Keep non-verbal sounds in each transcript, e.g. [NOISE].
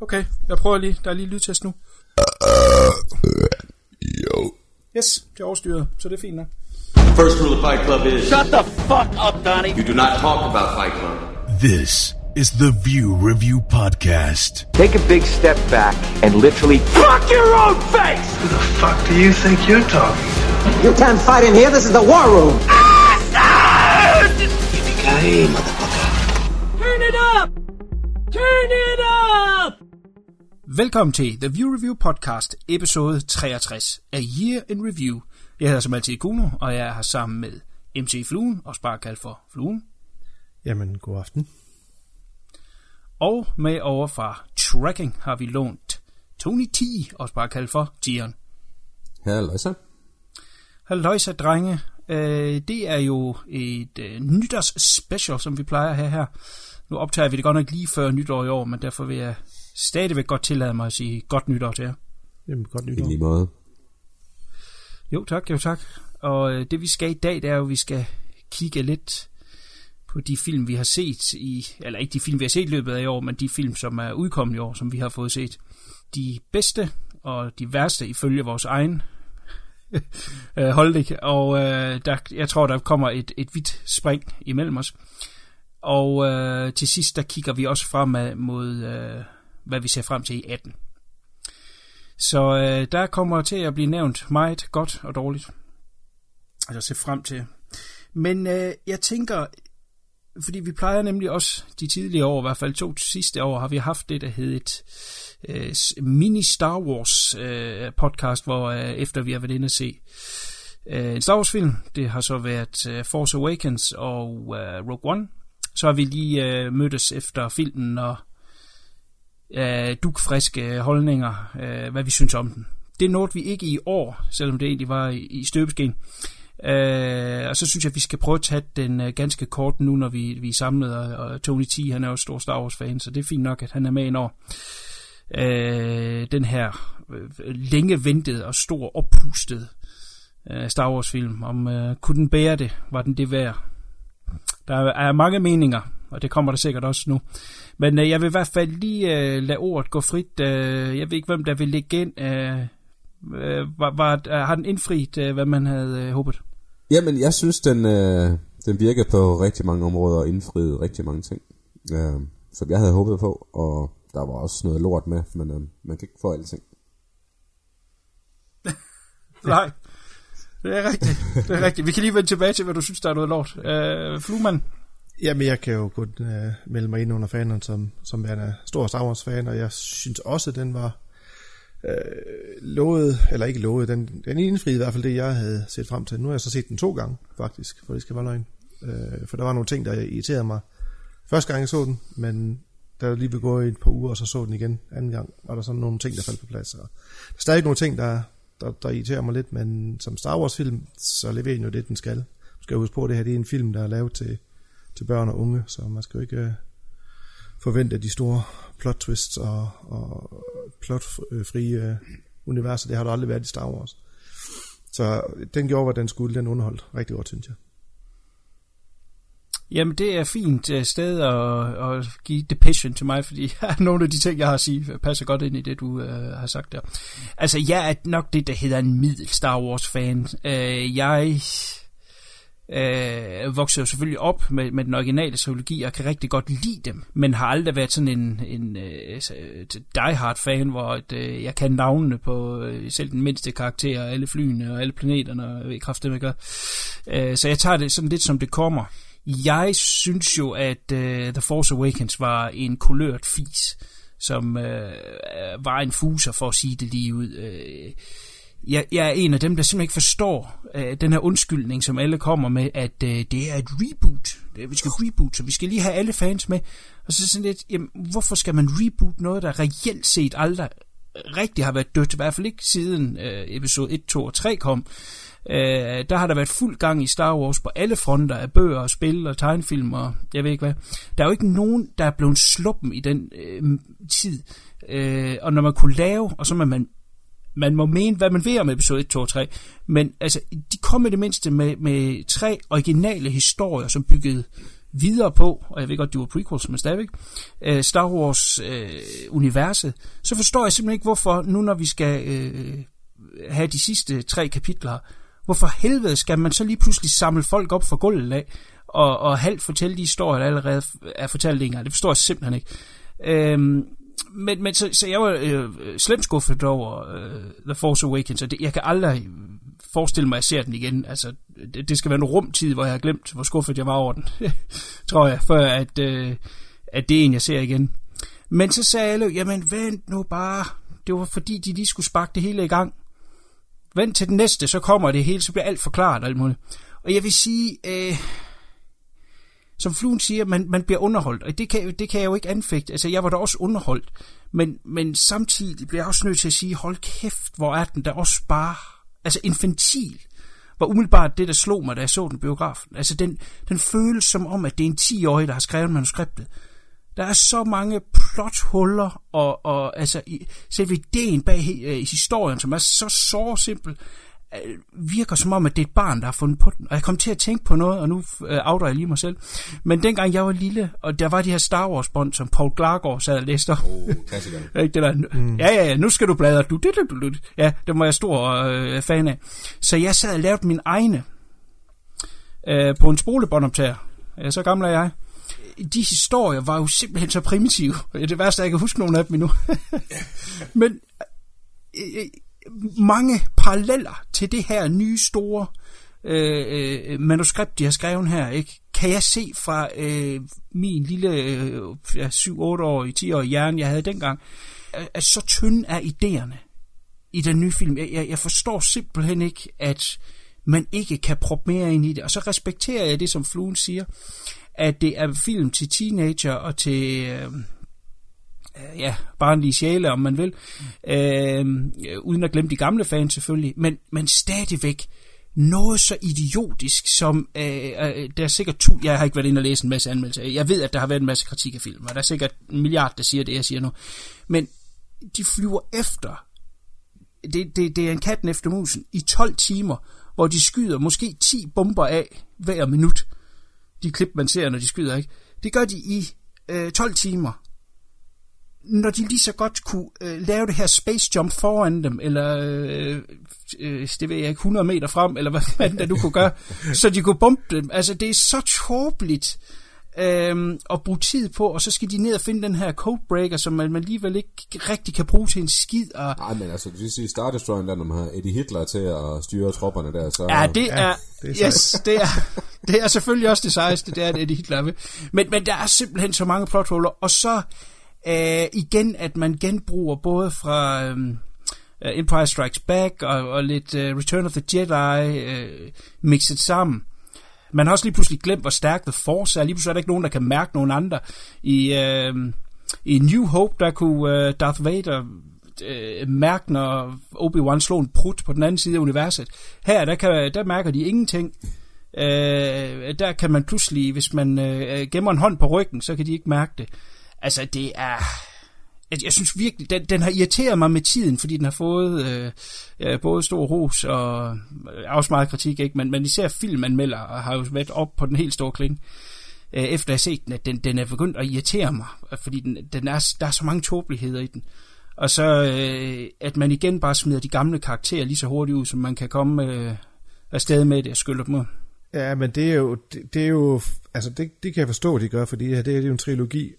Okay, jeg prøver lige. Der er lige lydtest nu. Jo. Yes, det er overstyret, så det er fint nok. First rule of Fight Club is Shut the fuck up, Donnie. you do not talk about Fight Club. This is the View Review Podcast. Take a big step back and literally Fuck your own face! Who the fuck do you think you're talking to? You can't fight in here. This is the war room. Yippee-ki-yay, motherfucker. Velkommen til The View Review Podcast, episode 63 af Year in Review. Jeg hedder som altid Kuno, og jeg er her sammen med MC Fluen, også bare kaldt for Fluen. Jamen, god aften. Og med over fra Tracking har vi lånt Tony T, også bare kaldt for Tion. Halløjsa. Halløjsa, drenge. Øh, det er jo et øh, nytårs special, som vi plejer at have her. Nu optager vi det godt nok lige før nytår i år, men derfor vil jeg stadigvæk godt tillade mig at sige godt nytår til jer. Jamen, godt I nytår. lige måde. Jo tak, jo tak. Og øh, det vi skal i dag, det er jo, at vi skal kigge lidt på de film, vi har set i, eller ikke de film, vi har set i løbet af i år, men de film, som er udkommet i år, som vi har fået set. De bedste og de værste ifølge vores egen [LAUGHS] øh, holdning. Og øh, der, jeg tror, der kommer et, et vidt spring imellem os. Og øh, til sidst, der kigger vi også fremad mod, øh, hvad vi ser frem til i 18. Så øh, der kommer til at blive nævnt meget godt og dårligt. Altså se frem til. Men øh, jeg tænker, fordi vi plejer nemlig også de tidligere år, i hvert fald to sidste år, har vi haft det, der hed et øh, mini Star Wars øh, podcast, hvor øh, efter vi har været inde og se øh, en Star Wars film, det har så været øh, Force Awakens og øh, Rogue One, så har vi lige øh, mødtes efter filmen og øh, dukfriske holdninger, øh, hvad vi synes om den. Det nåede vi ikke i år, selvom det egentlig var i, i støbeskeen. Øh, og så synes jeg, at vi skal prøve at tage den øh, ganske kort nu, når vi, vi er samlet, og, og Tony T, han er jo stor Star Wars-fan, så det er fint nok, at han er med i over Øh, den her øh, længe ventede og stor oppustet øh, Star Wars-film, om øh, kunne den bære det, var den det værd? Der er mange meninger, og det kommer der sikkert også nu. Men øh, jeg vil i hvert fald lige øh, lade ordet gå frit. Øh, jeg ved ikke, hvem der vil lægge ind. Øh, øh, var, var, øh, har den indfriet, øh, hvad man havde øh, håbet? Jamen, jeg synes, den, øh, den virker på rigtig mange områder og indfriede rigtig mange ting, øh, som jeg havde håbet på, og der var også noget lort med, men øh, man kan ikke få alting. [LAUGHS] Nej, det er rigtigt. Det er rigtigt. Vi kan lige vende tilbage til, hvad du synes, der er noget lort. Øh, Flugman, Jamen, jeg kan jo godt uh, øh, melde mig ind under fanen som, som er en stor Star Wars-fan, og jeg synes også, den var uh, lovet, eller ikke lovet, den, den indfriede i hvert fald det, jeg havde set frem til. Nu har jeg så set den to gange, faktisk, for det skal være løgn. Uh, for der var nogle ting, der irriterede mig første gang, jeg så den, men der lige blev gået et par uger, og så så den igen anden gang, var der sådan nogle ting, der faldt på plads. Og der er stadig nogle ting, der, der, der irriterer mig lidt, men som Star Wars-film, så leverer den jo det, den skal. Du skal huske på, at det her det er en film, der er lavet til, til børn og unge, så man skal jo ikke øh, forvente de store plot twists og, og plotfrie øh, universer. Det har der aldrig været i Star Wars. Så den gjorde, hvad den skulle. Den underholdt rigtig godt, synes jeg. Jamen, det er fint øh, sted at, at give depression til mig, fordi [LAUGHS] nogle af de ting, jeg har at sige, passer godt ind i det, du øh, har sagt der. Altså, jeg er nok det, der hedder en middel Star Wars-fan. Øh, jeg øh, voksede jo selvfølgelig op med, med den originale trilogi, og kan rigtig godt lide dem, men har aldrig været sådan en, en øh, altså, die-hard-fan, hvor et, øh, jeg kan navnene på øh, selv den mindste karakter, og alle flyene og alle planeterne, og jeg ved kraft det, jeg gør. Øh, så jeg tager det sådan lidt, som det kommer. Jeg synes jo, at uh, The Force Awakens var en kulørt fis, som uh, var en fuser, for at sige det lige ud. Uh, jeg, jeg er en af dem, der simpelthen ikke forstår øh, den her undskyldning, som alle kommer med, at øh, det er et reboot. Det, vi skal reboot, så vi skal lige have alle fans med. Og så sådan lidt, jamen, hvorfor skal man reboot noget, der reelt set aldrig rigtig har været dødt, i hvert fald ikke siden øh, episode 1, 2 og 3 kom. Øh, der har der været fuld gang i Star Wars på alle fronter af bøger og spil og tegnefilm og jeg ved ikke hvad. Der er jo ikke nogen, der er blevet sluppen i den øh, tid. Øh, og når man kunne lave, og så man man må mene, hvad man vil om episode 1, 2 og 3, men altså, de kom i det mindste med, med tre originale historier, som byggede videre på, og jeg ved godt, de var prequels, men stadigvæk, øh, Star Wars-universet, øh, så forstår jeg simpelthen ikke, hvorfor nu når vi skal øh, have de sidste tre kapitler, hvorfor helvede skal man så lige pludselig samle folk op fra gulvet af, og, og halvt fortælle de historier, der allerede er fortalt engang. Det forstår jeg simpelthen ikke. Øhm, men, men så, så jeg var øh, slemt skuffet over øh, The Force Awakens, og det, jeg kan aldrig forestille mig, at jeg ser den igen. Altså, det, det skal være en rumtid, hvor jeg har glemt, hvor skuffet jeg var over den, [LAUGHS] tror jeg, før at, øh, at det er en, jeg ser igen. Men så sagde alle, jamen vent nu bare, det var fordi, de lige skulle sparke det hele i gang. Vent til den næste, så kommer det hele, så bliver alt forklaret alt muligt. Og jeg vil sige, øh, som fluen siger, man, man bliver underholdt, og det kan, det kan jeg jo ikke anfægte. Altså, jeg var da også underholdt, men, men samtidig bliver jeg også nødt til at sige, hold kæft, hvor er den der også bare, altså infantil, var umiddelbart det, der slog mig, da jeg så den biografen. Altså, den, den føles som om, at det er en 10-årig, der har skrevet manuskriptet. Der er så mange plothuller, og, og altså, i, selv ideen bag øh, historien, som er så så simpel, virker som om, at det er et barn, der har fundet på den. Og jeg kom til at tænke på noget, og nu øh, afdrer jeg lige mig selv. Men dengang jeg var lille, og der var de her Star Wars-bånd, som Paul Glargaard sad og læste op. Oh, [LAUGHS] det der, mm. Ja, ja, ja, nu skal du bladre. Du, du, du, du, Ja, det var jeg stor øh, fan af. Så jeg sad og lavede min egne øh, på en spolebåndoptager. Ja, så gammel er jeg de historier var jo simpelthen så primitive. Det værste, jeg kan huske nogle af dem endnu. [LAUGHS] Men øh, mange paralleller til det her nye store øh, øh, manuskript, de har skrevet her, ikke? kan jeg se fra øh, min lille øh, 7-8-årige, 10-årige hjerne, jeg havde dengang, at så tynde er idéerne i den nye film. Jeg, jeg, jeg forstår simpelthen ikke, at man ikke kan proppe mere ind i det. Og så respekterer jeg det, som Fluen siger, at det er film til teenager og til... Øh, Øh, ja, barnlige sjæle, om man vil, øh, uden at glemme de gamle fans selvfølgelig, men, men stadigvæk noget så idiotisk som, øh, øh, der er sikkert tu, jeg har ikke været inde og læse en masse anmeldelser, jeg ved, at der har været en masse kritik af film, og der er sikkert en milliard, der siger det, jeg siger nu, men de flyver efter, det, det, det er en katten efter musen, i 12 timer, hvor de skyder måske 10 bomber af hver minut, de klip, man ser, når de skyder, ikke? Det gør de i øh, 12 timer, når de lige så godt kunne øh, lave det her space jump foran dem, eller øh, øh, det ved jeg ikke, 100 meter frem, eller hvad fanden der du kunne gøre, [LAUGHS] så de kunne bombe dem. Altså, det er så tåbeligt øh, at bruge tid på, og så skal de ned og finde den her codebreaker, som man, man alligevel ikke rigtig kan bruge til en skid. Og... Nej, men altså, du sige Star Destroyer, der når man har Eddie Hitler til at styre tropperne der, så... Ja, det er, ja, det er yes, det er, det er selvfølgelig også det sejeste, det er, at Eddie Hitler er ved. Men, men der er simpelthen så mange plothuller, og så øh, igen, at man genbruger både fra øhm, øh, Empire Strikes Back og, og lidt øh, Return of the Jedi øh, mixet sammen. Man har også lige pludselig glemt, hvor stærk The Force er. Lige pludselig er der ikke nogen, der kan mærke nogen andre. I, øh, i New Hope, der kunne øh, Darth Vader uh, mærke, når Obi-Wan slår en prut på den anden side af universet. Her, der, kan, der mærker de ingenting. Øh, der kan man pludselig, hvis man øh, gemmer en hånd på ryggen, så kan de ikke mærke det. Altså, det er... Jeg, jeg synes virkelig, den, den har irriteret mig med tiden, fordi den har fået øh, øh, både stor ros og øh, også meget kritik, ikke? Men, men især filmanmelder har jo været op på den helt store kling, øh, efter jeg har set den, at den, den er begyndt at irritere mig, fordi den, den er, der er så mange tåbeligheder i den. Og så, øh, at man igen bare smider de gamle karakterer lige så hurtigt ud, som man kan komme øh, afsted med det og skylde dem ud. Ja, men det er jo, det, det er jo, altså det, det kan jeg forstå, at de gør, fordi det, det er jo en trilogi,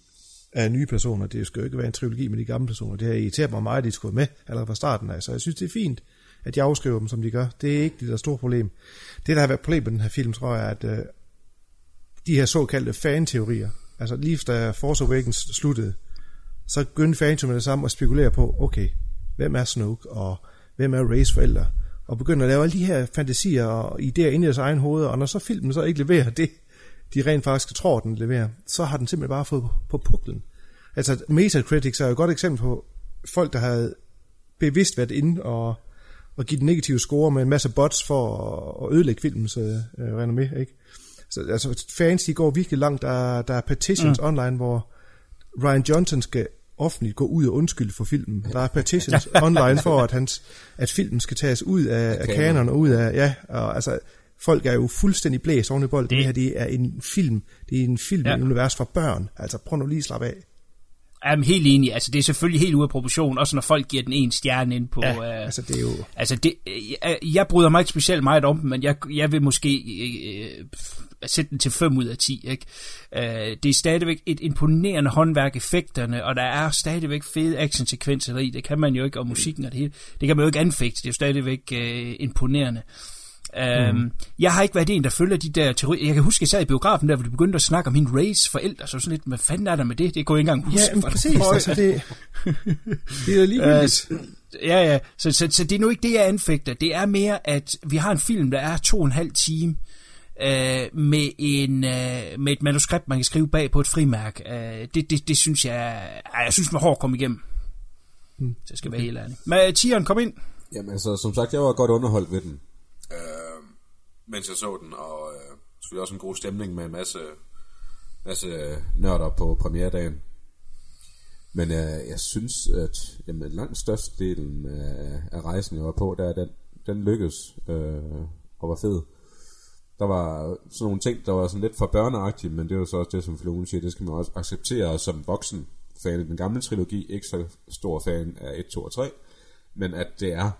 af nye personer. Det skal jo ikke være en trilogi med de gamle personer. Det har irriteret mig meget, at de skulle med allerede fra starten af. Så jeg synes, det er fint, at de afskriver dem, som de gør. Det er ikke det der store problem. Det, der har været problem med den her film, tror jeg, er, at øh, de her såkaldte fan-teorier, altså lige da Force Awakens sluttede, så begyndte fans med det samme at spekulere på, okay, hvem er Snoke, og hvem er Rays forældre, og begynder at lave alle de her fantasier og idéer ind i deres egen hoved, og når så filmen så ikke leverer det, de rent faktisk tror, den leverer, så har den simpelthen bare fået på puklen. Altså, Metacritics er jo et godt eksempel på folk, der havde bevidst været inde og, og give den negative score med en masse bots for at, at ødelægge filmens øh, øh med, ikke? Så, altså, fans, de går virkelig langt. Der, der er petitions mm. online, hvor Ryan Johnson skal offentligt gå ud og undskylde for filmen. Der er petitions [LAUGHS] online for, at, hans, at filmen skal tages ud af, af kanon og ud af, ja, og altså, folk er jo fuldstændig blæst oven i bolden. Det, Det- her det er en film. Det er en film, ja. Univers for børn. Altså prøv nu lige at slappe af. Er helt enig. Altså, det er selvfølgelig helt ude af proportion, også når folk giver den en stjerne ind på... Ja, øh, altså det er jo... Altså, det, jeg, jeg bryder mig ikke specielt meget om den, men jeg, jeg vil måske øh, sætte den til 5 ud af 10. Ikke? Øh, det er stadigvæk et imponerende håndværk, effekterne, og der er stadigvæk fede actionsekvenser i. Det kan man jo ikke, og musikken og det hele. Det kan man jo ikke anfægte. Det er jo stadigvæk øh, imponerende. Um, Jeg har ikke været en, der følger de der teorier. Jeg kan huske, jeg sad i biografen der, hvor de begyndte at snakke om hende Rays forældre, så sådan lidt, hvad fanden er der med det? Det kunne jeg ikke engang huske. Ja, men for- præcis. Altså det, det er ligegyldigt. [LAUGHS] Ja, ja. Så, så, så det er nu ikke det, jeg anfægter. Det er mere, at vi har en film, der er to og en halv time, øh, med, en, øh, med et manuskript, man kan skrive bag på et frimærk. Øh, det, det, det synes jeg... Jeg synes, det var hårdt at komme igennem. Hmm. Så jeg skal være helt ærlig. Men Tieren, kom ind. Jamen altså, som sagt, jeg var godt underholdt ved den, øh, mens jeg så den, og øh, selvfølgelig også en god stemning med en masse, masse nørder på premieredagen. Men øh, jeg synes, at jamen, langt størstedelen af, af rejsen, jeg var på, der, den, den lykkedes øh, og var fed. Der var sådan nogle ting, der var sådan lidt for børneagtige, men det er jo så også det, som Fluen siger, det skal man også acceptere som voksen fan af den gamle trilogi, ikke så stor fan af 1, 2 og 3, men at det er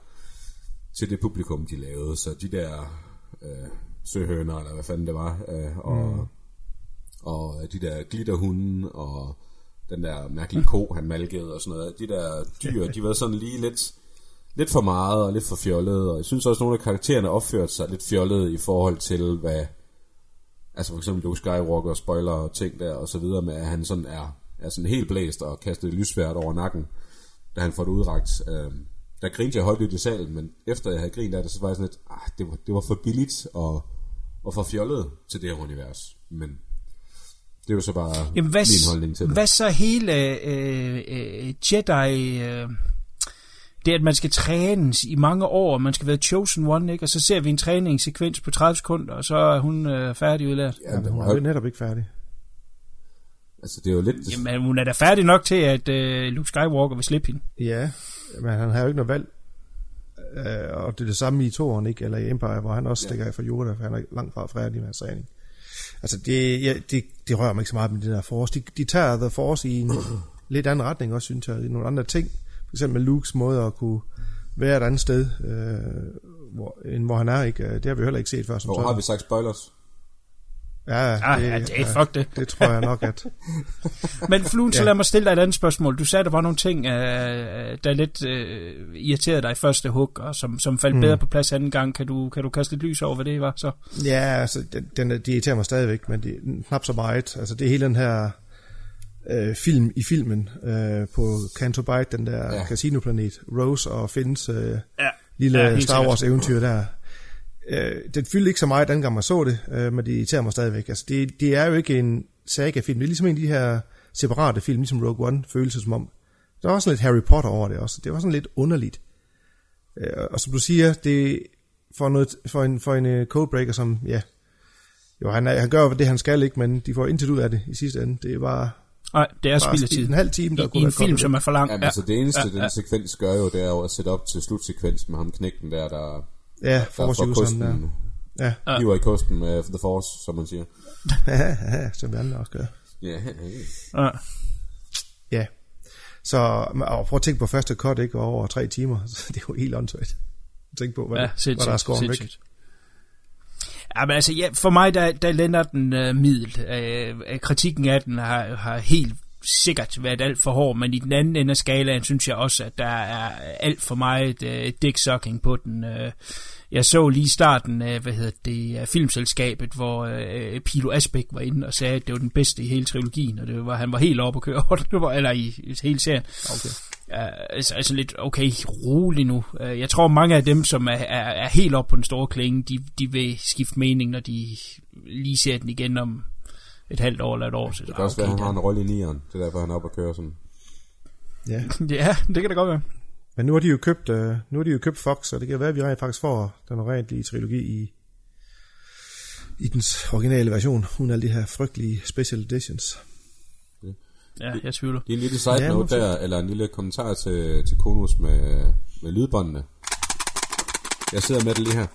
til det publikum, de lavede. Så de der øh, søhøner, eller hvad fanden det var, øh, og, mm. og de der glitterhunde, og den der mærkelige ko, han malkede og sådan noget. De der dyr, de var sådan lige lidt, lidt for meget og lidt for fjollede, og jeg synes også, at nogle af karaktererne opførte sig lidt fjollede i forhold til, hvad, altså for eksempel Luke Skywalker spoiler og ting der, og så videre med, at han sådan er, er sådan helt blæst og kastet lysværd over nakken, da han får det udragt. Øh, der grinte jeg højt i salen, men efter jeg havde grint af det, så var jeg sådan lidt, ah, det var, det var for billigt og, og for fjollet til det her univers. Men det er jo så bare Jamen, hvad, min holdning til det. hvad så hele øh, øh, Jedi... Øh, det at man skal trænes i mange år, og man skal være chosen one, ikke? og så ser vi en træningssekvens på 30 sekunder, og så er hun øh, færdig udlært. Ja, det Hun var, er jo netop ikke færdig. altså det er jo lidt... Jamen, hun er da færdig nok til, at øh, Luke Skywalker vil slippe hende. Ja, men han har jo ikke noget valg. Øh, og det er det samme i toren, ikke? Eller i Empire, hvor han også stikker af for Yoda, for han er langt fra færdig med hans træning. Altså, det, ja, det, det rører mig ikke så meget med det der Force. De, de tager The Force i en [CLEARS THROAT] lidt anden retning også, synes jeg. I nogle andre ting. For eksempel Lukes måde at kunne være et andet sted, øh, hvor, end hvor han er, ikke? Øh, Det har vi heller ikke set før. Som Hvor har vi sagt spoilers? Ja, Ah, ja, det, fuck det. det tror jeg nok, at... [LAUGHS] Men Fluen, så Ja. lad mig stille dig et andet spørgsmål. Du sagde, der var nogle ting, øh, der lidt øh, irriterede dig i første hug, og som, som faldt mm. bedre på plads anden gang. Kan du, kan du kaste lidt lys over, hvad det var så? Ja, altså, den, den, er- de irriterer mig stadigvæk, men det er knap så meget. Altså, det er hele den her øh, film i filmen øh, på Canto Bight, den der Ja. ja. casinoplanet, Rose og Finns øh, Ja. lille Ja, ja, Star sikkert. Wars eventyr der. Øh, den fyldte ikke så meget, den gang man så det, øh, men det irriterer mig stadigvæk. Altså, det, det er jo ikke en saga-film, det er ligesom en af de her separate film, ligesom Rogue One, føles som om. Der var også lidt Harry Potter over det også. Det var sådan lidt underligt. Øh, og som du siger, det for, noget, for en, for en uh, codebreaker, som, ja, jo, han, er, han gør det, han skal ikke, men de får intet ud af det i sidste ende. Det er bare, Nej, det er spild af tid. en halv time, der I, kunne en film, godt som er for lang. Jamen, Ja. altså det eneste, Ja, den ja. sekvens gør jo, det er jo at sætte op til slutsekvensen med ham knægten der, der, Ja, force får useren der. kosten, Ja, ja. hiver i kosten med The Force, som man siger. [LAUGHS] ja, ja, som vi andre også gør. Ja, Ja. Ja. Så og prøv at tænke på første cut, ikke, over tre timer. [LAUGHS] Så det er jo helt åndssvagt. Tænk på, hvad, Ja, ja, hvad sindssygt, der er skåret væk. sindssygt. Ja, men altså, ja, for mig, der, der lander den øh, middel. Øh, øh, kritikken af den har, har helt sikkert været alt for hård, men i den anden ende af skalaen synes jeg også, at der er alt for meget øh, dick-sucking på den. Øh, jeg så lige starten af, hvad hedder det, filmselskabet, hvor øh, Pilo Asbæk var inde og sagde, at det var den bedste i hele trilogien, og det var, han var helt oppe at køre over det, var, eller i, i hele serien. Okay. Uh, altså, altså lidt, okay, rolig nu. Uh, jeg tror, mange af dem, som er, er, er helt oppe på den store klinge, de, de vil skifte mening, når de lige ser den igen om et halvt år eller et år. Så, det kan også være, at han har en rolle i nieren. Det er derfor, han er oppe og kører sådan. Ja. [LAUGHS] Ja, det kan da godt være. Men nu har de jo købt, øh, nu har de jo købt Fox, og det kan være, at vi rent faktisk får den oprindelige trilogi i, i dens originale version, uden alle de her frygtelige special editions. Ja, jeg tvivler. Det er en lille side Ja, note der, eller en lille kommentar til, til Konus med, med lydbåndene. Jeg sidder med det lige her.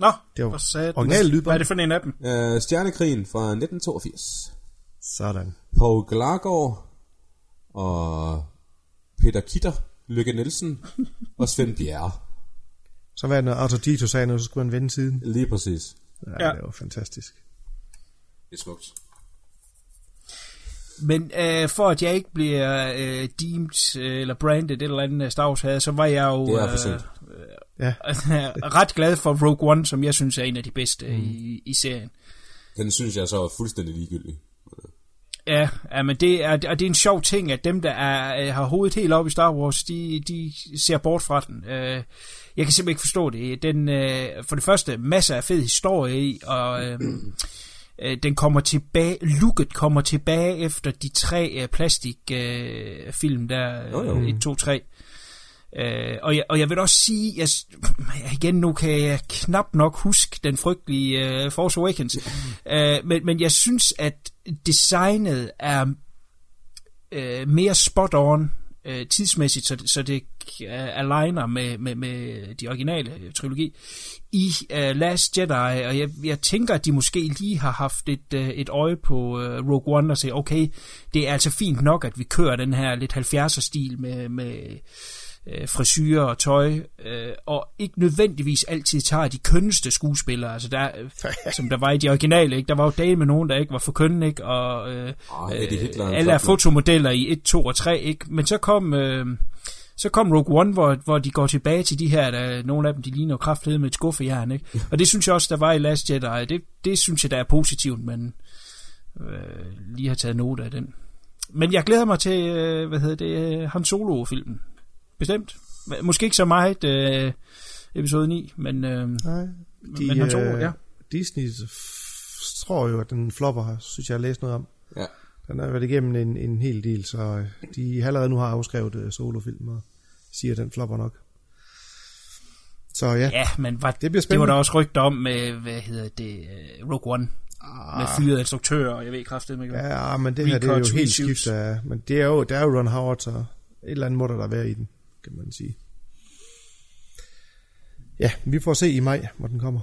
Nå, Det var original lydbånd. Hvad er det for en af dem? Øh, Stjernekrigen fra 1982. Sådan. Paul Glargaard og Peter Kitter, Lykke Nielsen og Svend Bjerre. Så var det noget Arthur Dito sagde, nu så skulle han vende siden. Lige præcis. Ja, Ja. det var fantastisk. Det er smukt. Men øh, for at jeg ikke bliver øh, deemed øh, eller branded et eller andet Star Wars havde, så var jeg jo Det er øh, sent. Ja, [LAUGHS] ret glad for Rogue One, som jeg synes er en af de bedste mm. i, i serien. Den synes jeg så er fuldstændig ligegyldig. Ja, ja, men det er, og det er en sjov ting, at dem, der er, øh, har hovedet helt op i Star Wars, de, de ser bort fra den. Øh, jeg kan simpelthen ikke forstå det. Den, øh, for det første, masser af fed historie i, og øh, øh, den kommer tilbage, looket kommer tilbage efter de tre øh, plastikfilm, øh, film der, Jo, jo. øh, 1, 2, 3. Øh, og, jeg, og jeg vil også sige, jeg, [LAUGHS] igen nu kan jeg knap nok huske den frygtelige uh, Force Awakens, uh, men, men jeg synes, at designet er uh, mere spot on uh, tidsmæssigt, så, så det uh, aligner med, med, med de originale øh, trilogi i uh, Last Jedi, og jeg, jeg tænker, at de måske lige har haft et, uh, et øje på uh, Rogue One og sige, okay, det er altså fint nok, at vi kører den her lidt 70'er stil med, med øh, frisyrer og tøj, øh, og ikke nødvendigvis altid tager de kønneste skuespillere, altså der, øh, [LAUGHS] som der var i de originale, ikke? der var jo dage med nogen, der ikke var for kønne, ikke? og øh, er en alle er fotomodeller i 1, 2 og 3, ikke? men så kom... Øh, så kom Rogue One, hvor, hvor de går tilbage til de her, der, nogle af dem, de ligner jo kraftedet med et skuffejern, ikke? Og det synes jeg også, der var i Last Jedi. Det, det synes jeg, der er positivt, men øh, lige har taget note af den. Men jeg glæder mig til, øh, hvad hedder det, Han Solo-filmen. Bestemt. Måske ikke så meget øh, episode 9, men, øh, nej. De, men Han Solo, øh, ja. Disney tror jo, at den flopper synes jeg, jeg har læst noget om. Den har været igennem en, en hel del, så øh, de allerede nu har afskrevet uh, solofilm og siger, at den flopper nok. Så ja, Ja, men var, Det bliver det var spændende. der også rygter om med, hvad hedder det, øh, Rogue One. Med fyrede instruktører, og jeg ved kraftigt ikke. ja men det her det er jo helt skift af, men det er jo, der er jo Ron Howard, så et eller andet må der være i den, kan man sige. Ja, vi får se i maj, hvor den kommer.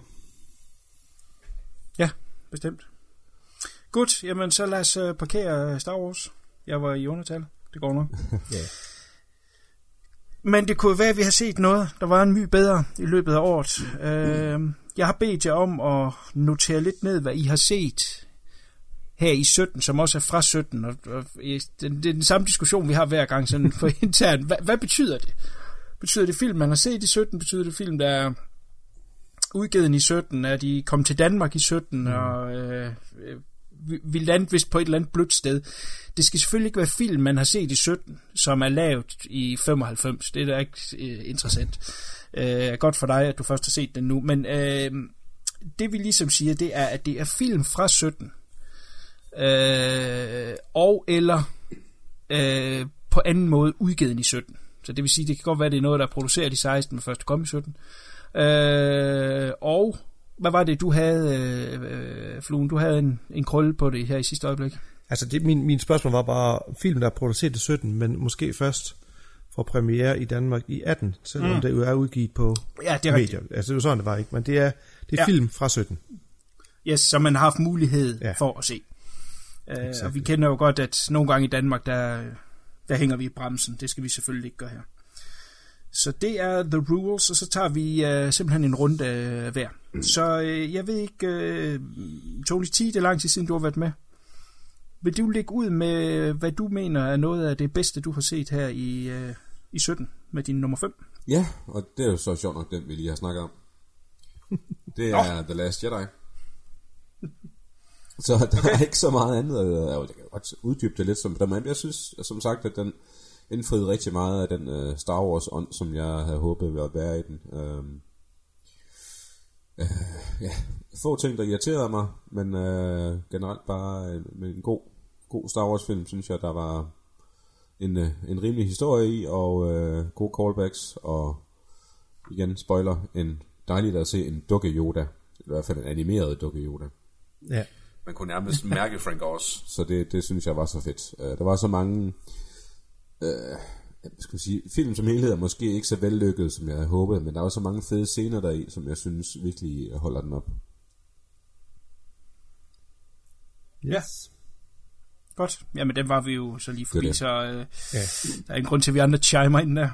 Ja, bestemt. Godt, jamen så lad os øh, parkere Star Wars. Jeg var i undertal. Det går nok. [LAUGHS] Ja. Men det kunne være, at vi har set noget, der var en my bedre i løbet af året. Øh, jeg har bedt jer om at notere lidt ned, hvad I har set her i 17, som også er fra 17. Og, og det, det er den samme diskussion, vi har hver gang sådan for [LAUGHS] internt. Hvad, hvad betyder det? Betyder det film, man har set i 17? Betyder det film, der er udgivet i 17? Er de kommet til Danmark i 17? Mm. Og øh, øh, vi- vi landte vist på et eller andet blødt sted. Det skal selvfølgelig ikke være film, man har set i 17, som er lavet i 95. Det er da ikke øh, interessant. Øh, godt for dig, at du først har set den nu. Men øh, det vi ligesom siger, det er, at det er film fra 17. Øh, og eller øh, på anden måde udgivet i 17. Så det vil sige, det kan godt være, det er noget, der er produceret i 16, men først kom i 17. Øh, og hvad var det, du havde, øh, Fluen? Du havde en, en krølle på det her i sidste øjeblik. Altså, det, min, min spørgsmål var bare, film, der er produceret i 17, men måske først får premiere i Danmark i 18, selvom mm. det jo er udgivet på Ja, det er rigtigt. medier. Altså, det jo sådan, det var ikke, men det er, det er Ja. film fra 17. Yes, som man har haft mulighed ja. Ja. for at se. Uh, og vi kender jo godt, at nogle gange i Danmark, der, der hænger vi i bremsen. Det skal vi selvfølgelig ikke gøre her. Så det er the rules, og så tager vi uh, simpelthen en runde uh, hver. Så uh, jeg ved ikke, uh, Tony T, det er lang tid siden, du har været med. Vil du lægge ud med, hvad du mener er noget af det bedste, du har set her i, uh, i 17 med din nummer 5? Ja, og det er jo så sjovt nok den, vi lige har snakket om. Det er The Last Jedi. Så der er ikke så meget andet. øh, Jeg kan godt uddybe det lidt som dem, men jeg synes som sagt, at den indfriede rigtig meget af den uh, Star Wars ånd, som jeg havde håbet ville være i den. Um, uh, ja, få ting, der irriterede mig, men uh, generelt bare med en god, god Star Wars film, synes jeg, der var en, uh, en rimelig historie i, og uh, gode callbacks, og igen, spoiler, en dejligt at se en dukke Yoda, i hvert fald en animeret dukke Yoda. Ja. Man kunne nærmest mærke Frank Oz. Så det, det synes jeg var så fedt. Uh, der var så mange uh, skal sige, film som helhed er måske ikke så vellykket, som jeg havde håbet, men der er også så mange fede scener deri, som jeg synes virkelig holder den op. Yes. Ja. Godt. Jamen, den var vi jo så lige forbi, Det så øh, Ja. der er en grund til, at vi andre chimer ind der.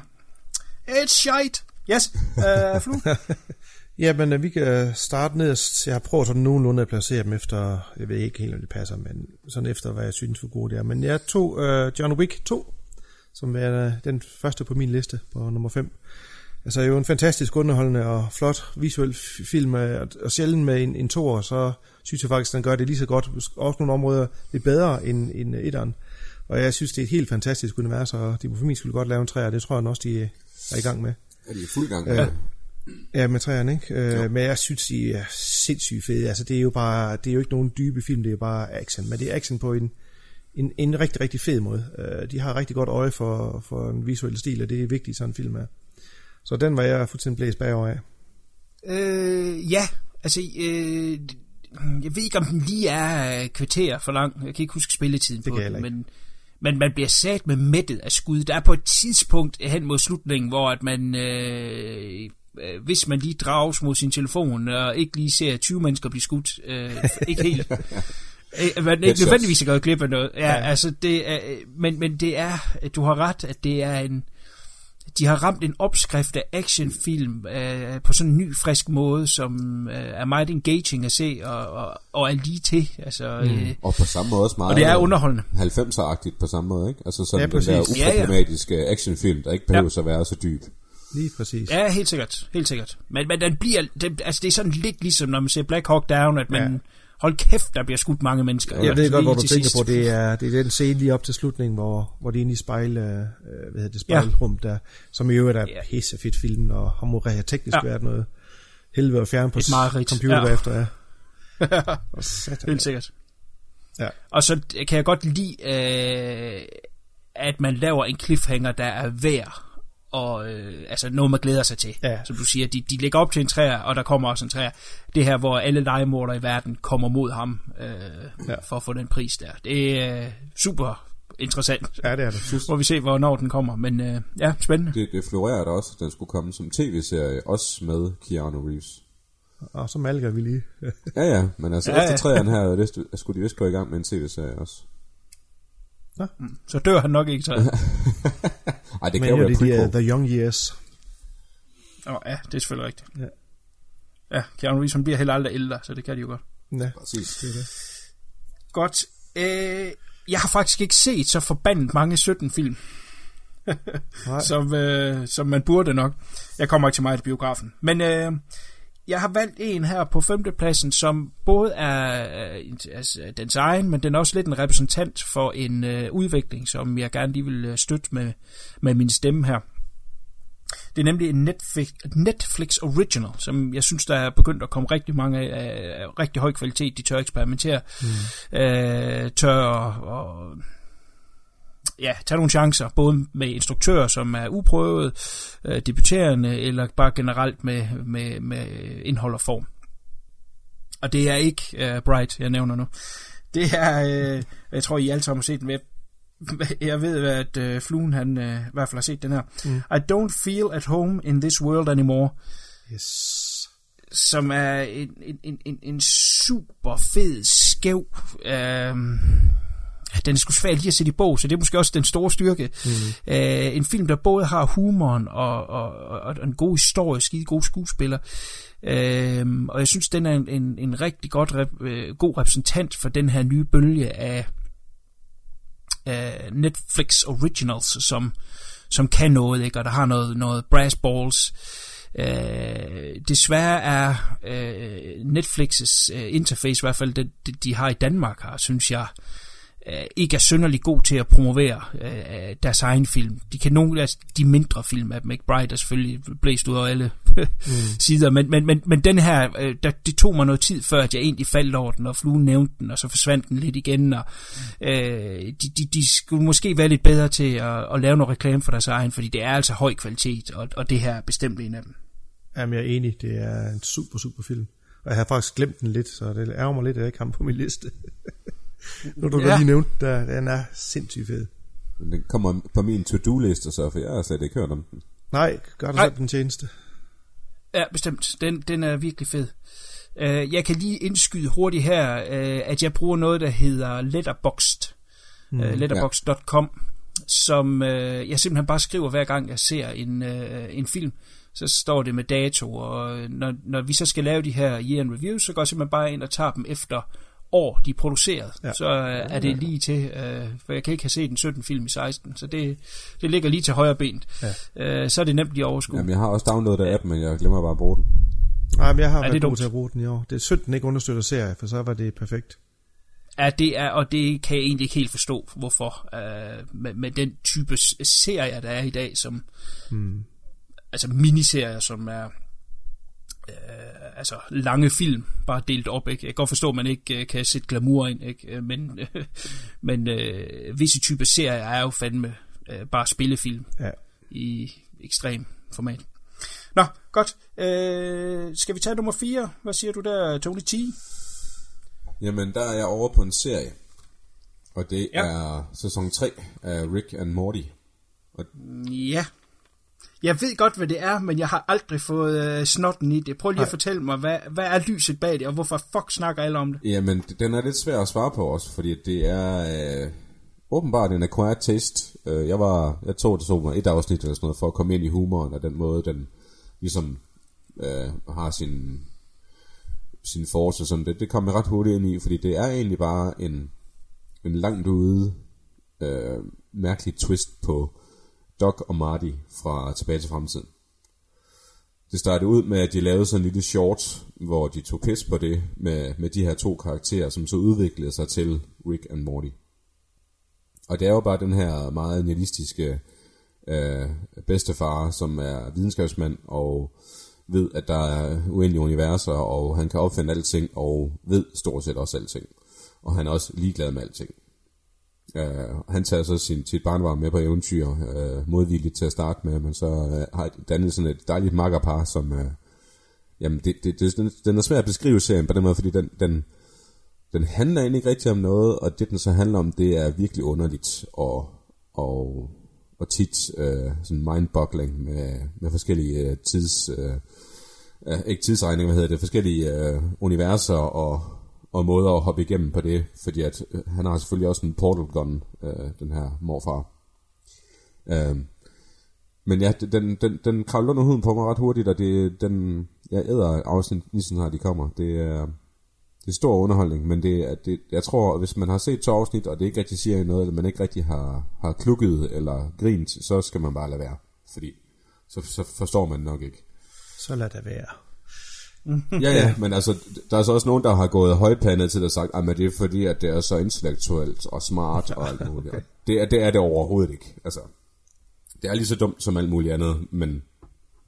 It's shite! Yes, uh, Flu. [LAUGHS] Ja, men øh, vi kan starte nederst. Jeg har prøvet sådan nogenlunde at placere dem efter, jeg ved ikke helt, om det passer, men sådan efter, hvad jeg synes, hvor gode det er. Men jeg tog uh, John Wick 2, som er øh, den første på min liste på nummer 5. Altså jo en fantastisk underholdende og flot visuel film, øh, og, sjældent med en, en toer, så synes jeg faktisk, den gør det lige så godt, også nogle områder lidt bedre end, end etteren. Og jeg synes, det er et helt fantastisk univers, og de for min skulle godt lave en træer, det tror jeg også, de er i gang med. Er de i fuld gang? Ja. Ja, med træerne, ikke? Øh, men jeg synes, de er sindssygt fede. Altså, det er jo bare, det er jo ikke nogen dybe film, det er bare action. Men det er action på en, en, en rigtig, rigtig fed måde. Øh, de har rigtig godt øje for, for en visuel stil, og det er vigtigt, sådan en film er. Så den var jeg fuldstændig blæst bagover af. Øh, ja, altså, øh, jeg ved ikke, om den lige er øh, kvarter for lang. Jeg kan ikke huske spilletiden Det på den, men, men man bliver sat med mættet af skud. Der er på et tidspunkt hen mod slutningen, hvor at man, øh, øh, hvis man lige drages mod sin telefon, og ikke lige ser 20 mennesker blive skudt, øh, ikke helt... [LAUGHS] Øh, Man ikke nødvendigvis er gået glip af noget. Ja, Ja. altså det er, øh, men, men det er, du har ret, at det er en, de har ramt en opskrift af actionfilm øh, på sådan en ny, frisk måde, som øh, er meget engaging at se, og, og, og er lige til. Altså, mm. øh, Og på samme måde også meget... og det er underholdende. 90'er-agtigt på samme måde, ikke? Altså sådan Ja, den der præcis. Ja, ja. uproblematiske actionfilm, der ikke behøver ja. at være så dyb. Lige præcis. Ja, helt sikkert. Helt sikkert. Men, men den bliver, den, altså det er sådan lidt ligesom, når man ser Black Hawk Down, at man, Ja. Ja. hold kæft, der bliver skudt mange mennesker. Jeg ved godt, hvor du tænker sidst. på. Det er, det er den scene lige op til slutningen, hvor, hvor det er inde i spejl, øh, hvad hedder det, spejlrum, der, som i øvrigt er Ja. pisse fedt film, og har må teknisk Ja. været noget helvede at fjerne på Et computer Ja. bagefter. Ja. [LAUGHS] Helt sikkert. Ja. Og så kan jeg godt lide, øh, at man laver en cliffhanger, der er værd, og øh, altså noget, man glæder sig til. Ja. Som du siger, de, de lægger op til en træer, og der kommer også en træer. Det her, hvor alle legemordere i verden kommer mod ham øh, ja. for at få den pris der. Det er øh, super interessant. Ja, det er det. Må vi se, hvornår den kommer. Men øh, ja, spændende. Det, det florerer der også, at den skulle komme som tv-serie, også med Keanu Reeves. Og så malker vi lige. [LAUGHS] Ja, ja, men altså Ja, ja, ja. efter træerne her, det, skulle de vist gå i gang med en tv-serie også. Så dør han nok ikke, jeg. [LAUGHS] Ej, det kan jo være det de, prequel. uh, The Young Years. Åh, ja, det er selvfølgelig rigtigt. Ja. Ja, Keanu Reeves, han bliver heller aldrig ældre, så det kan de jo godt. Ja, Præcis. det er det. Godt. Øh, jeg har faktisk ikke set så forbandet mange 17 film, [LAUGHS] Nej. som, øh, som man burde nok. Jeg kommer ikke til mig i biografen. Men øh, jeg har valgt en her på femtepladsen, som både er altså, dens egen, men den er også lidt en repræsentant for en øh, udvikling, som jeg gerne lige vil øh, støtte med, med min stemme her. Det er nemlig en Netflix, Netflix original, som jeg synes, der er begyndt at komme rigtig mange af, af rigtig høj kvalitet. De tør eksperimentere, mm. øh, tør og, og ja, tage nogle chancer, både med instruktører, som er uprøvet, øh, debuterende, eller bare generelt med, med, med indhold og form. Og det er ikke øh, Bright, jeg nævner nu. Det er, øh, jeg tror, I alle sammen har set den med. [LAUGHS] Jeg ved, at øh, Fluen, han øh, i hvert fald har set den her. Mm. I don't feel at home in this world anymore Yes. som er en, en, en, en, super fed, skæv... Øh, den er sgu svær lige at sætte i bog, så det er måske også den store styrke. Mm. Øh, en film, der både har humoren og, og, og, og en god historie, skide gode skuespillere. Øh, og jeg synes, den er en, en, en rigtig godt, rep, øh, god repræsentant for den her nye bølge af, af Netflix Originals, som, som kan noget, ikke? og der har noget, noget brass balls. Øh, desværre er øh, Netflix's øh, interface, i hvert fald det, det, de har i Danmark, har, synes jeg, øh, ikke er synderlig god til at promovere øh, deres egen film. De kan nogle af de mindre film af McBride er selvfølgelig blæst ud af alle mm. [LAUGHS] sider, men, men, men, men den her, øh, der, det tog mig noget tid før, at jeg egentlig faldt over den, og fluen nævnte den, og så forsvandt den lidt igen, og øh, de, de, de skulle måske være lidt bedre til at, at lave noget reklame for deres egen, fordi det er altså høj kvalitet, og, og det her er bestemt en af dem. Jamen, jeg er enig. Det er en super, super film. Og jeg har faktisk glemt den lidt, så det ærger mig lidt, at jeg ikke har på min liste. [LAUGHS] nu du Ja. ja. lige nævnt, der, den er sindssygt fed. den kommer på min to-do-liste, så for jeg har slet ikke hørt om den. Nej, gør dig selv den tjeneste. Ja, bestemt. Den, den er virkelig fed. Uh, jeg kan lige indskyde hurtigt her, uh, at jeg bruger noget, der hedder Letterboxd. Mm, uh, letterboxd.com, som uh, jeg simpelthen bare skriver hver gang, jeg ser en, uh, en film. Så står det med dato, og når, når vi så skal lave de her year in reviews, så går jeg simpelthen bare ind og tager dem efter år, de er produceret. Ja. Ja. Så uh, er det lige til, uh, for jeg kan ikke have set en 17 film i 16, så det, det ligger lige til højre ben. Ja. Uh, så er det nemt lige at overskue. Jamen, jeg har også downloadet appen, men jeg glemmer bare at bruge den. Nej, men jeg har det været god dumt. til at bruge den i år. Det er synd, den ikke understøtter serie, for så var det perfekt. Ja, det er, og det kan jeg egentlig ikke helt forstå, hvorfor, øh, med, med den type serier, der er i dag, som, hmm. altså miniserier, som er, øh, altså lange film, bare delt op, ikke? Jeg kan godt forstå, at man ikke øh, kan sætte glamour ind, ikke? Øh, Men, [LAUGHS] øh, men øh, visse typer serier er jo fandme øh, bare spillefilm Ja. i ekstrem format. Nå, godt. Øh, skal vi tage nummer 4? Hvad siger du der, Tony T? Jamen, der er jeg over på en serie. Og det Ja. ja. er sæson 3 af Rick and Morty. Og Ja. Jeg ved godt, hvad det er, men jeg har aldrig fået øh, snotten i det. Prøv lige at fortælle mig, hvad, hvad er lyset bag det, og hvorfor fuck snakker alle om det? Jamen, den er lidt svær at svare på også, fordi det er øh, åbenbart en acquired taste. Øh, jeg var, jeg tog det så mig et afsnit eller sådan noget, for at komme ind i humoren, og den måde, den ligesom øh, har sin, sin force, sådan det, det kom jeg ret hurtigt ind i, fordi det er egentlig bare en, en langt ude øh, mærkelig twist på Doc og Marty fra Tilbage til Fremtiden. Det startede ud med, at de lavede sådan en lille short, hvor de tog pis på det med, med de her to karakterer, som så udviklede sig til Rick and Morty. Og det er jo bare den her meget nihilistiske øh, bedstefar, som er videnskabsmand og ved, at der er uendelige universer, og han kan opfinde alting, og ved stort set også alting. Og han er også ligeglad med alting. Uh, han tager så sin, sit barnvarm med på eventyr, uh, modvilligt til at starte med, men så uh, har dannet sådan et dejligt makkerpar, som, uh, jamen det, det, det, den, den er svær at beskrive serien på den måde, fordi den, den, den handler egentlig ikke rigtig om noget, og det den så handler om, det er virkelig underligt, og, og, og tit uh, sådan mindboggling med, med forskellige uh, tids, uh, uh, ikke tidsregning, hvad hedder det, forskellige uh, universer og, og måder at hoppe igennem på det, fordi at øh, han har selvfølgelig også en portal gun, øh, den her morfar. Øh, men ja, den, den, den kravler under huden på mig ret hurtigt, og det, den, jeg æder afsnit lige sådan her, de kommer. Det er, det er stor underholdning, men det, er- det, jeg tror, hvis man har set to afsnit, og det ikke rigtig siger noget, eller man ikke rigtig har, har klukket eller grint, så skal man bare lade være, fordi så, så forstår man nok ikke. Så lad det være. Ja, ja, men altså, der er så også nogen, der har gået højpandet til det og sagt, at det er fordi, at det er så intellektuelt og smart og alt muligt. Og Det er, det er det overhovedet ikke. Altså, det er lige så dumt som alt muligt andet, men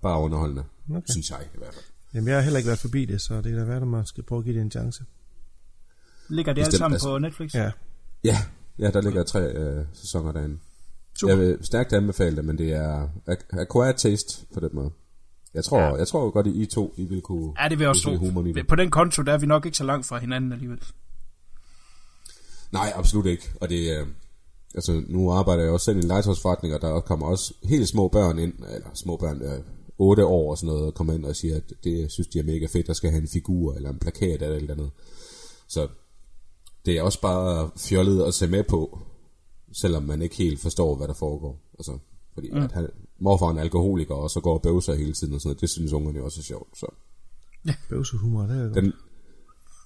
bare underholdende, okay. synes jeg i hvert fald. Jamen, jeg har heller ikke været forbi det, så det kan da være, at man skal prøve at give det en chance. Ligger det alt Bestemt, sammen altså. på Netflix? Ja. Ja, ja der ligger tre øh, sæsoner derinde. Super. Jeg vil stærkt anbefale det, men det er ac- acquired taste på den måde. Jeg tror, ja. jeg tror godt, at I to I vil kunne, Ja, det vil også tro. På den konto, der er vi nok ikke så langt fra hinanden alligevel. Nej, absolut ikke. Og det øh, altså nu arbejder jeg også selv i en legetøjsforretning, og der kommer også helt små børn ind, eller små børn, øh, 8 år og sådan noget, og kommer ind og siger, at det synes de er mega fedt, der skal have en figur, eller en plakat, eller et eller andet. Så det er også bare fjollet at se med på, selvom man ikke helt forstår, hvad der foregår. Altså, fordi mm. at han, morfar en alkoholiker, og så går og bøvser hele tiden og sådan noget, det synes ungerne også er sjovt. Så Bøvsehumor, det er godt. den,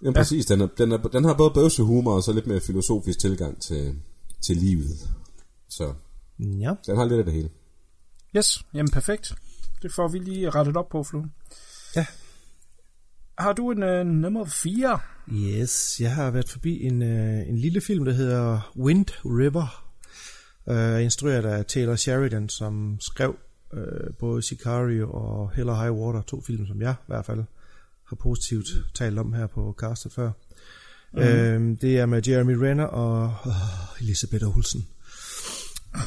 ja, præcis, den, er, den, er, den har både bøvsehumor og så lidt mere filosofisk tilgang til, til livet. Så Ja. den har lidt af det hele. Yes, jamen perfekt. Det får vi lige rettet op på, Fluen. Ja. Har du en uh, nummer 4? Yes, jeg har været forbi en, øh, en lille film, der hedder Wind River, øh, instrueret af Taylor Sheridan, som skrev øh, både Sicario og Hell or High Water, to film, som jeg i hvert fald har positivt talt om her på castet før. Mm. Øh, det er med Jeremy Renner og øh, Elisabeth Olsen,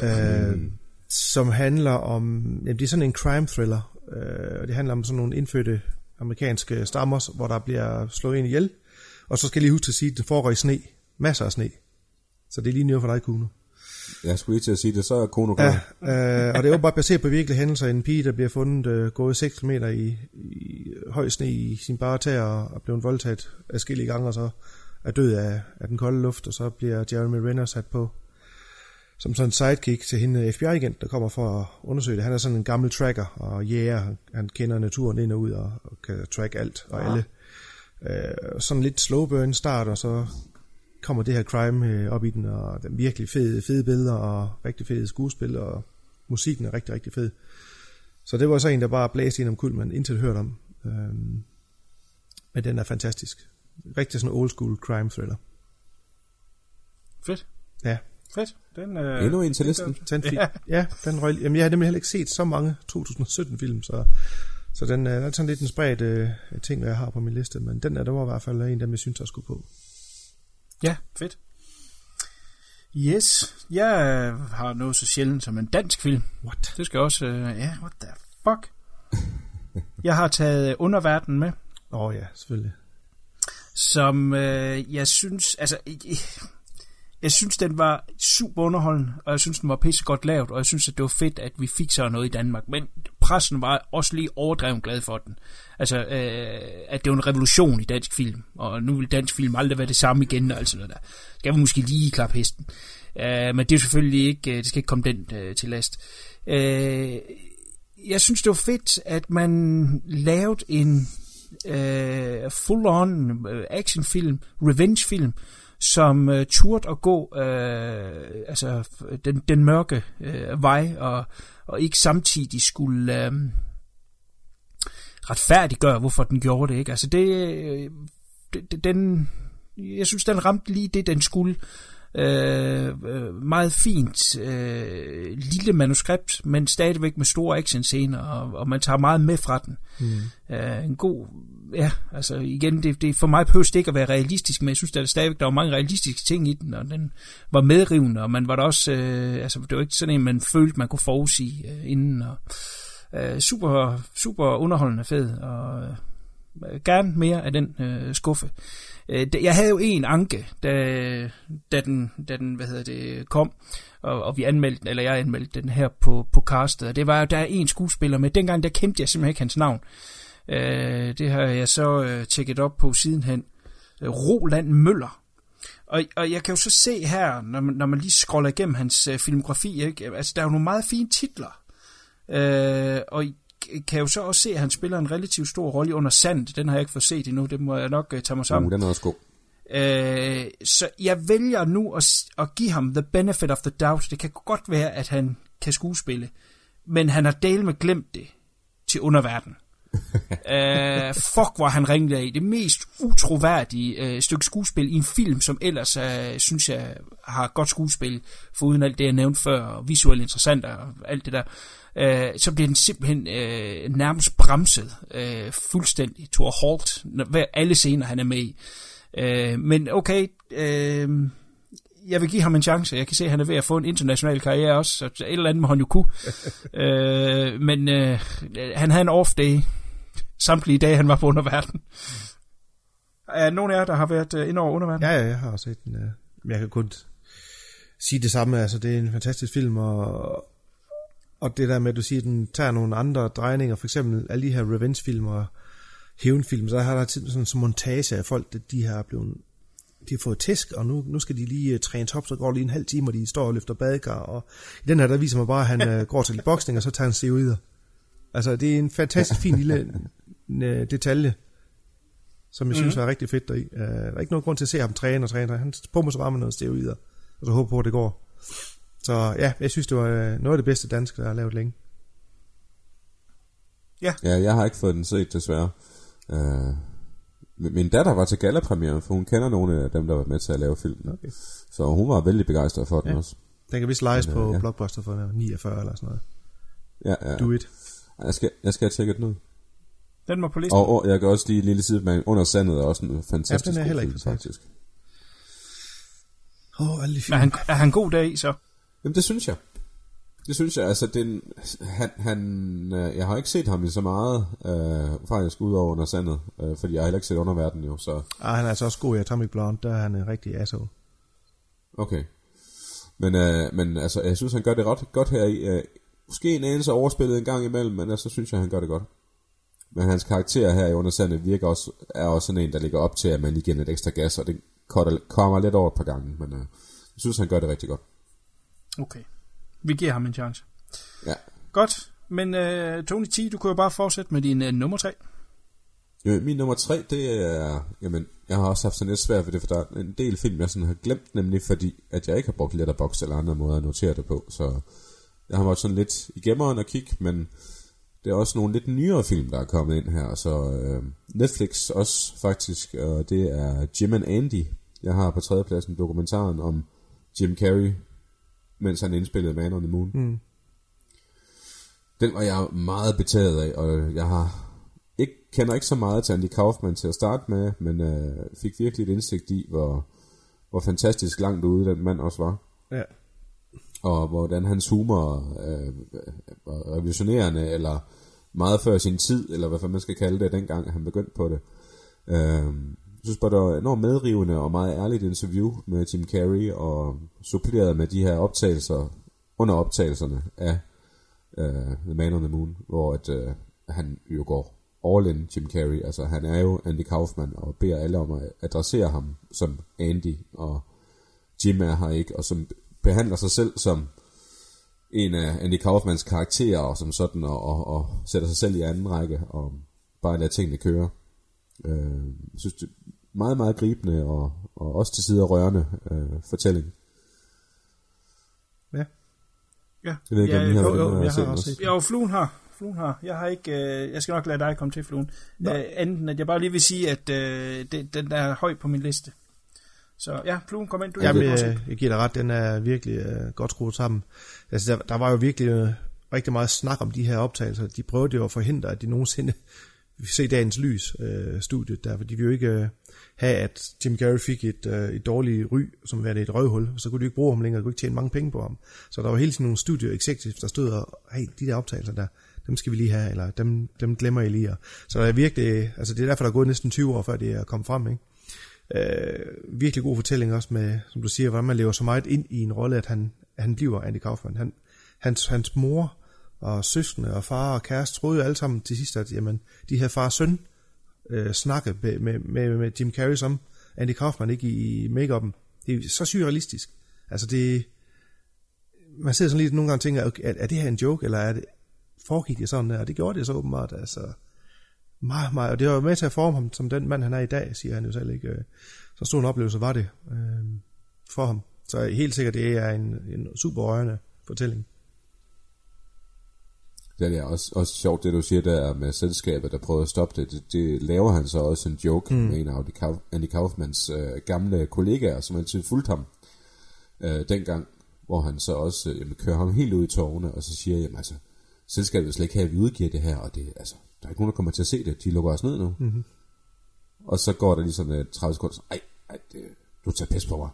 øh, som handler om, jamen, det er sådan en crime thriller, øh, og det handler om sådan nogle indfødte amerikanske stammer, hvor der bliver slået en ihjel, og så skal jeg lige huske at sige, at det foregår i sne. Masser af sne. Så det er lige noget for dig, Kuno. Jeg skulle lige til at sige det, så er Kono Ja, øh, og det er jo bare baseret på virkelige hændelser. En pige, der bliver fundet øh, gået 6 km i, i høj sne i sin bare tæer og er blevet voldtaget adskillige gange, og så er død af, af den kolde luft, og så bliver Jeremy Renner sat på som sådan en sidekick til hende FBI-agent, der kommer for at undersøge det. Han er sådan en gammel tracker og jæger. Han, han kender naturen ind og ud og, og kan track alt og alle. Øh, sådan lidt slow burn start, og så kommer det her crime øh, op i den, og den virkelig fede, fede billeder og rigtig fede skuespil, og musikken er rigtig, rigtig fed. Så det var så en, der bare blæste ind om kul, man intet hørt om. Øhm, men den er fantastisk. Rigtig sådan old school crime thriller. Fedt. Ja, Fedt. Den, øh, Endnu en til listen. den fik, Ja. ja. den røg, jamen jeg har nemlig heller ikke set så mange 2017 film, så, så den er, den er sådan lidt en spredt øh, ting, jeg har på min liste, men den er der var i hvert fald en dem, jeg synes, jeg skulle på. Ja, fedt. Yes, jeg øh, har noget så sjældent som en dansk film. What? Det skal også, øh, ja, what the fuck? [LAUGHS] Jeg har taget Underverden med, Åh oh, ja, selvfølgelig. som øh, jeg synes, altså, øh, jeg synes, den var super underholdende, og jeg synes, den var pisse godt lavet, og jeg synes, at det var fedt, at vi fik så noget i Danmark. Men pressen var også lige overdreven glad for den. Altså, øh, at det var en revolution i dansk film, og nu vil dansk film aldrig være det samme igen, og alt sådan noget der. Skal vi måske lige klappe hesten. Øh, men det er selvfølgelig ikke, øh, det skal ikke komme den øh, til last. Øh, jeg synes, det var fedt, at man lavede en øh, full-on øh, actionfilm, revenge-film, som øh, turde at gå øh, altså den, den mørke øh, vej, og, og ikke samtidig skulle øh, retfærdiggøre, hvorfor den gjorde det. Ikke? Altså det, øh, det, den, jeg synes, den ramte lige det, den skulle. Øh, øh, meget fint øh, lille manuskript, men stadigvæk med store actionscener, og, og man tager meget med fra den. Mm. Øh, en god, ja, altså igen, det, det for mig behøver det ikke at være realistisk, men jeg synes, der stadigvæk der var mange realistiske ting i den, og den var medrivende, og man var da også, øh, altså det var ikke sådan en, man følte, man kunne forudsige øh, inden, og øh, super, super underholdende fed, og øh, gerne mere af den øh, skuffe. Øh, jeg havde jo en anke, da, da, den, da den, hvad hedder det, kom, og, og vi anmeldte den, eller jeg anmeldte den her på, på castet, og det var jo, der er en skuespiller med. Dengang, der kendte jeg simpelthen ikke hans navn. Øh, det har jeg så øh, tjekket op på sidenhen. Øh, Roland Møller. Og, og jeg kan jo så se her, når man, når man lige scroller igennem hans øh, filmografi, ikke? altså der er jo nogle meget fine titler. Øh, og kan jo så også se, at han spiller en relativt stor rolle i Under Sand. Den har jeg ikke fået set endnu, det må jeg nok øh, tage mig sammen. Uh, den er også god. Øh, så jeg vælger nu at, at give ham the benefit of the doubt. Det kan godt være, at han kan skuespille, men han har del med glemt det til underverden. [LAUGHS] øh, fuck, hvor han ringede af. Det mest utroværdige øh, stykke skuespil i en film, som ellers, øh, synes jeg, har godt skuespil, foruden alt det, jeg nævnte før, og visuelt interessant og alt det der. Øh, så bliver den simpelthen øh, nærmest bremset øh, fuldstændig to a halt, hver, alle scener, han er med i. Øh, men okay, øh, jeg vil give ham en chance. Jeg kan se, at han er ved at få en international karriere også, så et eller andet må han jo kunne. [LAUGHS] øh, men øh, han havde en off day samtlige dage, han var på underverden. Er der nogen af jer, der har været øh, inde over underverden? Ja, ja, jeg har også set den. øh, Men jeg kan kun sige det samme. Altså, det er en fantastisk film, og, og det der med, at du siger, at den tager nogle andre drejninger, for eksempel alle de her revenge-film og hævnfilm, så har der tit sådan en montage af folk, at de har blevet de har fået tæsk, og nu, nu skal de lige uh, træne top, så går lige en halv time, og de står og løfter badekar, og i den her, der viser man bare, at han uh, går til lidt boksning, og så tager han steroider. Altså, det er en fantastisk fin lille uh, detalje, som jeg mm. synes var rigtig fedt deri. Uh, der er ikke nogen grund til at se ham træne og træne. Han pumper sig bare med noget steroider, og så håber på, at det går. Så ja, jeg synes, det var uh, noget af det bedste danske, der er lavet længe. Ja, jeg har ikke fået den set, desværre. Uh, min datter var til gallapremiere, for hun kender nogle af dem, der var med til at lave filmen. Okay. Så hun var vældig begejstret for den Ja. også. Den kan vist lejes Men, på øh, ja. Blockbuster for 49 eller sådan noget. Ja, ja. Do it. Jeg skal, jeg skal tjekke den ud. Den må på listen. Og, og jeg kan også lige en lille side med Under Sandet er også en fantastisk Ja, den er heller film, ikke forkert. faktisk. Åh, oh, alle de Er film. han, er han god dag, så? Jamen det synes jeg. Det synes jeg, altså den, han, han, øh, jeg har ikke set ham i så meget, øh, faktisk ud over under sandet, øh, fordi jeg har heller ikke set underverden jo, så Ah, han er altså også god i Atomic Blonde, der er han en rigtig asshole. okay. Men, øh, men altså, jeg synes, han gør det ret godt her i. Øh, måske en anelse overspillet en gang imellem, men altså, synes jeg, han gør det godt. Men hans karakter her i Under Sandet virker også, er også sådan en, der ligger op til, at man lige giver lidt ekstra gas, og det kommer lidt over et par gange, men øh, jeg synes, han gør det rigtig godt. Okay. Vi giver ham en chance. Ja. Godt. Men uh, Tony T, du kunne jo bare fortsætte med din uh, nummer 3. Jo, min nummer tre, det er, jamen, jeg har også haft sådan lidt svært ved det, for der er en del film, jeg sådan har glemt, nemlig fordi, at jeg ikke har brugt Letterboxd eller andre måder at notere det på, så jeg har været sådan lidt i gemmeren og kigge, men det er også nogle lidt nyere film, der er kommet ind her, så øh, Netflix også faktisk, og det er Jim and Andy. Jeg har på tredjepladsen dokumentaren om Jim Carrey, mens han indspillede Man on the Moon. Mm. Den var jeg meget betaget af, og jeg har ikke, kender ikke så meget til Andy Kaufman til at starte med, men øh, fik virkelig et indsigt i, hvor, hvor fantastisk langt ude den mand også var. Ja. Og hvordan hans humor øh, var revolutionerende, eller meget før sin tid, eller hvad man skal kalde det, dengang han begyndte på det. Øh, jeg synes bare, det var enormt medrivende og meget ærligt interview med Jim Carrey, og suppleret med de her optagelser, under optagelserne af uh, The Man on the Moon, hvor at, uh, han jo går all in Jim Carrey. Altså han er jo Andy Kaufman og beder alle om at adressere ham som Andy, og Jim er her ikke, og som behandler sig selv som en af Andy Kaufmans karakterer og som sådan, og, og, og sætter sig selv i anden række, og bare lader tingene køre. Øh, jeg synes, det meget, meget gribende, og, og også til sider rørende øh, fortælling. Ja. Ja. Jeg ved ikke, ja, om I har, jo, jo, jeg har set også set Jo, fluen har. Fluen har. Jeg har ikke, øh, jeg skal nok lade dig komme til fluen. Øh, anden, at jeg bare lige vil sige, at øh, det, den er højt på min liste. Så ja, fluen, kom ind. Du Jamen, jeg, set. jeg giver dig ret, den er virkelig øh, godt skruet sammen. Altså, der, der var jo virkelig øh, rigtig meget snak om de her optagelser. De prøvede jo at forhindre, at de nogensinde [LAUGHS] vi se dagens lys, øh, studiet der, for de ville jo ikke øh, have, at Jim Carrey fik et, øh, et dårligt ry, som var det et røvhul, så kunne de ikke bruge ham længere, de kunne ikke tjene mange penge på ham. Så der var hele tiden nogle studio executives, der stod og, hey, de der optagelser der, dem skal vi lige have, eller dem, dem glemmer I lige. Så der er virkelig, altså det er derfor, der er gået næsten 20 år, før det er kommet frem, ikke? Øh, virkelig god fortælling også med, som du siger, hvordan man lever så meget ind i en rolle, at han, han bliver Andy Kaufman. Han, hans, hans mor og søskende og far og kæreste troede jo alle sammen til sidst, at jamen, de her far og søn øh, snakke med, med, med, med Jim Carrey som Andy Kaufman ikke i, i make-up'en. Det er så surrealistisk. Altså det, man sidder sådan lidt nogle gange og tænker, okay, er, er det her en joke, eller er det, foregik det sådan der? Og det gjorde det så åbenbart, altså meget, meget, og det var jo med til at forme ham som den mand, han er i dag, siger han jo selv ikke. Så stor en oplevelse var det øh, for ham. Så helt sikkert, det er en, en super rørende fortælling. Det er også, også sjovt, det du siger der med selskabet, der prøvede at stoppe det. Det, det laver han så også en joke mm. med en af Andy Kauf- Andy Kaufmans øh, gamle kollegaer, som altid fulgte ham øh, dengang, hvor han så også øh, jamen, kører ham helt ud i tårne, og så siger, jamen altså, selskabet vil slet ikke have, at vi udgiver det her, og det, altså, der er ikke nogen, der kommer til at se det, de lukker os ned nu. Mm-hmm. Og så går der lige sådan øh, 30 sekunder, så, ej, ej det, du tager pis på mig.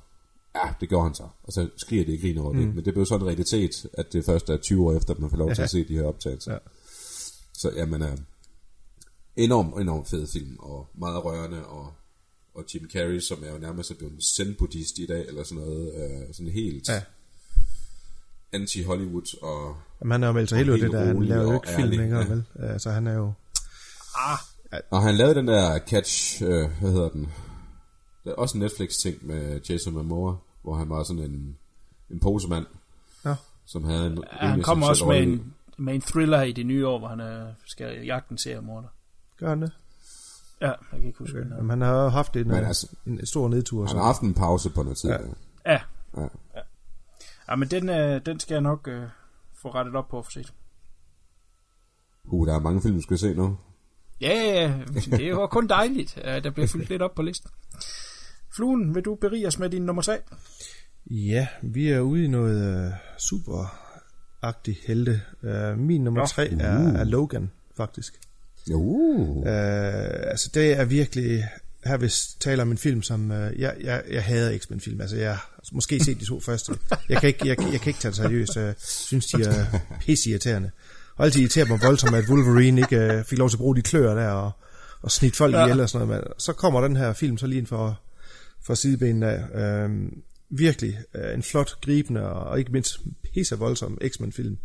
Ja, det gjorde han så. Og så skriger de og griner over mm. det. Men det blev sådan en realitet, at det først er 20 år efter, at man får lov til at se de her optagelser. Ja. Så jamen, øh, enormt, enormt fed film, og meget rørende, og, og Jim Carrey, som er jo nærmest er blevet zen-buddhist i dag, eller sådan noget, øh, sådan helt Ja. anti-Hollywood, og Jamen, han er jo meldt sig helt ud det der, han laver jo ikke film længere, ja. vel? Altså, han er jo... Og han lavede den der Catch, øh, hvad hedder den? Der er også en Netflix-ting med Jason Momoa, hvor han var sådan en, en posemand, Ja. som havde en Ja, han kommer også med en, med en thriller i det nye år, hvor han øh, skal jagte en seriemorder. Gør han det? Ja, jeg kan ikke huske, okay. Jamen, han har haft en, Men Men, altså- en, stor nedtur. Han Så. har haft en pause på noget tid. Ja. Ja. Ja. Ja. ja. Men den, øh, den skal jeg nok øh, få rettet op på for set. Uh, der er mange film, du skal se nu. Ja, ja, ja. det er jo kun dejligt, at der bliver fyldt lidt op på listen. Fluen, vil du berige os med din nummer 3? Ja, vi er ude i noget uh, super-agtigt helte. Uh, min nummer Nå. tre er, er Logan, faktisk. Jo. Uh, altså, det er virkelig... Her hvis taler om en film, som... Uh, jeg, jeg, jeg hader X-Men film. Altså, jeg har måske set de to første. Jeg kan ikke, jeg, jeg kan ikke tage det seriøst. Jeg synes, de er pisseirriterende. Og altid irriterer mig voldsomt, at Wolverine ikke uh, fik lov til at bruge de klør der, og, og snit folk ja. ihjel og sådan noget. Men så kommer den her film så lige ind for, for sidebenene af. Øhm, virkelig øh, en flot, gribende og ikke mindst pisse voldsom X-Men film,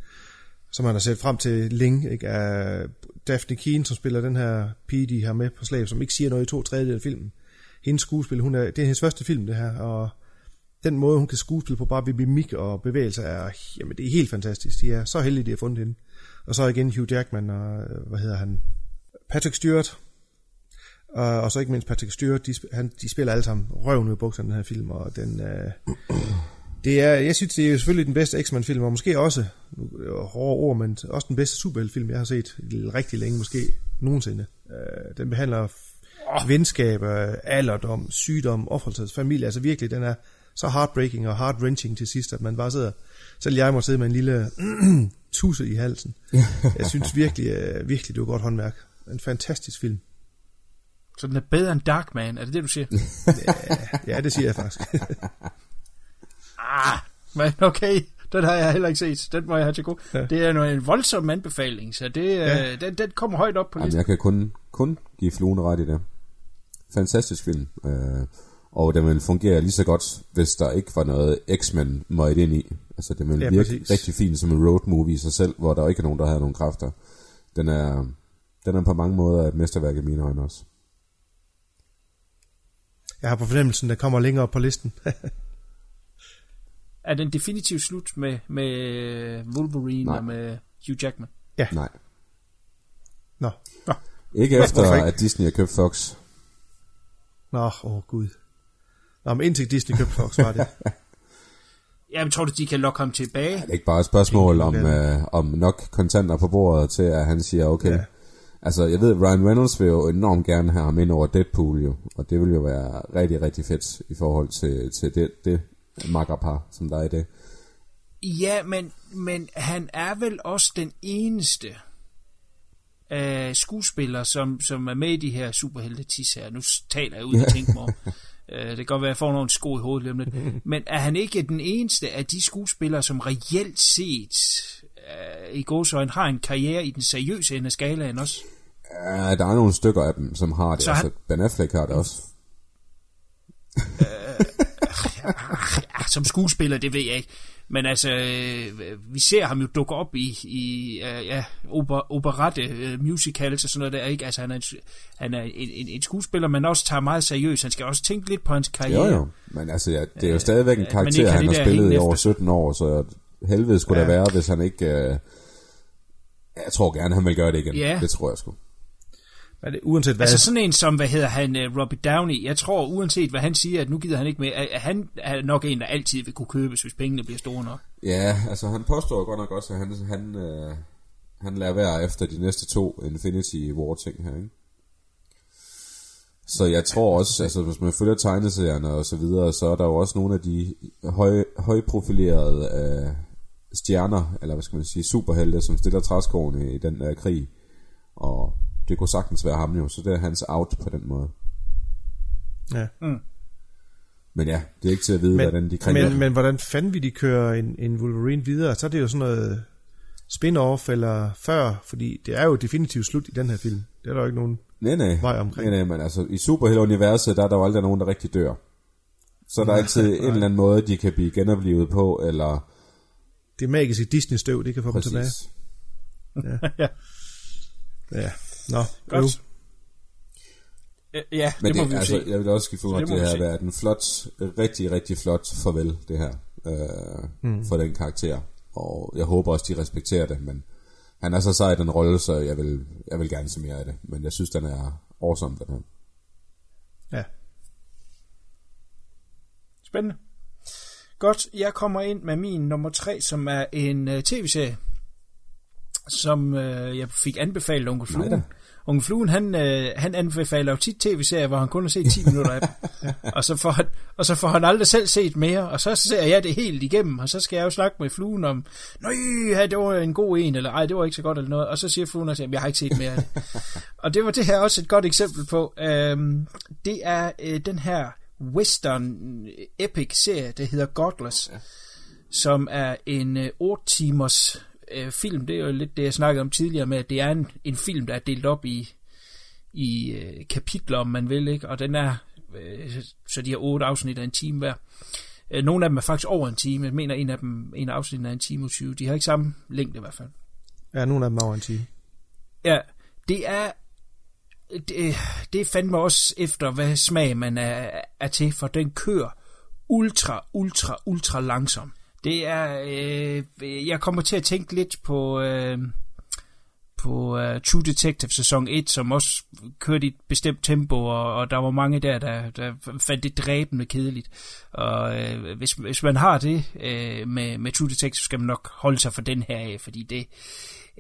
som man har set frem til længe, ikke? Af Daphne Keen, som spiller den her pige, de har med på slag, som ikke siger noget i to tredjedel af filmen. Hendes skuespil, hun er, det er hendes første film, det her, og den måde, hun kan skuespille på bare ved mimik og bevægelser, er, jamen, det er helt fantastisk. De er så heldige, de har fundet hende. Og så igen Hugh Jackman og, øh, hvad hedder han, Patrick Stewart, og, og så ikke mindst Patrick Stewart, de, han, de spiller alle sammen røven ud bukserne, den her film, og den, øh, det er, jeg synes, det er selvfølgelig den bedste X-Men-film, og måske også, hårde ord, men også den bedste superheltfilm, jeg har set rigtig længe, måske nogensinde. Øh, den behandler oh. venskab, øh, alderdom, sygdom, offrelses, familie, altså virkelig, den er så heartbreaking og heart-wrenching til sidst, at man bare sidder, selv jeg må sidde med en lille [CLEARS THROAT] tusse i halsen. Jeg synes virkelig, øh, virkelig, det var godt håndværk. En fantastisk film. Så den er bedre end Darkman, er det det, du siger? [LAUGHS] Ja, det siger jeg faktisk. [LAUGHS] ah, men okay, den har jeg heller ikke set. Den må jeg have til god. Ja. Det er jo en voldsom anbefaling, så det, ja. øh, den, den kommer højt op på Jamen, listen. jeg kan kun, kun give fluen ret i det. Fantastisk film. Øh, og den vil fungere lige så godt, hvis der ikke var noget X-Men møjt ind i. Altså, det vil ja, virke præcis. rigtig fint som en road movie i sig selv, hvor der ikke er nogen, der havde nogen kræfter. Den er, den er på mange måder et mesterværk i mine øjne også. Jeg har på fornemmelsen, der kommer længere op på listen. [LAUGHS] Er den definitivt slut med, med Wolverine Nej. og med Hugh Jackman? Nej. Nå, Ikke Nå, efter, hvorfor ikke? at Disney har købt Fox. nå, åh oh, gud. Nå, men indtil Disney købte Fox, var det. [LAUGHS] Jamen, tror du, de kan lokke ham tilbage? Det er ikke bare et spørgsmål om, øh, om nok kontanter på bordet til, at han siger, okay, Ja. Altså jeg ved, Ryan Reynolds vil jo enormt gerne have ham ind over Deadpool jo, og det vil jo være rigtig, rigtig fedt i forhold til, til det, det makkerpar, som der er i det. Ja, men, men han er vel også den eneste øh, skuespiller, som, som er med i de her superhelte her. Nu taler jeg ud og tænker mig. Øh, det kan godt være, at jeg får nogle sko i hovedet lidt. [LAUGHS] Men er han ikke den eneste af de skuespillere, som reelt set øh, i gåsøjne har en karriere i den seriøse ende af skalaen også? Ja, der er nogle stykker af dem, som har det. Så Så han- altså, Ben Affleck har det også. Ja, som skuespiller, det ved jeg ikke. Men altså, øh, vi ser ham jo dukke op i, i øh, ja, oper, operette øh, musicals og sådan noget der, ikke? Altså, han er, en, han er en, en, en skuespiller, man også tager meget seriøst. Han skal også tænke lidt på hans karriere. Jo, jo. Men altså, ja, det er jo stadigvæk en Øh, men ikke karakter, han har spillet i over efter sig. 17 år, så helvede skulle ja. Det være, hvis han ikke... Øh, jeg tror gerne, han vil gøre det igen. Ja. Det tror jeg sgu. Er det, uanset hvad, Altså sådan en som, hvad hedder han, uh, Robert Downey, jeg tror uanset hvad han siger, at nu gider han ikke mere, at han er nok en, der altid vil kunne købes, hvis pengene bliver store nok. Ja, altså han påstår godt nok også, at han, han, øh, han lader være efter de næste to Infinity War ting her, ikke? Så jeg tror også, altså hvis man følger tegneserierne og så videre, så er der jo også nogle af de høj, højprofilerede øh, stjerner, eller hvad skal man sige, superhelte, som stiller træskoene i den der krig. Og det kunne sagtens være ham jo, så det er hans out på den måde. ja. Men ja, det er ikke til at vide, men, hvordan de krænger. men, men hvordan fanden vil de køre en, en Wolverine videre? Så er det jo sådan noget spin-off eller før, fordi det er jo definitivt slut i den her film. Det er der jo ikke nogen... Nej, nej. vej omkring. Nej, nej, men altså, i superhelte-universet, der er der jo aldrig nogen, der rigtig dør. Så er der altid en eller anden måde, de kan blive genoplevet på, eller... Det magiske Disney-støv, det kan få dem tilbage. [LAUGHS] Præcis. ja. Ja. Nå, Godt. øv. Ja, Men det må vi altså, se. jeg vil også give for, at det det, har været en flot, rigtig, rigtig flot farvel, det her, øh, mm. for den karakter. Og jeg håber også, de respekterer det, men han er så sej i den rolle, så jeg vil, jeg vil gerne se mere af det. Men jeg synes, den er awesome, den her. Ja. Spændende. Godt, jeg kommer ind med min nummer tre, som er en uh, tv-serie, som uh, jeg fik anbefalet Onkel Nej Fluen. da. Onkel Fluen, han, uh, han anbefaler jo tit tv-serier, hvor han kun har set 10 [LAUGHS] minutter af dem. og, så får han, og så får han aldrig selv set mere, og så ser jeg det helt igennem, og så skal jeg jo snakke med Fluen om, nej, ja, det var en god en, eller ej, det var ikke så godt, eller noget, og så siger Fluen også, jeg har ikke set mere af det. [LAUGHS] og det var det her også et godt eksempel på. Øhm, det er øh, den her western epic serie, der hedder Godless, ja. som er en øh, 8 timers øh, film. Det er jo lidt det, jeg snakkede om tidligere med, at det er en, en film, der er delt op i, i øh, kapitler, om man vil, ikke? og den er, øh, så de har otte afsnit af en time hver. Øh, nogle af dem er faktisk over en time. Jeg mener, en af dem, en af afsnittene er en time og 20. De har ikke samme længde i hvert fald. Ja, nogle af dem er over en time. Ja, det er det, det er fandme også efter, hvad smag man er, er til, for den kører ultra, ultra, ultra langsom. Det er, øh, jeg kommer til at tænke lidt på, øh, på uh, True Detective sæson 1, som også kørte i et bestemt tempo, og, og der var mange der, der, der fandt det dræbende kedeligt. Og øh, hvis, hvis man har det øh, med, med True Detective, så skal man nok holde sig for den her af, fordi det,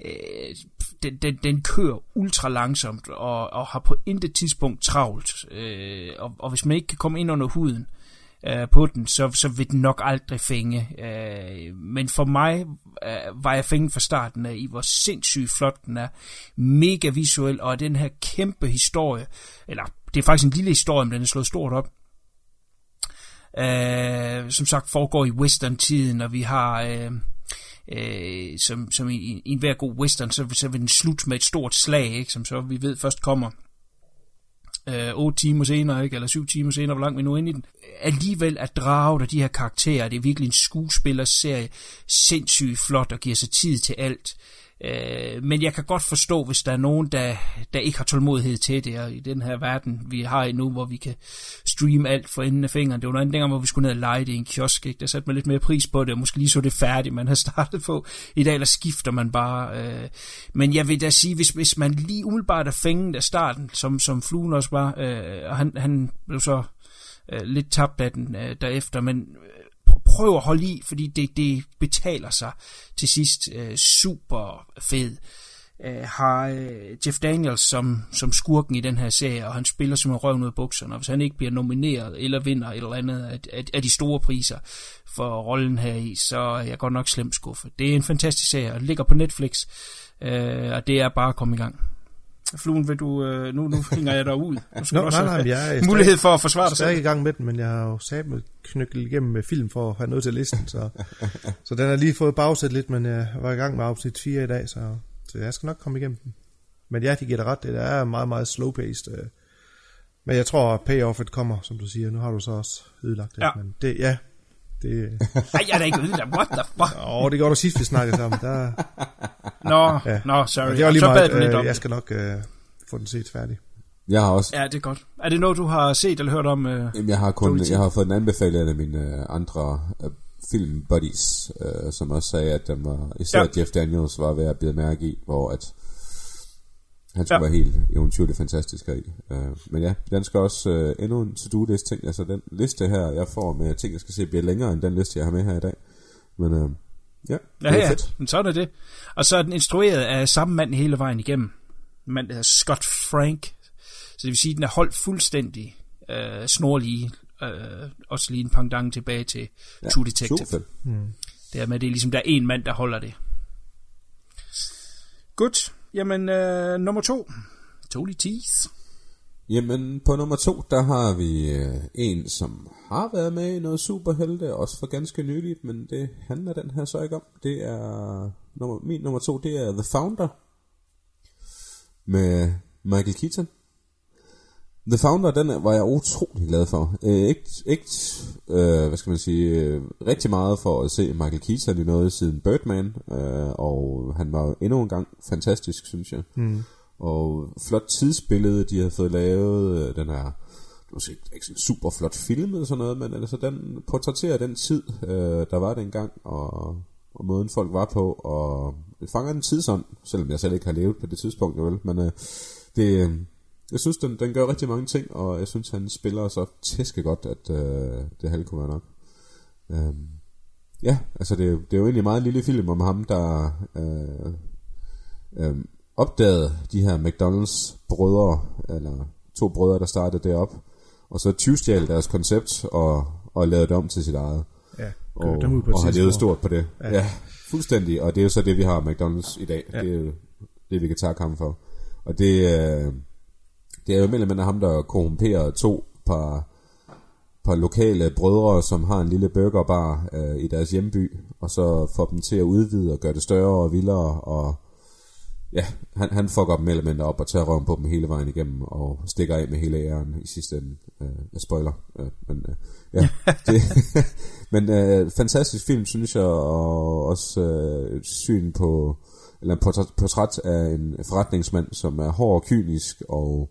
øh, den, den, den kører ultra langsomt, og, og har på intet tidspunkt travlt. Øh, og, og hvis man ikke kan komme ind under huden, øh, på den, så, så vil den nok aldrig fænge. Øh, men for mig øh, var jeg fængt fra starten af i, hvor sindssygt flot den er. Mega visuel, og den her kæmpe historie, eller det er faktisk en lille historie, men den er slået stort op. Øh, som sagt foregår i western-tiden, og vi har... Øh, øh, som, som i, i en hver god western, så, så vil den slutte med et stort slag, ikke, som så vi ved først kommer øh, 8 timer senere, ikke? eller 7 timer senere, hvor langt vi nu er inde i den, alligevel er draget af de her karakterer. Det er virkelig en skuespillerserie, sindssygt flot og giver sig tid til alt. Øh, Øh, men jeg kan godt forstå, hvis der er nogen, der, der ikke har tålmodighed til det, og i den her verden, vi har i nu, hvor vi kan streame alt for enden af fingeren. Det var noget andet hvor vi skulle ned og lege det i en kiosk, ikke? der satte man lidt mere pris på det, og måske lige så det færdigt, man har [LAUGHS] startet på. I dag, eller skifter man bare. Øh. Men jeg vil da sige, hvis, hvis man lige umiddelbart er fænget af starten, som, som fluen også var, øh, og han, han blev så øh, lidt tabt af den øh, derefter, men øh, prøv at holde i, fordi det, det betaler sig til sidst øh, super fed. Øh, har øh, Jeff Daniels som, som skurken i den her serie, og han spiller som en røv ud af bukserne, og hvis han ikke bliver nomineret eller vinder et eller andet af, af, af de store priser for rollen her i, så er jeg godt nok slemt skuffet. Det er en fantastisk serie, og ligger på Netflix, øh, og det er bare at komme i gang. Fluen, vil du, øh, nu, nu hænger jeg dig ud. Nu skal Nå, du også nej, nej, jeg er mulighed for at forsvare dig Jeg er selv. ikke i gang med den, men jeg har jo sat med knykkel igennem med film for at have noget til listen, så, [LAUGHS] så den har lige fået bagsat lidt, men jeg var i gang med afsnit 4 i dag, så, så jeg skal nok komme igennem den. Men ja, de giver dig ret, det er meget, meget slow-paced. øh. Men jeg tror, at payoffet kommer, som du siger. Nu har du så også ødelagt det. Ja. Men det, ja, det, [LAUGHS] Ej, jeg er da ikke ude der. What the fuck? åh, det gjorde du sidst, vi snakkede sammen. Der, Nå, ja. nå, sorry. Men det var lige så bad meget, du lidt øh, om jeg skal nok øh, få den set færdig. Jeg har også Ja, det er godt. Er det noget, du har set eller hørt om? Øh? Jamen, jeg har kun jeg har fået den anbefalet af mine øh, andre øh, film buddies, øh, som også sagde, at den var, især Ja. ja. Jeff Daniels var ved at bide mærke i, hvor at han skulle Ja. være helt eventyrligt fantastisk her i. Øh, men ja, den skal også øh, endnu en to-do-list ting. Altså den liste her, jeg får med ting, jeg skal se, bliver længere end den liste, jeg har med her i dag. Men øh, ja, det Ja, er ja, fedt. men sådan er det. Og så er den instrueret af samme mand hele vejen igennem. En mand, der hedder Scott Frank. Så det vil sige, at den er holdt fuldstændig øh, snorlige. Øh, også lige en pendant tilbage til ja, True Detective. Super fedt. Det er med, det er ligesom, der er en mand, der holder det. Godt. Jamen, øh, nummer to. Tony Teeth. Jamen, på nummer to, der har vi øh, en, som har været med i noget superhelte, også for ganske nyligt, men det handler den her så ikke om. Det er, nummer, min nummer to, det er The Founder, med Michael Keaton. The Founder, den var jeg utrolig glad for. Øh, ikke, ikke øh, hvad skal man sige, øh, rigtig meget for at se Michael Keaton i noget siden Birdman, øh, og han var endnu en gang fantastisk, synes jeg. Mm. Og flot tidsbillede, de har fået lavet, øh, den er måske ikke sådan super flot film eller sådan noget, men altså den portrætterer den tid, øh, der var dengang, og, og måden folk var på, og det fanger en tidsånd, selvom jeg selv ikke har levet på det tidspunkt, jo vel, men øh, det, øh, jeg synes, den, den gør rigtig mange ting, og jeg synes, han spiller så tæske godt, at øh, det halve kunne være nok. Øhm, ja, altså det, er jo- det er jo egentlig en meget lille film om ham, der øh, øh, opdagede de her McDonald's brødre, eller to brødre, der startede derop, og så tyvstjal deres koncept og, og lavede det om til sit eget. Ja, Og, dem ud på og har levet stort på det. Ja. ja, fuldstændig. Og det er jo så det, vi har McDonald's i dag. Ja. Det er jo det, vi kan takke ham for. Og det, øh, det er jo mellem ham, der korrumperer to par, par lokale brødre, som har en lille burgerbar øh, i deres hjemby, og så får dem til at udvide og gøre det større og vildere, og ja, han, han fucker dem element op og tager røven på dem hele vejen igennem og stikker af med hele æren i sidste ende. Øh, jeg spoiler, øh, men øh, ja. [LAUGHS] det, [LAUGHS] men øh, fantastisk film, synes jeg, og også øh, et syn på, eller en portræt, portræt af en forretningsmand, som er hård og kynisk og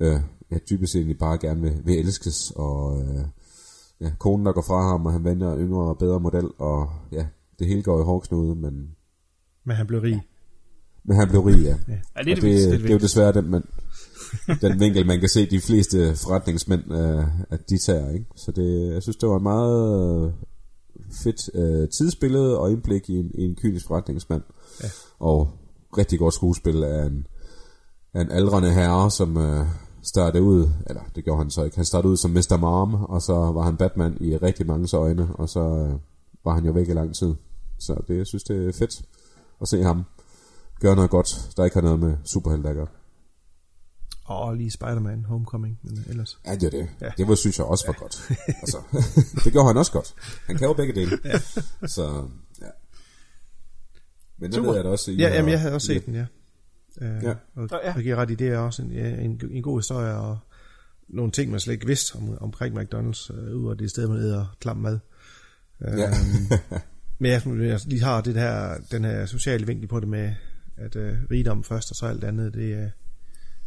øh, ja, dybest set egentlig bare gerne vil, vil elskes, og øh, ja, konen der går fra ham, og han vender en yngre og bedre model, og ja, det hele går i hårdknude, men, Men han blev rig. men han blev rig, ja. Ja, det er det, det, det er jo desværre den, man, den vinkel, man kan se de fleste forretningsmænd, øh, at de tager, ikke? Så det, jeg synes, det var en meget fedt øh, tidsbillede og indblik i en, i en kynisk forretningsmand. Ja. Og rigtig godt skuespil af en, af en aldrende herre, som øh, startede ud, eller det gjorde han så ikke, han startede ud som Mr. Mom, og så var han Batman i rigtig mange øjne, og så øh, var han jo væk i lang tid. Så det, jeg synes, det er fedt at se ham gøre noget godt, der ikke har noget med superhelte at gøre. Og lige Spider-Man Homecoming, men ellers. Ja, det er det. Ja. Ja. Det var, synes jeg også var godt. Altså, [LAUGHS] det gjorde han også godt. Han kan jo begge dele. Ja. Så, ja. Men det ved jeg da også. I Ja, har- jamen, jeg havde også set den, ja. Uh, Ja. Og Ja. jeg giver ret i, det er også en, ja, en, en god historie, og nogle ting, man slet ikke vidste om, omkring McDonald's, uh, ud af det sted, man æder klam mad. Uh, Ja. men jeg, jeg lige har det her, den her sociale vinkel på det med, at uh, rigdom først, og så alt andet, det, er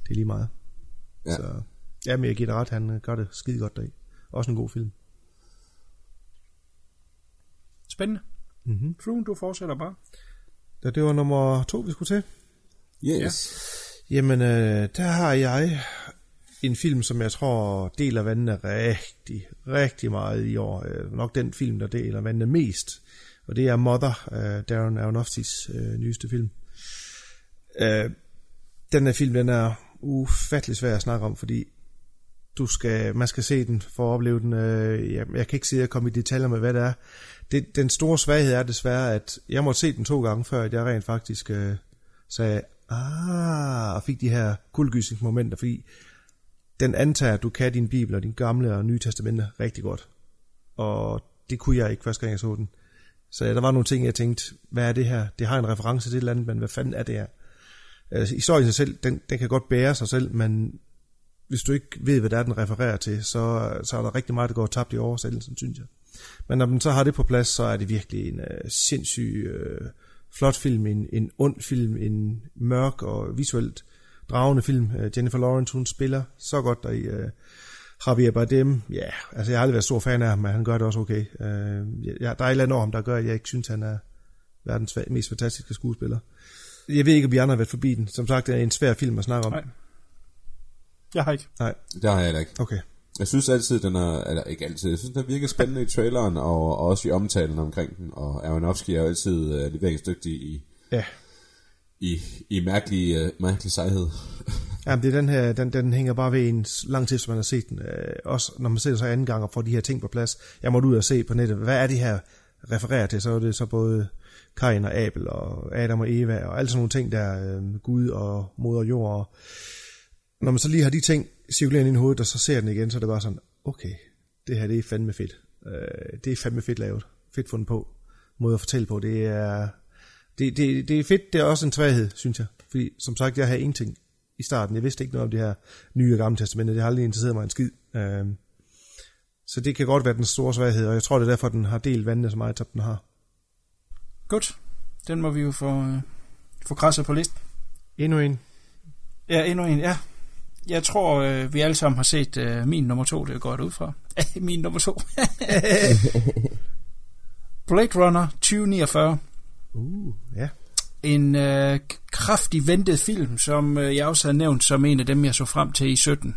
det er lige meget. Ja. Så, ja, men jeg giver dig ret, han øh, gør det skide godt deri. Også en god film. Spændende. Mm-hmm. Du fortsætter bare. Da det var nummer to, vi skulle til. Yes. Jamen, øh, der har jeg en film, som jeg tror deler vandene rigtig, rigtig meget i år. Øh, nok den film, der deler vandene mest. Og det er Mother, øh, Darren Aronofskys øh, nyeste film. Øh, den her film, den er ufattelig svær at snakke om, fordi du skal, man skal se den for at opleve den. Øh, jeg, jeg kan ikke sige at komme i detaljer med, hvad det er. Det, den store svaghed er desværre, at jeg måtte se den to gange, før at jeg rent faktisk øh, sagde, ah, og fik de her kuldegysningsmomenter, fordi den antager, at du kan din bibel og din gamle og nye testamente rigtig godt. Og det kunne jeg ikke første gang, jeg så den. Så ja, der var nogle ting, jeg tænkte, hvad er det her? Det har en reference til et eller andet, men hvad fanden er det her? Altså, historien i sig selv, den, den kan godt bære sig selv, men hvis du ikke ved, hvad det er, den refererer til, så, så er der rigtig meget, der går tabt i oversættelsen, synes jeg. Men når man så har det på plads, så er det virkelig en uh, sindssyg, uh, flot film, en, en ond film, en mørk og visuelt dragende film. Uh, Jennifer Lawrence, hun spiller så godt der i uh, Javier Bardem. Ja, yeah, altså jeg har aldrig været stor fan af ham, men han gør det også okay. Uh, ja, der er et eller andet over ham, der gør, at jeg ikke synes, han er verdens mest fantastiske skuespiller. Jeg ved ikke, om vi andre har været forbi den. Som sagt, det er en svær film at snakke om. Nej. Jeg har ikke. Nej. Det har jeg heller ikke. Okay. Jeg synes altid, den er, eller ikke altid, jeg synes, den virker spændende i traileren, og, og også i omtalen omkring den, og Aronofsky er jo altid uh, leveringsdygtig i, Ja. i, i mærkelig, uh, mærkelig sejhed. [LAUGHS] Jamen, det er den her, den, den hænger bare ved en lang tid, som man har set den. Øh, også når man ser det så anden gang og får de her ting på plads. Jeg måtte ud og se på nettet, hvad er det her refererer til? Så er det så både Kain og Abel og Adam og Eva og alle sådan nogle ting der, øh, Gud og moder jord. Og når man så lige har de ting cirkulerende ind i hovedet, og så ser den igen, så er det bare sådan, okay, det her det er fandme fedt. Øh, det er fandme fedt lavet. Fedt fundet på. Måde at fortælle på. Det er, det, det, det er fedt, det er også en svaghed, synes jeg. Fordi som sagt, jeg havde ingenting i starten. Jeg vidste ikke noget om det her nye og gamle testamente. Det har aldrig interesseret mig en skid. Øh, så det kan godt være den store svaghed, og jeg tror, det er derfor, den har delt vandene så meget, som den har. Godt. Den må vi jo få, øh, få krasset på listen. Endnu en. Ja, endnu en, ja. Jeg tror, øh, vi alle sammen har set øh, min nummer to, det er godt ud fra. [LAUGHS] min nummer to. [LAUGHS] Blade Runner 2049. Uh, ja. En øh, kraftig ventet film, som øh, jeg også har nævnt som en af dem, jeg så frem til i 17.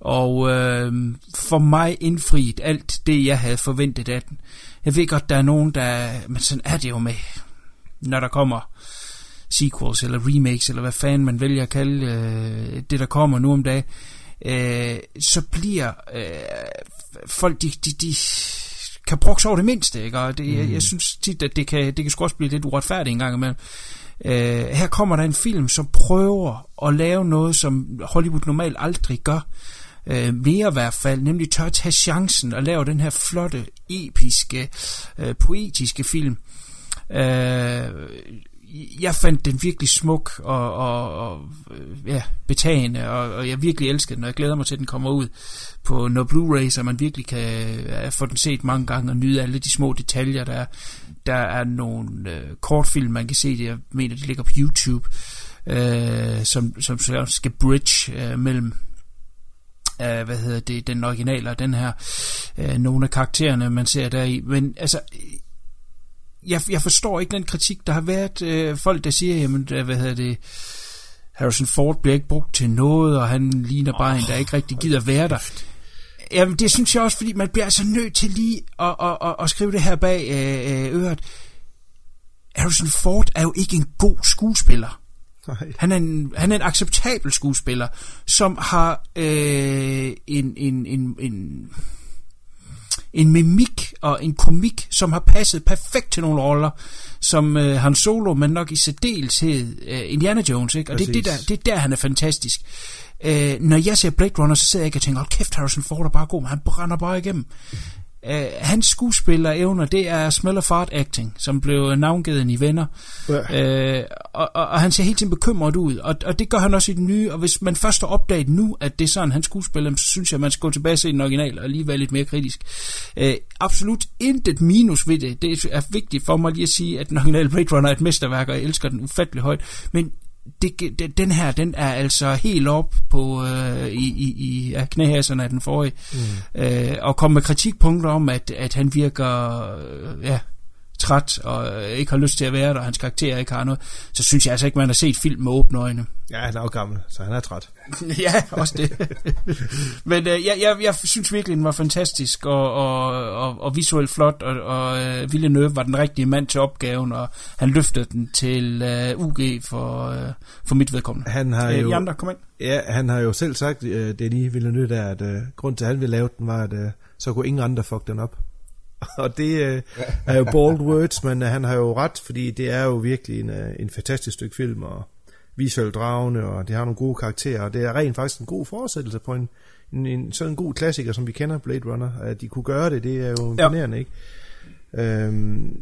Og øh, for mig indfriet alt det, jeg havde forventet af den. Jeg ved godt, der er nogen, der... Men sådan er det jo med, når der kommer sequels eller remakes, eller hvad fanden man vælger at kalde øh, det, der kommer nu om dagen. Øh, så bliver øh, folk, de, de, de kan brokse over det mindste, ikke? Og det, mm. jeg, jeg synes tit, at det kan, det kan sgu også blive lidt uretfærdigt en gang imellem. Øh, her kommer der en film, som prøver at lave noget, som Hollywood normalt aldrig gør. Øh, mere i hvert fald, nemlig tør tage chancen og lave den her flotte, episke, øh, poetiske film. Øh, jeg fandt den virkelig smuk og, og, og ja, betagende, og, og jeg virkelig elsker den, og jeg glæder mig til, at den kommer ud på noget Blu-ray, så man virkelig kan ja, få den set mange gange og nyde alle de små detaljer, der er. Der er nogle øh, kortfilm, man kan se det, jeg mener, det ligger på YouTube, øh, som, som skal bridge øh, mellem øh, hvad hedder det, den originale og den her, øh, nogle af karaktererne, man ser der i. Men altså, jeg, jeg forstår ikke den kritik, der har været øh, folk, der siger, jamen, øh, hvad hedder det, Harrison Ford bliver ikke brugt til noget, og han ligner bare oh, en, der ikke rigtig gider være der. Jamen, det synes jeg også, fordi man bliver altså nødt til lige at, at, at, at skrive det her bag øh, øh øret. Harrison Ford er jo ikke en god skuespiller. Nej. Han, er en, han er en acceptabel skuespiller, som har øh, en, en, en, en en mimik og en komik, som har passet perfekt til nogle roller, som øh, Han Solo, men nok i særdeleshed øh, Indiana Jones, ikke? Og det, det, der, det er der, han er fantastisk. Øh, når jeg ser Blade Runner, så sidder jeg ikke og tænker, hold kæft, Harrison Ford er bare god, men han brænder bare igennem. Uh, hans skuespillerevner, det er smell of fart acting, som blev navngivet i Venner. Ja. Uh, og, og, og han ser helt tiden bekymret ud, og, og det gør han også i den nye, og hvis man først har opdaget nu, at det er sådan, han skuespiller, så synes jeg, at man skal gå tilbage og se den original, og lige være lidt mere kritisk. Uh, absolut intet minus ved det. Det er vigtigt for mig lige at sige, at den originale Blade Runner er et mesterværk, og jeg elsker den ufattelig højt, men det, den her, den er altså helt op på øh, i, i, i ja, knæhæserne af den forrige, mm. øh, og kom med kritikpunkter om, at, at han virker øh, ja, træt og ikke har lyst til at være der, og hans karakter ikke har noget, så synes jeg altså ikke, man har set film med åbne øjne. [LAUGHS] Ja, han er jo gammel, så han er træt. [LAUGHS] ja, også det. [LAUGHS] Men øh, jeg, jeg, jeg synes virkelig, den var fantastisk, og, og, og, og visuelt flot, og, og uh, Villeneuve var den rigtige mand til opgaven, og han løftede den til uh, UG for, uh, for mit vedkommende. Han har jo, de andre, kom ind. Ja, han har jo selv sagt, uh, det lige Villeneuve der, at uh, grund til, at han ville lave den, var, at uh, så kunne ingen andre fuck den op. [LAUGHS] og det øh, er jo bold words, men øh, han har jo ret, fordi det er jo virkelig en, øh, en fantastisk stykke film, og visuelt dragende, og det har nogle gode karakterer, og det er rent faktisk en god fortsættelse på en, en, en sådan en god klassiker, som vi kender, Blade Runner. At de kunne gøre det, det er jo imponerende, ja. ikke? Øhm,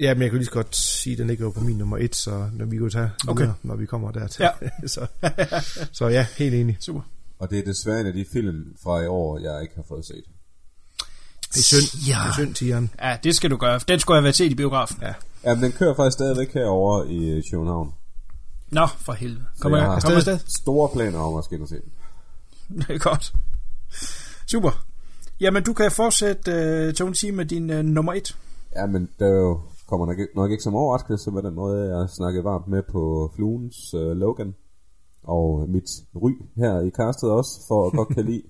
ja, men jeg kan lige så godt sige, at den ligger jo på min nummer et, så når vi kan tage okay. videre, når vi kommer dertil. Ja. [LAUGHS] så, så ja, helt enig. Super. Og det er desværre en af de film fra i år, jeg ikke har fået set. Det er synd. Ja. Det er synd, Tieren. Ja, det skal du gøre. Den skulle have været set i biografen. Ja. ja, men den kører faktisk stadigvæk herovre i øh, København. Nå, for helvede. Kommer jeg, jeg kommer afsted? Store planer om at skal se den. Det er godt. Super. Jamen, du kan fortsætte, uh, Tony, med din uh, nummer et. Ja, men der jo, kommer nok, nok ikke som overraskelse med den måde, jeg snakkede varmt med på Fluens uh, Logan. Og mit ry her i castet også, for at godt kan lide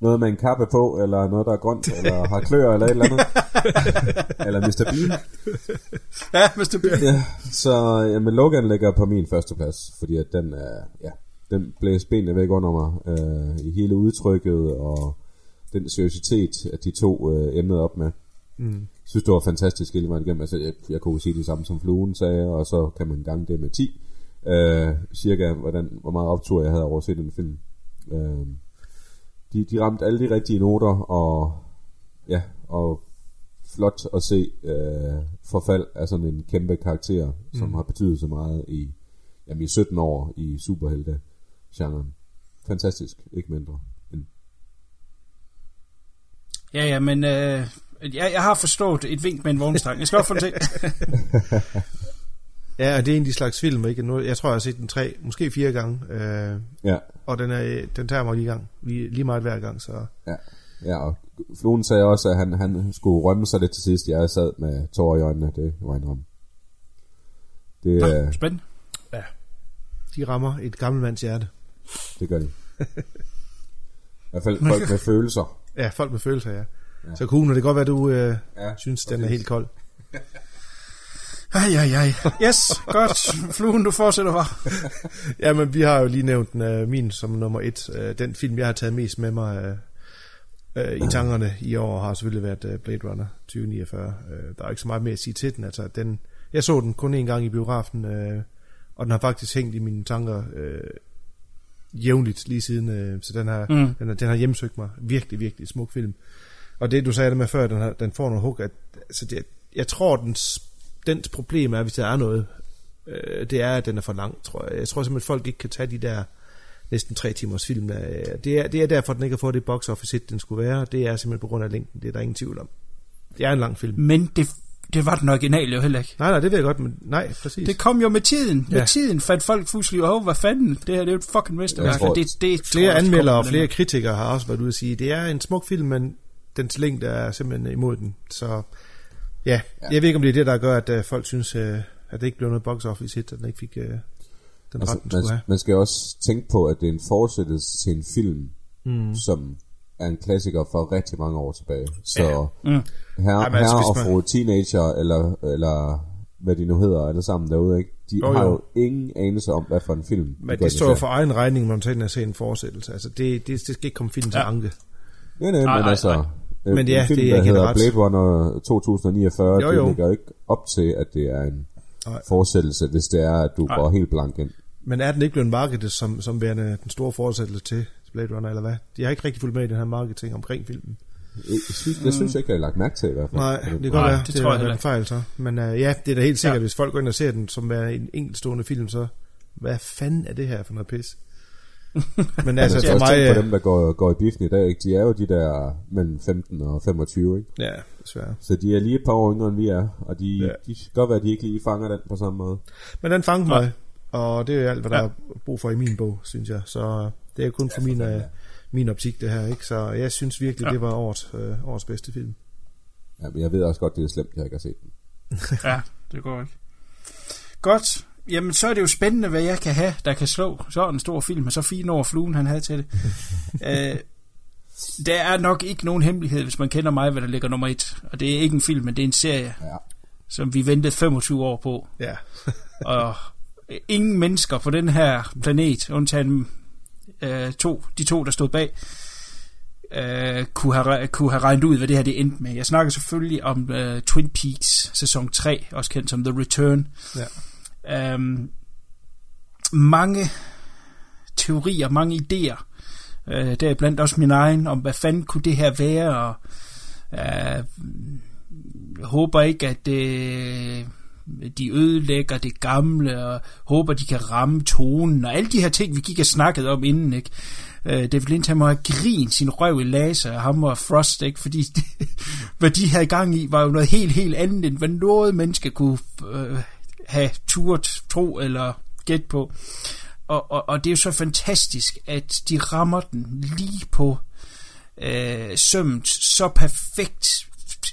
noget med en kappe på, eller noget, der er grønt, eller har klør, eller et eller andet. [LAUGHS] eller Mr. Bean. Ja, Mr. Bean. Ja, så jamen, Logan ligger på min første plads, fordi at den, er, ja, den blæser benene væk under mig øh, i hele udtrykket, og den seriøsitet, at de to øh, emnede op med. Mm. Synes, det var fantastisk hele vejen igennem. Altså, jeg, jeg kunne sige det samme som Fluen sagde, og så kan man gange det med 10. Øh, cirka, hvordan, hvor meget optur jeg havde over at se den film. Øh, de, de ramte alle de rigtige noter, og ja, og flot at se øh, forfald af sådan en kæmpe karakter, mm. som har betydet så meget i, jamen, i 17 år i superhelte-genren. Fantastisk, ikke mindre. Men... Ja, ja, men øh, jeg, jeg har forstået et vink med en vognstang. Jeg skal også få det Ja, og det er en af de slags film, ikke? Nu, jeg tror, jeg har set den tre, måske fire gange. Øh, ja. Og den, er, den tager mig lige, gang, lige, lige meget hver gang. Så. Ja. ja, og Fluen sagde også, at han, han skulle rømme sig lidt til sidst. Jeg sad med tårer i øjnene, det var en rom. Det er Nå, spændende. Ja, de rammer et gammelt mands hjerte. Det gør de. I hvert fald folk med følelser. Ja, folk med følelser, ja. ja. Så kunne det godt være, at du øh, ja, synes, den er helt kold. [LAUGHS] Ej, ej, ej. Yes, godt. Fluen, du fortsætter bare. [LAUGHS] ja, men vi har jo lige nævnt uh, min som nummer et. Uh, den film, jeg har taget mest med mig uh, uh, i tankerne i år, har selvfølgelig været uh, Blade Runner 2049. Uh, der er ikke så meget mere at sige til den. Altså, den jeg så den kun en gang i biografen, uh, og den har faktisk hængt i mine tanker uh, jævnligt lige siden. Uh, så den har, mm. den, har, den har hjemsøgt mig. Virkelig, virkelig smuk film. Og det, du sagde det med før, den, har, den får nogle hug. At, altså det, jeg tror, den dens problem er, hvis der er noget øh, det er, at den er for lang, tror jeg. Jeg tror simpelthen, at folk ikke kan tage de der næsten tre timers film. Det er, det er derfor, at den ikke har fået det box office hit, den skulle være. Det er simpelthen på grund af længden. Det er der ingen tvivl om. Det er en lang film. Men det, det var den originale jo heller ikke. Nej, nej, det ved jeg godt, men nej, præcis. Det kom jo med tiden. Med Ja. tiden fandt folk fuldstændig, åh, hvad fanden, det her det er jo et fucking mesterværk. Tror, og det, det, flere anmeldere og flere kritikere har også været ude at sige, det er en smuk film, men dens længde er simpelthen imod den. Så ja, jeg ved ikke, om det er det, der gør, at uh, folk synes, uh, at det ikke blev noget box office hit, at den ikke fik uh, den Altså, ret, den man, have. man skal også tænke på, at det er en fortsættelse til en film, mm. som er en klassiker for rigtig mange år tilbage. Så ja. mm. her, Ej, men altså, og man- fru teenager, eller, eller hvad de nu hedder, alle sammen derude, ikke? de Jo, har jo. jo ingen anelse om, hvad for en film. Men det står for egen regning, når man tager ind og ser en fortsættelse. Altså, det, det, det skal ikke komme film til Ja. anke. Nej, nej, Nej, men nej, altså... nej. øh, Men ja, en film, det er der ikke hedder ret. Blade Runner 2049, Jo, jo, det ligger jo ikke op til, at det er en fortsættelse, hvis det er, at du går helt blank ind. Men er den ikke blevet markedet som, som værende den store fortsættelse til Blade Runner, eller hvad? De har ikke rigtig fulgt med i den her marketing omkring filmen. Jeg synes, jeg synes ikke, jeg har lagt mærke til i hvert fald. Nej, den det kan godt være. det Det, tror jeg er en ikke. fejl så. Men uh, ja, det er da helt sikkert, Ja. hvis folk går ind og ser den som værende en enkeltstående film, så hvad fanden er det her for noget pis? [LAUGHS] Men altså, for mig... på øh, dem, der går, går i biffen i dag, ikke? de er jo de der mellem 15 og 25, ikke? Ja, desværre. Så de er lige et par år yngre, end vi er, og de, Ja. ja. de kan godt være, at de ikke lige fanger den på samme måde. Men den fangede mig, og det er jo alt, hvad der Ja. er brug for i min bog, synes jeg. Så det er kun for min, uh, min optik, det her. ikke. Så jeg synes virkelig, Ja. det var årets, uh, årets bedste film. Ja, men jeg ved også godt, det er slemt, jeg ikke har set den. [LAUGHS] Ja, det går ikke. Godt. Jamen, så er det jo spændende, hvad jeg kan have, der kan slå så en stor film, og så fine over fluen, han havde til det. [LAUGHS] øh, der er nok ikke nogen hemmelighed, hvis man kender mig, hvad der ligger nummer et. Og det er ikke en film, men det er en serie, Ja. som vi ventede 25 år på. Ja. [LAUGHS] Og ingen mennesker på den her planet, undtagen øh, to, de to, der stod bag, øh, kunne, have, kunne have regnet ud, hvad det her det endte med. Jeg snakker selvfølgelig om øh, Twin Peaks sæson 3, også kendt som The Return. ja. Øhm, mange teorier, mange idéer, øh, deriblandt også min egen, om hvad fanden kunne det her være, og øh, jeg håber ikke, at det, de ødelægger det gamle, og håber, de kan ramme tonen, og alle de her ting, vi gik og snakkede om inden, ikke? Øh, David Lynch, han må have grint sin røv i laser, og ham og Frost, ikke? Fordi det, [LAUGHS] hvad de havde gang i, var jo noget helt, helt andet, end hvad noget menneske kunne øh, have turt, tro eller gæt på. Og, og, og det er jo så fantastisk, at de rammer den lige på øh, sømmet, så perfekt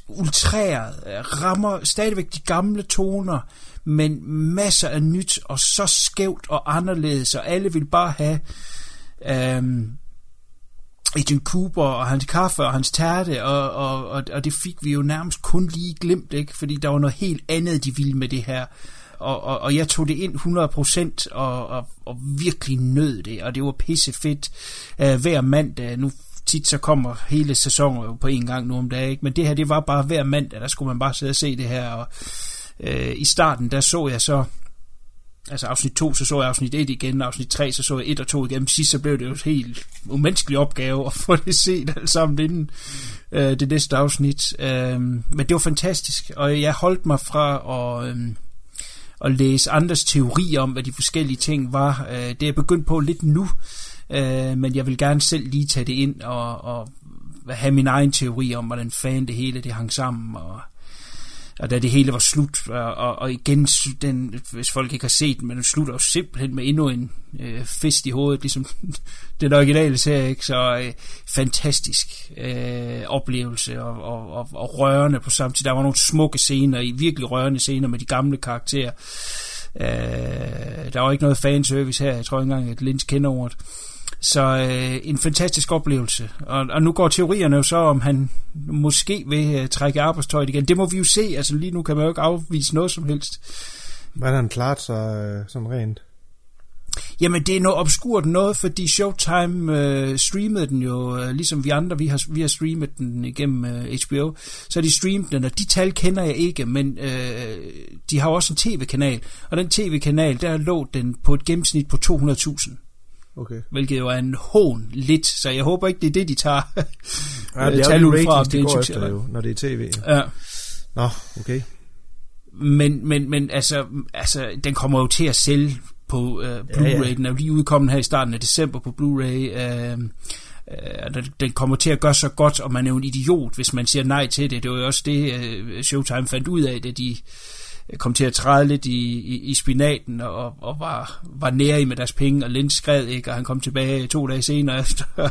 ultræret, øh, rammer stadigvæk de gamle toner, men masser af nyt, og så skævt og anderledes, og alle vil bare have øh, Agent Cooper og hans kaffe og hans tærte, og, og, og, og det fik vi jo nærmest kun lige glemt, ikke? fordi der var noget helt andet, de ville med det her. Og, og, og jeg tog det ind 100% og, og, og virkelig nød det, og det var pisse fedt uh, øh, hver mandag. Nu tit så kommer hele sæsonen jo på en gang nu om dagen, ikke? men det her, det var bare hver mandag, der skulle man bare sidde og se det her, og uh, i starten, der så jeg så altså afsnit 2, så så jeg afsnit 1 igen, afsnit 3, så så jeg 1 og 2 igen. Sidst så blev det jo en helt umenneskelig opgave at få det set alt sammen inden øh, det næste afsnit. Øh, men det var fantastisk, og jeg holdt mig fra at, øh, at læse andres teorier om, hvad de forskellige ting var. Øh, det er jeg begyndt på lidt nu, øh, men jeg vil gerne selv lige tage det ind og, og have min egen teori om, hvordan fanden det hele det hang sammen, og og da det hele var slut, og, og, og igen, den, hvis folk ikke har set den, men den slutter jo simpelthen med endnu en øh, fest i hovedet, ligesom [LAUGHS] den originale serie, ikke? så øh, fantastisk øh, oplevelse og, og, og, og rørende på samme tid. Der var nogle smukke scener, i virkelig rørende scener med de gamle karakterer. Øh, der var ikke noget fanservice her, jeg tror ikke engang, at Lynch kender ordet. Så øh, en fantastisk oplevelse. Og, og nu går teorierne jo så, om han måske vil øh, trække arbejdstøjet igen. Det må vi jo se. Altså lige nu kan man jo ikke afvise noget som helst. Hvordan han klaret sig øh, sådan rent? Jamen det er noget obskurt noget, fordi Showtime øh, streamede den jo, øh, ligesom vi andre, vi har, vi har streamet den igennem øh, HBO, så de streamet den, og de tal kender jeg ikke, men øh, de har også en tv-kanal, og den tv-kanal, der lå den på et gennemsnit på 200.000 Okay. hvilket jo er en hån lidt, så jeg håber ikke, det er det, de tager Ja, det er [LAUGHS] jo de fra, ratings, det er de en går efter jo, når det er tv. Ja. Nå, okay. men, men, men altså, altså, den kommer jo til at sælge på øh, Blu-ray. Ja, ja. Den er jo lige udkommet her i starten af december på Blu-ray. Øh, øh, den kommer til at gøre så godt, og man er jo en idiot, hvis man siger nej til det. Det var jo også det, øh, Showtime fandt ud af, da de Øh, kom til at træde lidt i, i, i spinaten og, og var, var nære i med deres penge, og Lynch skred ikke, og han kom tilbage to dage senere [LAUGHS] efter,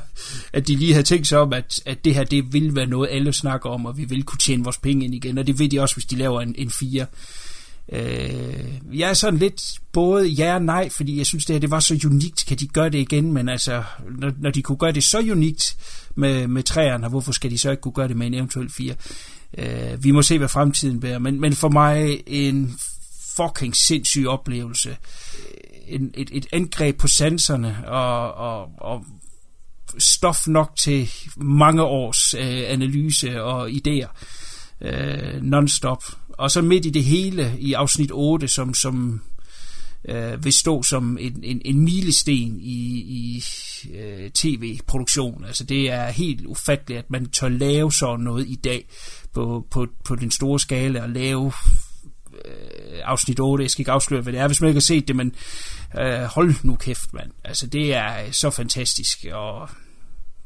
at de lige havde tænkt sig om, at, at det her, det vil være noget, alle snakker om, og vi vil kunne tjene vores penge ind igen, og det ved de også, hvis de laver en, en fire. Øh, jeg er sådan lidt både ja og nej, fordi jeg synes, det her det var så unikt. Kan de gøre det igen? Men altså, når, når de kunne gøre det så unikt med, med træerne, hvorfor skal de så ikke kunne gøre det med en eventuel fire? Øh, vi må se, hvad fremtiden bærer. Men, men for mig en fucking sindssyg oplevelse. En, et, et angreb på sanserne og, og, og stof nok til mange års øh, analyse og idéer øh, non-stop. Og så midt i det hele i afsnit 8, som, som øh, vil stå som en, en, en milesten i, i øh, tv-produktion. Altså det er helt ufatteligt, at man tør lave sådan noget i dag på, på, på den store skala og lave øh, afsnit 8. Jeg skal ikke afsløre, hvad det er, hvis man ikke har set det, men øh, hold nu kæft, mand. Altså det er så fantastisk, og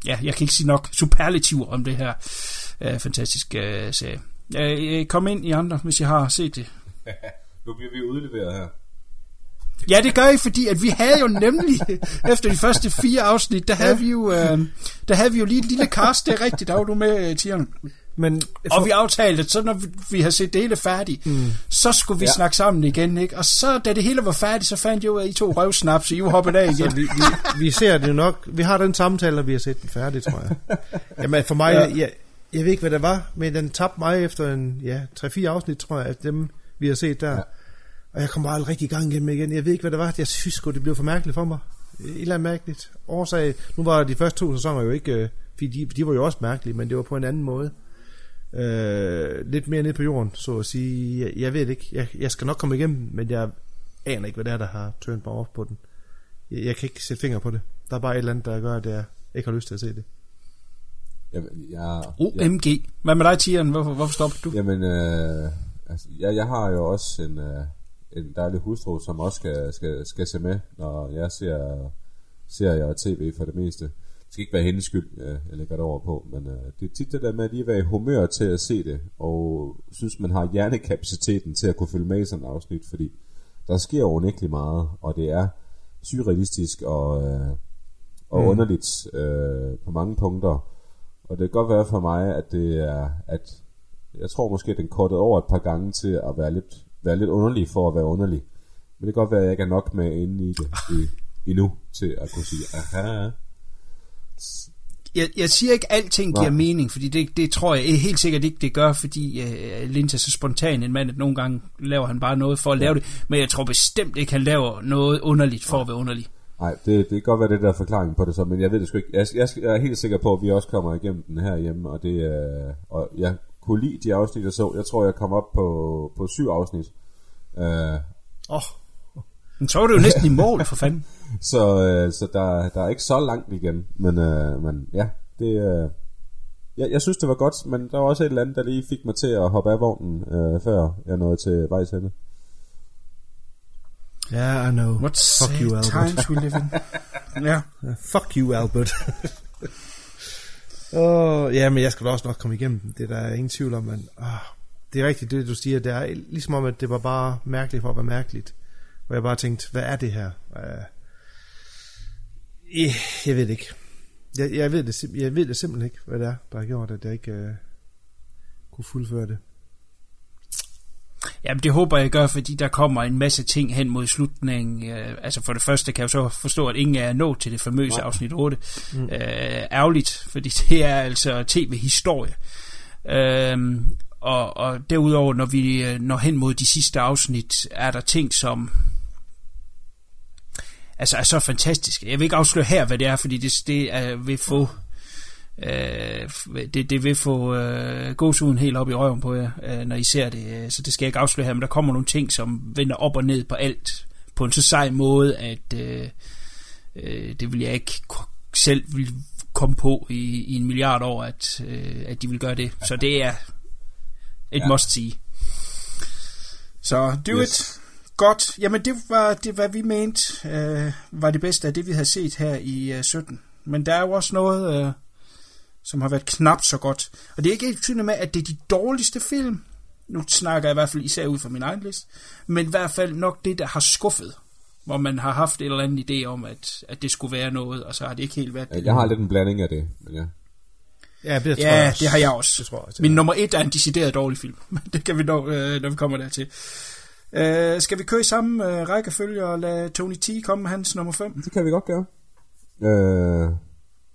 ja, jeg kan ikke sige nok superlativ om det her øh, fantastiske øh, serie. Øh, kom ind i andre, hvis jeg har set det. [LAUGHS] nu bliver vi udleveret her. Ja, det gør I, fordi at vi havde jo nemlig, [LAUGHS] efter de første fire afsnit, der havde vi jo, øh, der havde vi jo lige et lille cast, det er rigtigt, der var du med, øh, Tieren. Men for... Og vi aftalte, at så når vi har set det hele færdigt, mm. så skulle vi ja. snakke sammen igen, ikke? Og så, da det hele var færdigt, så fandt jeg jo, at I to røvsnaps, så I var hoppet af igen. vi, vi, vi, ser det nok, vi har den samtale, og vi har set den færdig, tror jeg. Jamen for mig, ja. jeg, jeg ved ikke, hvad det var, men den tabte mig efter en, ja, 3-4 afsnit, tror jeg, af dem, vi har set der. Ja. Og jeg kom bare aldrig rigtig i gang igen igen. Jeg ved ikke, hvad det var. Jeg synes godt det blev for mærkeligt for mig. Et eller andet mærkeligt. Årsag, nu var de første to sæsoner jo ikke, øh, fordi de, de var jo også mærkelige, men det var på en anden måde. Øh, lidt mere ned på jorden, så at sige. Jeg, jeg ved ikke. Jeg, jeg skal nok komme igennem, men jeg aner ikke, hvad det er, der har tønt mig op på den. Jeg, jeg kan ikke sætte fingre på det. Der er bare et eller andet, der gør, at jeg ikke har lyst til at se det. Jamen, jeg, OMG. Jeg, Hvad med dig, Tieren? Hvorfor, hvorfor stopper du? Jamen, øh, altså, jeg, jeg har jo også en, øh, en dejlig hustru, som også skal, skal, skal se med, når jeg ser serier og tv for det meste. Skal ikke være hendes skyld, øh, jeg lægger det over på, men øh, det er tit det der med at lige være i humør til at se det, og synes man har hjernekapaciteten til at kunne følge med i sådan et afsnit, fordi der sker unægteligt meget, og det er surrealistisk og, øh, og mm. underligt øh, på mange punkter. Og det kan godt være for mig, at det er, at jeg tror måske, at den kortet over et par gange til at være lidt, være lidt underlig for at være underlig. Men det kan godt være, at jeg ikke er nok med inde i det i, endnu til at kunne sige, aha. Jeg, jeg siger ikke, at alting giver Nej. mening, fordi det, det tror jeg helt sikkert ikke, det gør, fordi uh, Lynch er så spontan en mand, at nogle gange laver han bare noget for at ja. lave det. Men jeg tror bestemt ikke, han laver noget underligt for at være underlig. Nej, det, det kan godt være det der forklaring på det så, men jeg ved det sgu ikke. Jeg, jeg, jeg er helt sikker på, at vi også kommer igennem den her hjemme, og, det, øh, og jeg kunne lide de afsnit, jeg så. Jeg tror, jeg kom op på, på syv afsnit. Øh, Åh, uh, oh. men så var det jo næsten i mål, for fanden. Så øh, så der, der er ikke så langt igen, men, øh, men ja, det... Øh, jeg, jeg synes, det var godt, men der var også et eller andet, der lige fik mig til at hoppe af vognen, øh, før jeg nåede til vejs ende. Yeah, I know. What fuck you, Albert. times we live in. [LAUGHS] ja. Yeah. Fuck you, Albert. [LAUGHS] oh, ja, men jeg skal da også nok komme igennem det. Der er ingen tvivl om, men oh, det er rigtigt det, du siger. Det er ligesom om, at det var bare mærkeligt for at være mærkeligt. Hvor jeg bare tænkte, hvad er det her? Uh, jeg ved det ikke. Jeg, jeg, ved det, jeg ved det simpelthen ikke, hvad det er, der har gjort, at jeg ikke uh, kunne fuldføre det. Jamen det håber jeg gør, fordi der kommer en masse ting hen mod slutningen. Øh, altså for det første kan jeg så forstå, at ingen er nået til det famøse afsnit 8. Mm. Øh, ærgerligt, fordi [LAUGHS] det er altså tv-historie. Øh, og, og derudover, når vi øh, når hen mod de sidste afsnit, er der ting, som altså er så fantastiske. Jeg vil ikke afsløre her, hvad det er, fordi det, det er, vil få Øh, det, det vil få øh, gåsuden helt op i røven på jer, øh, når I ser det. Så det skal jeg ikke afsløre her, men der kommer nogle ting, som vender op og ned på alt, på en så sej måde, at øh, øh, det vil jeg ikke selv vil komme på i, i en milliard år, at, øh, at de vil gøre det. Så det er et ja. must sige. Så do Yes. it. Godt. Jamen, det var det, hvad vi mente øh, var det bedste af det, vi havde set her i øh, 17. Men der er jo også noget, øh, som har været knap så godt. Og det er ikke helt med, at det er de dårligste film. Nu snakker jeg i hvert fald især ud fra min egen liste. Men i hvert fald nok det, der har skuffet. Hvor man har haft en eller anden idé om, at, at det skulle være noget, og så har det ikke helt været det. Jeg har lidt en blanding af det, men ja. Ja, det, tror Ja, jeg også. det har jeg også. Det tror jeg også. Min nummer et er en decideret dårlig film. Men [LAUGHS] det kan vi nå, øh, når vi kommer dertil. Øh, skal vi køre i samme øh, rækkefølge og lade Tony T komme med hans nummer 5? Det kan vi godt gøre. Øh,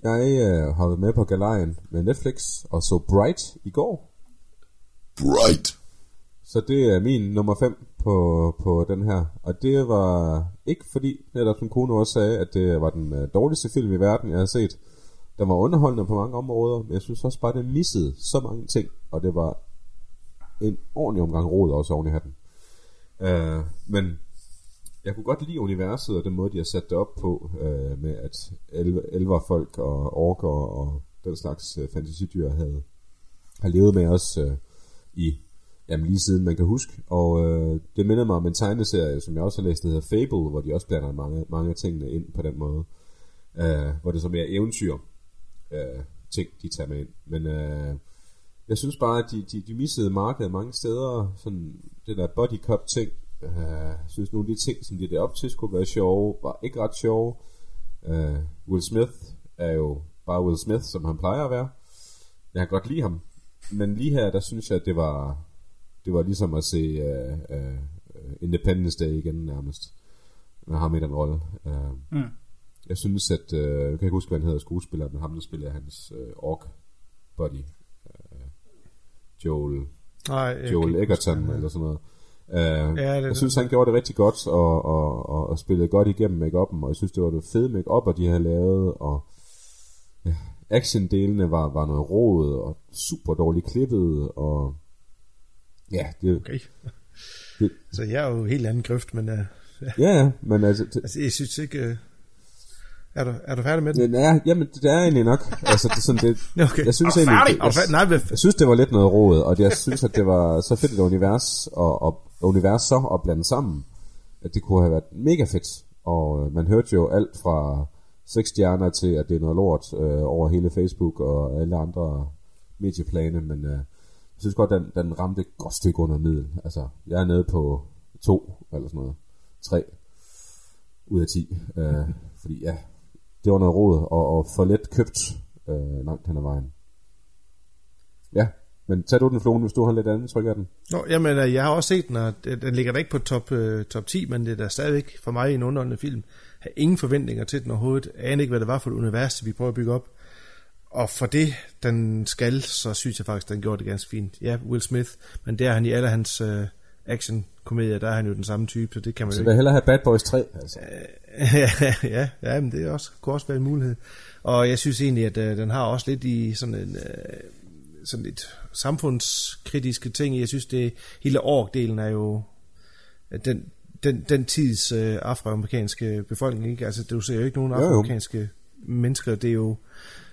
jeg øh, har været med på galejen med Netflix og så Bright i går. Bright. Så det er min nummer 5 på, på den her. Og det var ikke fordi, netop som kone også sagde, at det var den øh, dårligste film i verden, jeg har set. Den var underholdende på mange områder, men jeg synes også bare, den missede så mange ting. Og det var en ordentlig omgang rod også oven i hatten. Øh, men jeg kunne godt lide universet og den måde, de har sat det op på, øh, med at elver elverfolk og orker og den slags øh, fantasidyr havde, har levet med os øh, i jamen, lige siden man kan huske. Og øh, det minder mig om en tegneserie, som jeg også har læst, der hedder Fable, hvor de også blander mange, mange af tingene ind på den måde. Øh, hvor det så mere eventyr øh, ting, de tager med ind. Men øh, jeg synes bare, at de, de, de missede markedet mange steder. Sådan det der body cop ting. Øh, jeg synes nogle af de ting, som de der op til skulle være sjove, var ikke ret sjove. Øh, Will Smith er jo bare Will Smith, som han plejer at være. Jeg kan godt lide ham. Men lige her, der synes jeg, at det var, det var ligesom at se uh, uh, Independence Day igen nærmest. Med ham i den rolle. Uh, Mm. Jeg synes, at... Uh, jeg kan ikke huske, hvad han hedder skuespiller, men ham, der spiller hans uh, ork buddy. Joel, Nej, Joel Egerton huske, eller sådan noget. Uh, det er jeg det. synes, han gjorde det rigtig godt og, og, og, og spillede godt igennem make-up'en, og jeg synes, det var det fede make-up'er, de havde lavet, og ja, action-delene var, var noget råd, og super dårligt klippet, og ja, det, Okay. Det- [LAUGHS] Så jeg er jo helt anden grøft, men uh, ja, ja, men altså, det, [LAUGHS] altså, jeg synes ikke... Uh, er, du, er du færdig med den? er, jamen, det er egentlig nok, altså, det, er sådan, det, [LAUGHS] Okay. jeg synes Er egentlig, færdig? du færdig? Nej, hvad, Jeg synes, det var lidt noget råd, og jeg synes, at det var så fedt et univers, og, og univers så at blande sammen, at det kunne have været mega fedt. Og øh, man hørte jo alt fra seks stjerner til, at det er noget lort øh, over hele Facebook og alle andre medieplane, men øh, jeg synes godt, den, den ramte et godt stykke under middel. Altså, jeg er nede på to, eller sådan noget, tre ud af ti, øh, fordi ja, det var noget råd, og, og for let købt øh, langt hen ad vejen. Ja, men tag du den flone, hvis du har lidt andet tryk af den. Nå, jamen, øh, jeg har også set den, og den ligger da ikke på top, øh, top 10, men det er da stadigvæk for mig en underholdende film. Jeg har ingen forventninger til den overhovedet. Jeg aner ikke, hvad det var for et univers, vi prøver at bygge op. Og for det, den skal, så synes jeg faktisk, den gjorde det ganske fint. Ja, Will Smith, men det er han i alle hans øh, action-komedier, der er han jo den samme type, så det kan man Så jo vil jeg hellere have Bad Boys 3, altså. [LAUGHS] ja, ja, men det er også, kunne også være en mulighed. Og jeg synes egentlig, at øh, den har også lidt i sådan en... Øh, sådan lidt samfundskritiske ting. Jeg synes, det hele ork-delen er jo den, den, den tids øh, afroamerikanske befolkning. Ikke? Altså, du ser jo ikke nogen Jo, jo. afroamerikanske mennesker. Det er jo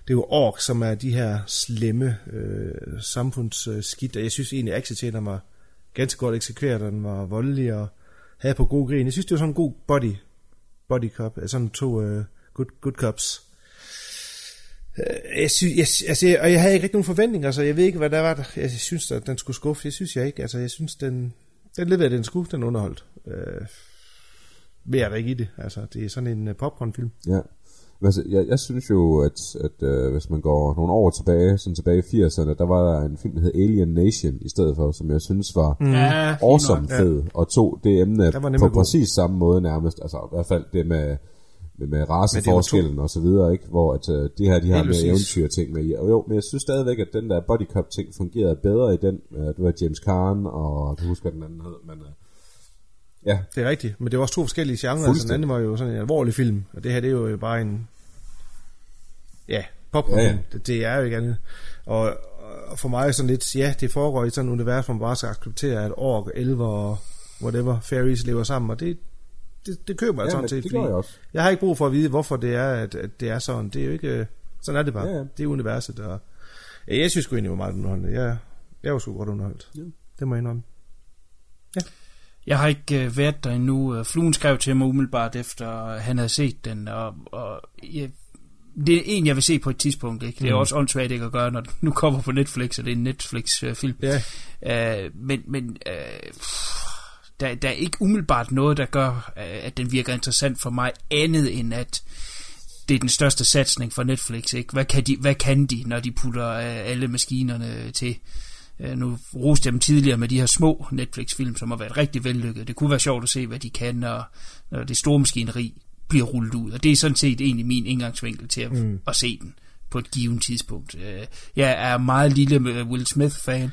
det er jo ork, som er de her slemme øh, samfundsskidt. Og jeg synes egentlig, at actionscenen var ganske godt eksekveret, den var voldelig og havde på god grin. Jeg synes, det var sådan en god body, body cop, altså sådan to uh, good, good cops. Øh, Jeg synes, jeg, altså, jeg, og jeg havde ikke rigtig nogen forventninger, så jeg ved ikke, hvad der var, der, jeg synes, at den skulle skuffe. Jeg synes jeg ikke. Altså, jeg synes, den, den leverede den skuffe, den underholdt. Øh, mere er der ikke i det. Altså, det er sådan en uh, popcornfilm. Ja. Altså, jeg, jeg synes jo, at, at øh, hvis man går nogle år tilbage, sådan tilbage i 80'erne, der var der en film, der hed Alien Nation i stedet for, som jeg synes var mm. Ja, awesome nok. fed, og tog det emne på god. præcis samme måde nærmest, altså i hvert fald det med, med, med raceforskellen og så videre, ikke? hvor at, øh, det her, de har med eventyr ting med, og jo, men jeg synes stadigvæk, at den der body cop ting fungerede bedre i den, øh, det var James Caan, og du husker, hvad den anden hed, men øh, ja, Det er rigtigt, men det var også to forskellige genrer. Altså, den anden var jo sådan en alvorlig film, og det her det er jo bare en... Ja, popcornfilm. Ja, Ja, ja. ja. Det, det er jo ikke andet. Og, og for mig er sådan lidt, ja, det foregår i sådan et univers, hvor man bare skal acceptere, at ork, elver og whatever, fairies lever sammen, og det, det, det køber jeg Ja, sådan set. det jeg også. Jeg har ikke brug for at vide, hvorfor det er, at, at det er sådan. Det er jo ikke... Sådan er det bare. Ja, ja. Det er universet, og... Ja, jeg synes sgu egentlig, var meget underholdende. Jeg, jeg var sgu godt underholdt. Ja. Det må jeg indrømme. Jeg har ikke øh, været der endnu. Øh, Fluen skrev til mig umiddelbart efter han havde set den, og, og jeg, det er en, jeg vil se på et tidspunkt. Ikke? Det er Mm. også åndssvagt ikke at gøre, når den nu kommer på Netflix, og det er en Netflix-film. Ja. Øh, men men øh, der, der er ikke umiddelbart noget, der gør, øh, at den virker interessant for mig, andet end at det er den største satsning for Netflix. Ikke? Hvad, kan de, hvad kan de, når de putter øh, alle maskinerne til? Øh, nu roste jeg dem tidligere med de her små Netflix-film, som har været rigtig vellykket. Det kunne være sjovt at se, hvad de kan, når, når det store maskineri bliver rullet ud. Og det er sådan set egentlig min indgangsvinkel til at, mm. at se den på et givet tidspunkt. Øh, Jeg er meget lille med Will Smith-fan,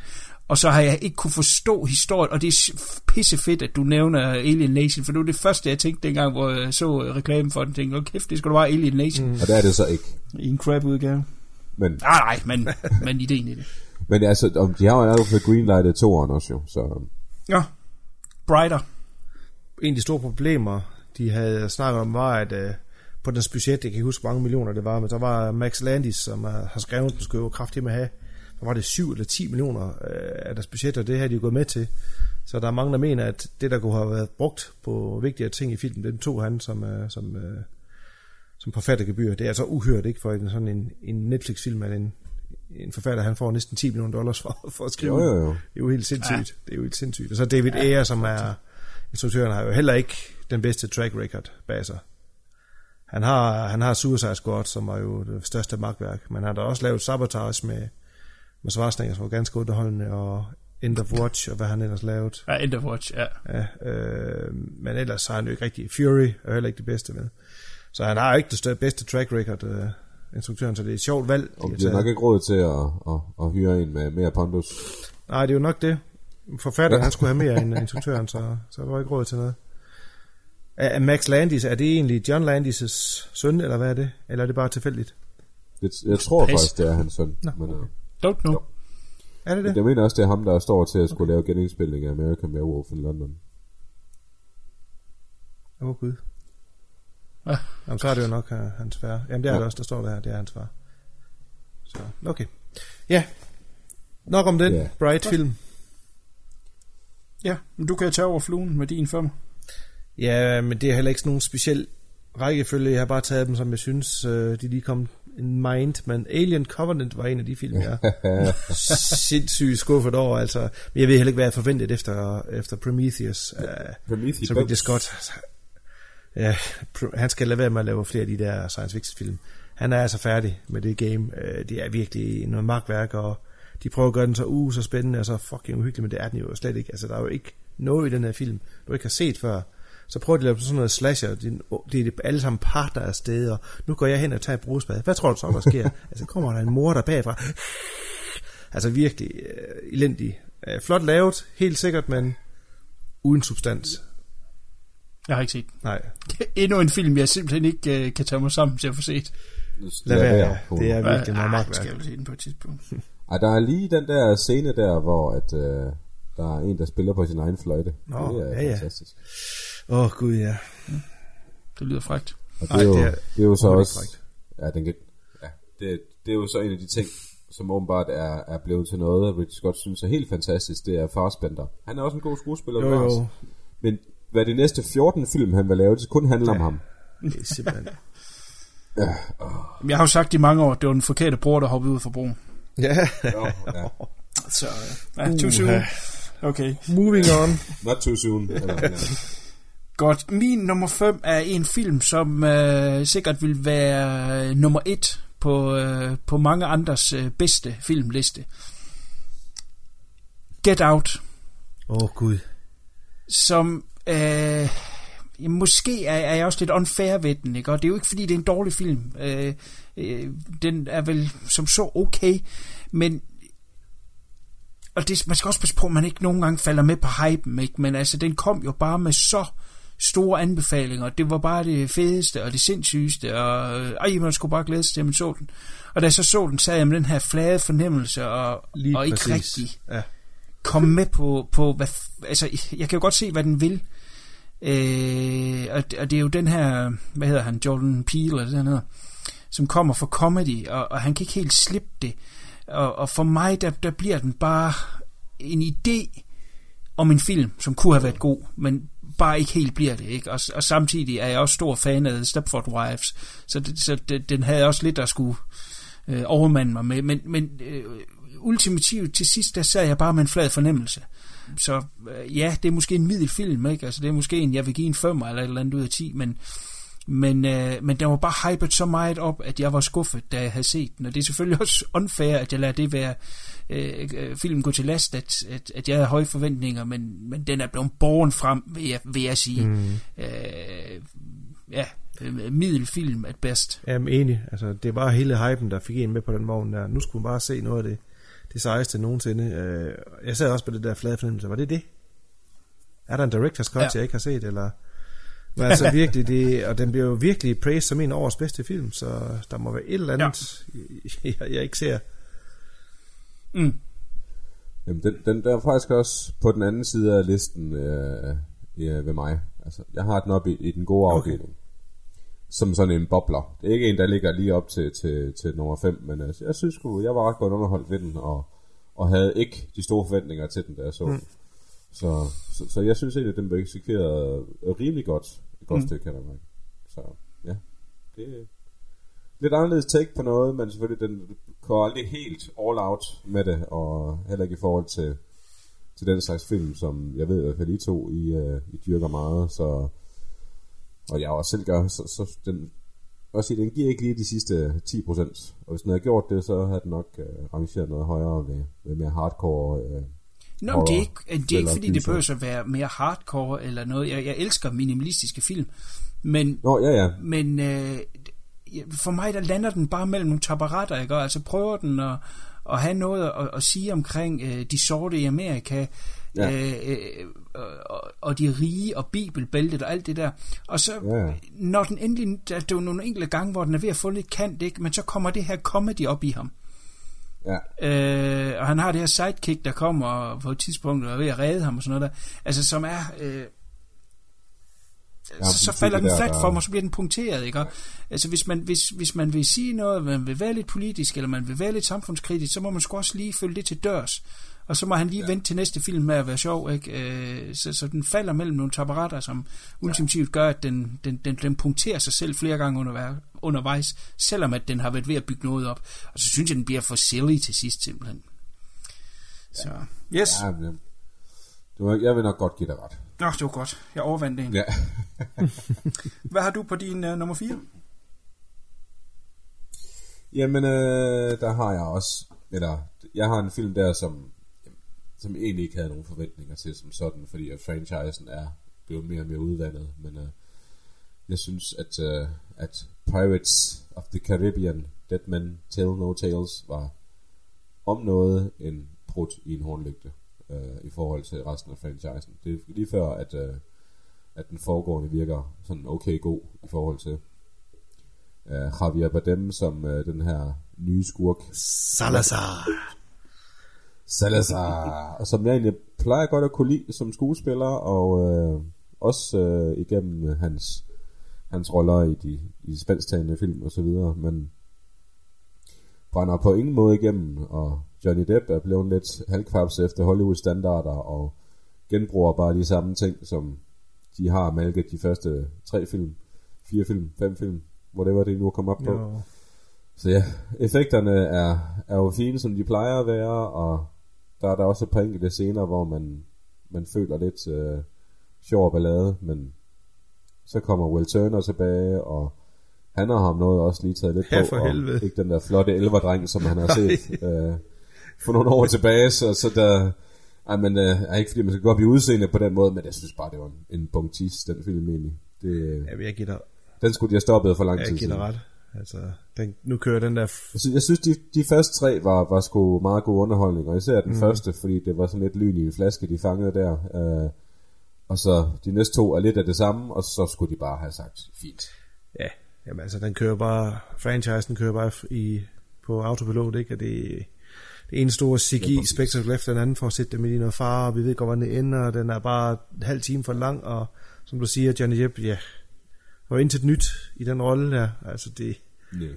og så har jeg ikke kunne forstå historien, og det er pisse fedt, at du nævner Alien Nation, for det var det første, jeg tænkte dengang, hvor jeg så reklamen for den, tænkte, okay, kæft, det skulle være Alien Nation. Mm. Og der er det så ikke. I en crap-udgave. Men, Nej, nej, men, [LAUGHS] men ideen i det. Men altså, om de har jo allerede fået greenlightet toeren også jo, så... Ja, Brighter. En af de store problemer, de havde snakket om, var, at øh, på dens budget, jeg kan ikke huske, hvor mange millioner det var, men der var Max Landis, som har skrevet, at den skulle jo kraftigt med at have, der var det 7 eller 10 millioner øh, af deres budget, og det har de jo gået med til. Så der er mange, der mener, at det, der kunne have været brugt på vigtigere ting i filmen, den tog han som, øh, som, øh, som forfattergebyr. Det er altså uhørt, ikke? For en, sådan en, en Netflix-film, at en, en forfatter, han får næsten 10 millioner dollars for, for at skrive. Jo, jo, jo. Det er jo helt sindssygt. Ja. Det er jo helt sindssygt. Og så David Ayer, som er instruktøren, har jo heller ikke den bedste track record bag sig. Han har, han har Suicide Squad, som var jo det største magtværk, men han har da også lavet Sabotage med, med Schwarzenegger, som var ganske underholdende, og End of Watch, og hvad han ellers lavet. Ja, End of Watch, ja. Ja, øh, men ellers har han jo ikke rigtig. Fury er heller ikke det bedste med. Så han har ikke det største, bedste track record, øh, instruktøren, så det er et sjovt valg. Og de har nok ikke råd til at, at, at hyre en med mere pondus. Nej, det er jo nok det. Forfatteren, han skulle have mere end instruktøren, så, så der var ikke råd til noget. Er, er Max Landis, er det egentlig John Landis' søn, eller hvad er det? Eller er det bare tilfældigt? Det, jeg tror Pas. faktisk, det er hans søn. Nå, Men, øh, Don't know. Er det det? jeg mener også, det er ham, der står til at skulle lave genindspilning af American Werewolf in London. Åh, oh, Gud. Ja. [LAUGHS] Jamen, så er det jo nok uh, hans far. Jamen, det er ja. det også, der står der her. Det er hans far. Så, okay. Ja. Nok om den Ja. Bright-film. Ja, men du kan tage over fluen med din fem. Ja, men det er heller ikke sådan nogen speciel rækkefølge. Jeg har bare taget dem, som jeg synes, øh, de lige kom in mind. Men Alien Covenant var en af de film, jeg er [LAUGHS] sindssygt skuffet over. Altså. Men jeg ved heller ikke, hvad jeg forventede efter, efter Prometheus. Uh, Prometheus. så Ridley Scott, ja, Pr- han skal lade være med at lave flere af de der science fiction film. Han er altså færdig med det game. Øh, Det er virkelig noget magtværk, og de prøver at gøre den så uh, så spændende og så fucking uhyggelig, men det er den jo slet ikke. Altså, der er jo ikke noget i den her film, du ikke har set før. Så prøver de at lave sådan noget slasher, det er, det er alle sammen par, der er afsted, og nu går jeg hen og tager et brugspad. Hvad tror du så, der sker? [LAUGHS] altså, kommer der en mor der bagfra? altså, virkelig uh, elendig. Uh, flot lavet, helt sikkert, men uden substans. Jeg har ikke set den. Nej, Endnu en film, jeg simpelthen ikke uh, kan tage mig sammen til at få set. lad være. Det er virkelig ah, magtværk. skal jeg se den på et tidspunkt. [LAUGHS] Ej, der er lige den der scene der, hvor at, øh, der er en, der spiller på sin egen fløjte. Nå, det er ja, ja. fantastisk. Åh, oh, gud ja. Det lyder frækt. Og det, Ej, er jo, det er det er jo så også... Ja, den ja det, det er jo så en af de ting, som åbenbart er, er blevet til noget, Ridley Scott synes er helt fantastisk, det er Farsbender. Han er også en god skuespiller, Jo, jo. Men hvad de næste 14 film, han vil lave, det kun handle om ham. Det er simpelthen... Men Jeg har jo sagt i mange år, at det var den forkerte bror, der hoppede ud fra broen. ja, Jo, ja. Så, ja, too soon. Okay. moving on. Not too soon. Eller, ja. Godt. Min nummer 5 er en film, som øh, sikkert vil være øh, nummer 1 på, øh, på mange andres øh, bedste filmliste. Get Out, Åh, oh, gud. som øh, måske er, er jeg også lidt unfair ved den, ikke? og det er jo ikke fordi, det er en dårlig film. Øh, øh, den er vel som så okay, men og det, man skal også passe på, at man ikke nogen gange falder med på hypen, ikke? men altså, den kom jo bare med så store anbefalinger. Det var bare det fedeste og det sindssygeste, og øh, ej, man skulle bare glæde sig til, at man så den. Og da jeg så så den, sad jeg med den her flade fornemmelse, og, Lige og ikke præcis. rigtig Ja. komme med på, på hvad, altså, jeg kan jo godt se, hvad den vil. Øh, og, det- og det er jo den her, hvad hedder han, Jordan Peele, eller det noget, som kommer fra comedy, og, og han kan ikke helt slippe det. Og, og for mig, der, der bliver den bare en idé om en film, som kunne have været god, men bare ikke helt bliver det, ikke? Og, og samtidig er jeg også stor fan af Stepford Wives, så, det, så det, den havde også lidt at skulle øh, overmande mig med, men, men øh, ultimativt til sidst, der sad jeg bare med en flad fornemmelse. Så øh, ja, det er måske en middelfilm, ikke? Altså det er måske en, jeg vil give en 5 eller et eller andet ud af 10, men, men, øh, men den var bare hypet så meget op, at jeg var skuffet, da jeg havde set den. Og det er selvfølgelig [LAUGHS] også unfair, at jeg lader det være øh, øh, filmen gå til last, at, at, at jeg havde høje forventninger, men, men den er blevet borgen frem, vil jeg, vil jeg sige. Mm. Øh, ja, øh, middelfilm at bedst. Jamen enig, altså det var hele hypen, der fik en med på den vogn der. Nu skulle man bare se noget af det, det sejeste nogensinde. Øh, jeg sad også på det der flade fornemmelse, var det det? Er der en director's cut, ja. jeg ikke har set, eller... Men altså [LAUGHS] virkelig, det, og den bliver jo virkelig praised som en af årets bedste film, så der må være et eller andet, ja. [LAUGHS] jeg, jeg ikke ser. Mm. Jamen, den, den der er faktisk også på den anden side af listen øh, ja, ved mig. Altså, jeg har den oppe i, i den gode afdeling. Som sådan en bobler. Det er ikke en, der ligger lige op til, til, til nummer 5, men altså, jeg synes sgu, jeg var ret godt underholdt ved den, og, og havde ikke de store forventninger til den, der så. Mm. Så, så, så jeg synes egentlig, at den blev eksekveret rimelig godt. Et godt mm. stykke, kan mærke. Så ja, det er lidt anderledes take på noget, men selvfølgelig, den går aldrig helt all out med det, og heller ikke i forhold til, til den slags film, som jeg ved, at I to I, uh, I dyrker meget, så og jeg også selv gør, så, så den, også sige, den giver ikke lige de sidste 10%, og hvis den havde gjort det, så havde den nok uh, rangeret noget højere ved, ved mere hardcore uh, Nå, men det er ikke, det er ikke fordi, det behøver at være mere hardcore eller noget. Jeg, jeg elsker minimalistiske film, men, Nå, ja, ja. men øh, for mig, der lander den bare mellem nogle tabaretter, ikke? Altså prøver den at, at have noget at, at sige omkring øh, de sorte i Amerika, ja. øh, øh, og, og de rige, og bibelbæltet og alt det der. Og så, ja. når den endelig, der, der er nogle enkelte gange, hvor den er ved at få lidt kant, ikke? men så kommer det her comedy op i ham. Ja. Øh, og han har det her sidekick, der kommer på et tidspunkt og er ved at redde ham og sådan noget der. Altså, som er... Øh, ja, så, så falder den flat for mig, og så bliver den punkteret, ikke? Ja. Altså, hvis man, hvis, hvis man vil sige noget, man vil være lidt politisk, eller man vil være lidt samfundskritisk, så må man sgu også lige følge det til dørs. Og så må han lige ja. vente til næste film med at være sjov, ikke? Øh, så, så den falder mellem nogle tapparater, som ultimativt gør, at den, den, den, den punkterer sig selv flere gange under, undervejs, selvom at den har været ved at bygge noget op. Og så synes jeg, den bliver for silly til sidst simpelthen. Så, yes. Ja, men, du, jeg vil nok godt give dig ret. Nå, det var godt. Jeg overvandt en. Ja. [LAUGHS] Hvad har du på din uh, nummer 4? Jamen, øh, der har jeg også, eller jeg har en film der, som, som egentlig ikke havde nogen forventninger til som sådan, fordi at franchisen er blevet mere og mere udvandet, men øh, jeg synes, at, øh, at Pirates of the Caribbean, Dead Men Tell No Tales, var om noget en brud i en hornlygte øh, i forhold til resten af franchisen. Det er lige før, at, øh, at den foregående virker sådan okay god i forhold til øh, Javier Bardem som øh, den her nye skurk. Salazar. Salazar, og som jeg egentlig plejer godt at kunne lide som skuespiller, og øh, også øh, igennem hans, hans roller i de, i de spansktalende film og så videre, men brænder på ingen måde igennem, og Johnny Depp er blevet lidt halvkvaps efter Hollywood standarder, og genbruger bare de samme ting, som de har malket de første tre film, fire film, fem film, whatever det nu er kommet op på. Jo. Så ja, effekterne er, er jo fine, som de plejer at være, og der er der også et par enkelte scener, hvor man, man føler lidt øh, sjov ballade, men så kommer Will Turner tilbage, og han har ham noget også lige taget lidt ja, på, for helvede. og ikke den der flotte elverdreng, som han har set øh, for nogle år tilbage, så, så der, ej, men, øh, er ikke fordi man skal gå op i udseende på den måde, men jeg synes bare, det var en, en bongtis, den film egentlig. Det, ja, jeg giver den skulle de have stoppet for lang tid siden. Jeg giver ret. Altså, den, nu kører den der... Jeg synes, jeg synes de, de første tre var, var sgu meget god underholdning, og især den mm. første, fordi det var sådan lidt lyn i en flaske, de fangede der. Uh, og så de næste to er lidt af det samme, og så skulle de bare have sagt, fint. Ja, jamen altså, den kører bare, franchisen kører bare i, på autopilot, ikke? Og det, det ene store CGI ja, spektakel efter den anden for at sætte dem i noget far, og vi ved godt, hvordan det ender, og den er bare en halv time for lang, og som du siger, Johnny Depp, ja, var intet nyt i den rolle der, altså det... Nej.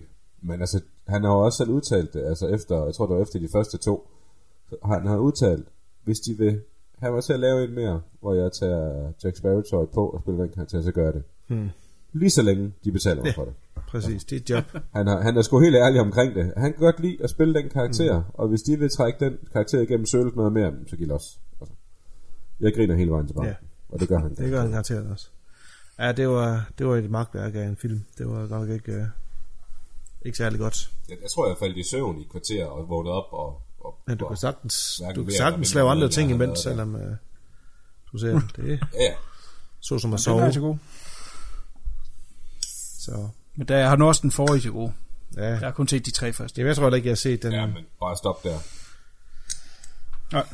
Men altså, han har jo også selv udtalt det, altså efter, jeg tror det var efter de første to, han har udtalt, hvis de vil have mig til at lave en mere, hvor jeg tager Jack Sparrow på og spiller den karakter, så gør jeg det. Hmm. Lige så længe de betaler mig Ja. for det. Præcis, det er et job. Han, har, han er sgu helt ærlig omkring det. Han kan godt lide at spille den karakter, mm. og hvis de vil trække den karakter igennem sølet noget mere, så giv los. Altså, jeg griner hele vejen til Ja. og det gør han. Det gør han garanteret også. Ja, det var, det var et magtværk af en film. Det var godt ikke, uh, ikke særlig godt. Jeg, jeg tror, jeg faldt i søvn i kvarter og vågnede op og... og Ja, du kan sagtens, du kan sagtens lave andre ting imens, selvom uh, du ser det. er Ja, ja. Så som at Den sove. er altså god. Så, Men der har nu også den forrige til gode. ja. Jeg har kun set de tre første. Jamen, jeg tror heller ikke, jeg har set den. ja, men bare stop der. Nej.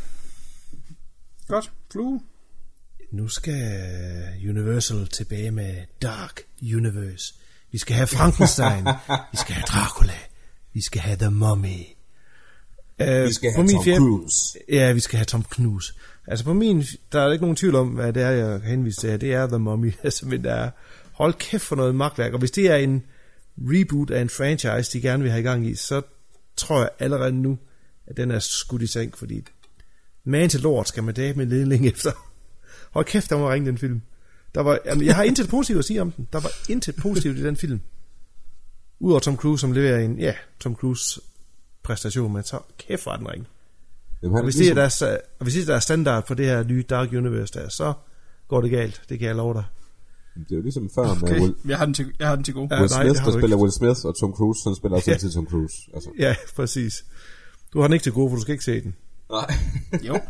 Godt. Flue. Nu skal Universal tilbage med Dark Universe. Vi skal have Frankenstein. vi skal have Dracula. Vi skal have The Mummy. Uh, Vi skal have Tom Cruise. Ja, vi skal have Tom Cruise. Altså på min, der er ikke nogen tvivl om, hvad det er, jeg kan henvise til. Det er The Mummy. [LAUGHS] Altså, men der er, hold kæft for noget magtværk. Og hvis det er en reboot af en franchise, de gerne vil have i gang i, så tror jeg allerede nu, at den er skudt i seng, fordi man til lort skal man dage med lede længe [LAUGHS] efter. Hold kæft, der må ringe den film. Der var, jamen, jeg har intet positivt at sige om den. Der var intet positivt i den film. Udover Tom Cruise, som leverer en, ja, Tom Cruise præstation, men så kæft var den ring. Jamen, Og han, hvis, det er deres, og hvis det er deres standard for det her nye Dark Universe der, så går det galt. Det kan jeg love dig. det er jo ligesom før med Okay, Will, jeg har den til, jeg har den til gode. Ja, Will nej, Smith, det har der spiller ikke. Will Smith, og Tom Cruise, han spiller også Ja. altid Tom Cruise. Altså. Ja, præcis. Du har den ikke til gode, for du skal ikke se den. Nej. Jo,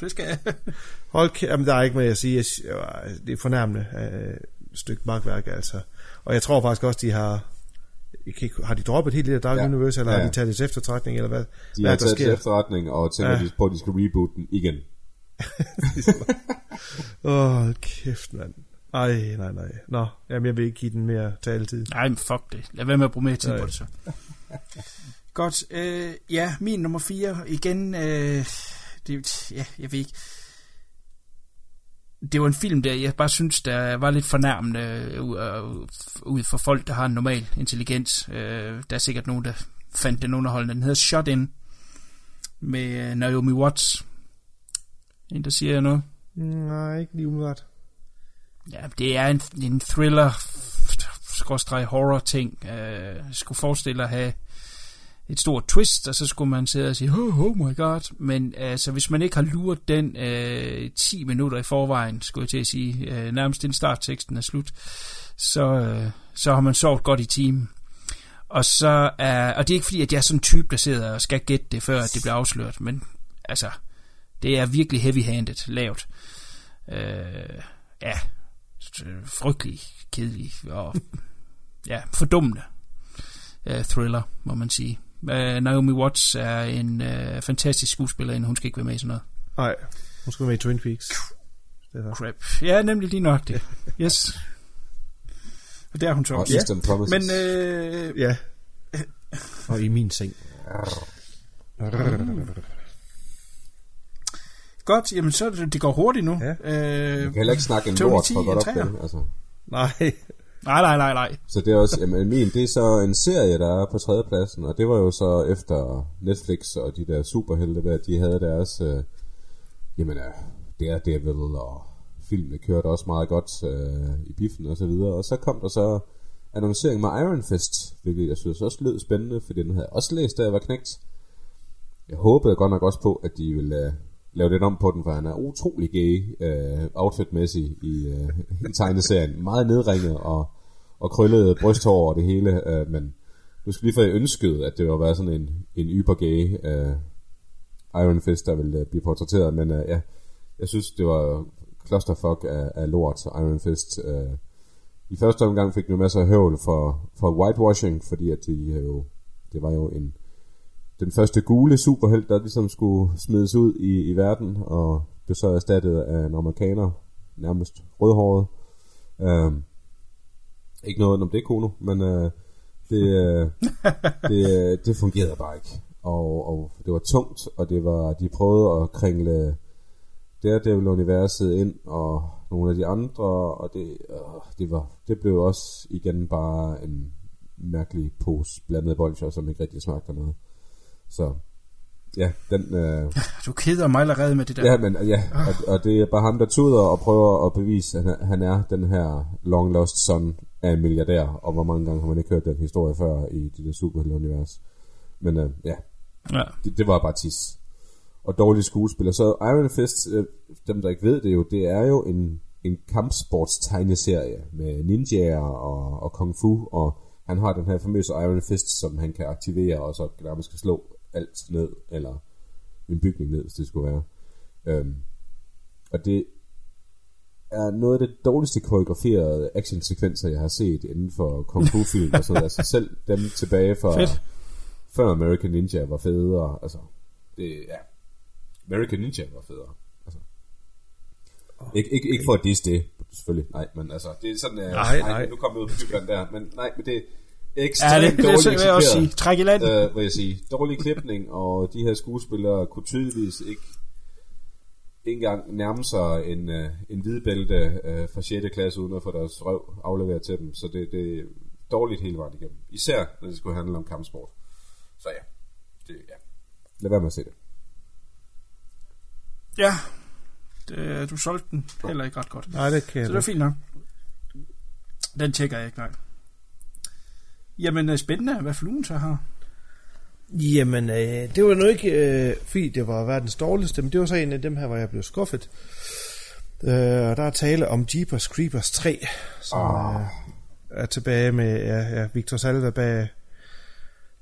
det skal jeg. [LAUGHS] Hold jamen, der er ikke mere at sige. Sy- Det er fornærmende øh, stykke magtværk, altså. Og jeg tror faktisk også, de har... Jeg kan ikke, har de droppet helt det der Dark Ja. Universe, eller ja. Har de taget det til eftertrækning, eller hvad, De hvad har taget til sker? efterretning, og tænker Ja. på, at de skal reboot den igen. [LAUGHS] Åh, oh, kæft, mand. Ej, nej, nej. Nå, jamen, jeg vil ikke give den mere taletid. Nej, men fuck det. Lad være med at bruge mere tid Nej. på det så. [LAUGHS] Godt. Øh, ja, min nummer 4. Igen, øh, det, ja, jeg ved ikke. Det var en film, der jeg bare synes, der var lidt fornærmende øh, ud, øh, ud for folk, der har en normal intelligens. Øh, der er sikkert nogen, der fandt den underholdende. Den hedder Shot In med øh, Naomi Watts. En, der siger noget. Nej, ikke lige umiddelbart. Ja, det er en, en thriller, skråstreg horror ting. Øh, skulle forestille at have et stort twist, og så skulle man sidde og sige, oh, oh my god. Men altså, hvis man ikke har luret den øh, 10 minutter i forvejen, skulle jeg til at sige, øh, nærmest den startteksten er slut, så, øh, så har man sovet godt i timen. Og så er, og det er ikke fordi, at jeg er sådan en type, der sidder og skal gætte det, før at det bliver afsløret, men altså, det er virkelig heavy-handed lavet. Øh, ja, frygtelig kedelig og ja, fordummende uh, thriller, må man sige. Uh, Naomi Watts er en uh, fantastisk skuespiller, hun skal ikke være med i sådan noget. Nej, hun skulle være med i Twin Peaks. Crap. Ja, nemlig lige nok det. Yes. Og der er hun så Og også. Promises. Men øh, Ja. Og i min seng. godt, jamen så det, det går hurtigt nu. Ja. Øh, Jeg kan heller ikke snakke en lort for godt op. Altså. Nej. Nej, nej, nej, nej. Så det er også, jamen min, det er så en serie, der er på tredjepladsen, og det var jo så efter Netflix og de der superhelte der, de havde deres, øh, jamen ja, Daredevil og filmene kørte også meget godt øh, i biffen og så videre, og så kom der så annoncering med Iron Fist, hvilket jeg synes også lød spændende, fordi den havde jeg også læst, da jeg var knægt. Jeg håbede godt nok også på, at de ville øh, lave lidt om på den, for han er utrolig gay øh, outfitmæssig i, øh, i tegneserien. Meget nedringet og, og krøllet brysthår og det hele, øh, men du skal lige få jeg ønskede, at det var været sådan en, en ybergay øh, Iron Fist, der ville øh, blive portrætteret, men øh, ja, jeg synes, det var clusterfuck af, af lort, Iron Fist. Øh. I første omgang fik de jo masser af høvl for, for whitewashing, fordi at de øh, jo, det var jo en, den første gule superhelt, der ligesom skulle smides ud i, i verden, og blev så erstattet af en amerikaner, nærmest rødhåret. Øhm, ikke noget om det, Kono, men øh, det, øh, [LAUGHS] det, øh, det fungerede bare ikke. Og, og det var tungt, og det var de prøvede at kringle Daredevil-universet ind, og nogle af de andre, og det, øh, det, var, det blev også igen bare en mærkelig pose blandet bolcher, som ikke rigtig smagte noget. Så ja, den... Øh, [LAUGHS] Du keder mig allerede med det der. ja, men, ja og, og det er bare ham, der tuder og prøver at bevise, at han er, han er den her long lost son af en milliardær, og hvor mange gange har man ikke hørt den historie før i det der superhelte-univers. Men øh, ja, ja. det, det var bare tis. Og dårlige skuespillere. Så Iron Fist, øh, dem der ikke ved det jo, det er jo en, en kampsports-tegneserie med ninjaer og, og kung fu, og han har den her famøse Iron Fist, som han kan aktivere, og så nærmest skal slå alt ned, eller en bygning ned, hvis det skulle være. Øhm, og det er noget af det dårligste koreograferede actionsekvenser, jeg har set inden for kung fu film og sådan noget. Altså selv dem tilbage fra Fedt. før American Ninja var federe. Altså, det, ja. American Ninja var federe. Altså. Ikke, ikke, ikke for at disse det, selvfølgelig. Nej, men altså, det er sådan, uh, Nej, nej. nu kommer ud på dybden der, men nej, men det er Ja, ekstremt det, det, dårligt det vil jeg også sige. Træk i land. øh, vil jeg sige. Dårlig klipning, og de her skuespillere kunne tydeligvis ikke ikke engang nærme sig en, øh, en hvidbælte øh, fra 6. klasse, uden at få deres røv afleveret til dem. Så det, det er dårligt hele vejen igennem. Især når det skulle handle om kampsport. Så ja, det, ja. lad være med at se det. Ja, det, du solgte den heller ikke ret godt. Nej, det kan Så det er fint nok. Den tjekker jeg ikke, nej. Jamen, øh, spændende, hvad fluen så har. Jamen, øh, det var nu ikke, øh, fordi det var verdens dårligste, men det var så en af dem her, hvor jeg blev skuffet. Øh, og der er tale om Jeepers Creepers 3, som oh. øh, er tilbage med ja, ja, Victor Salva bag,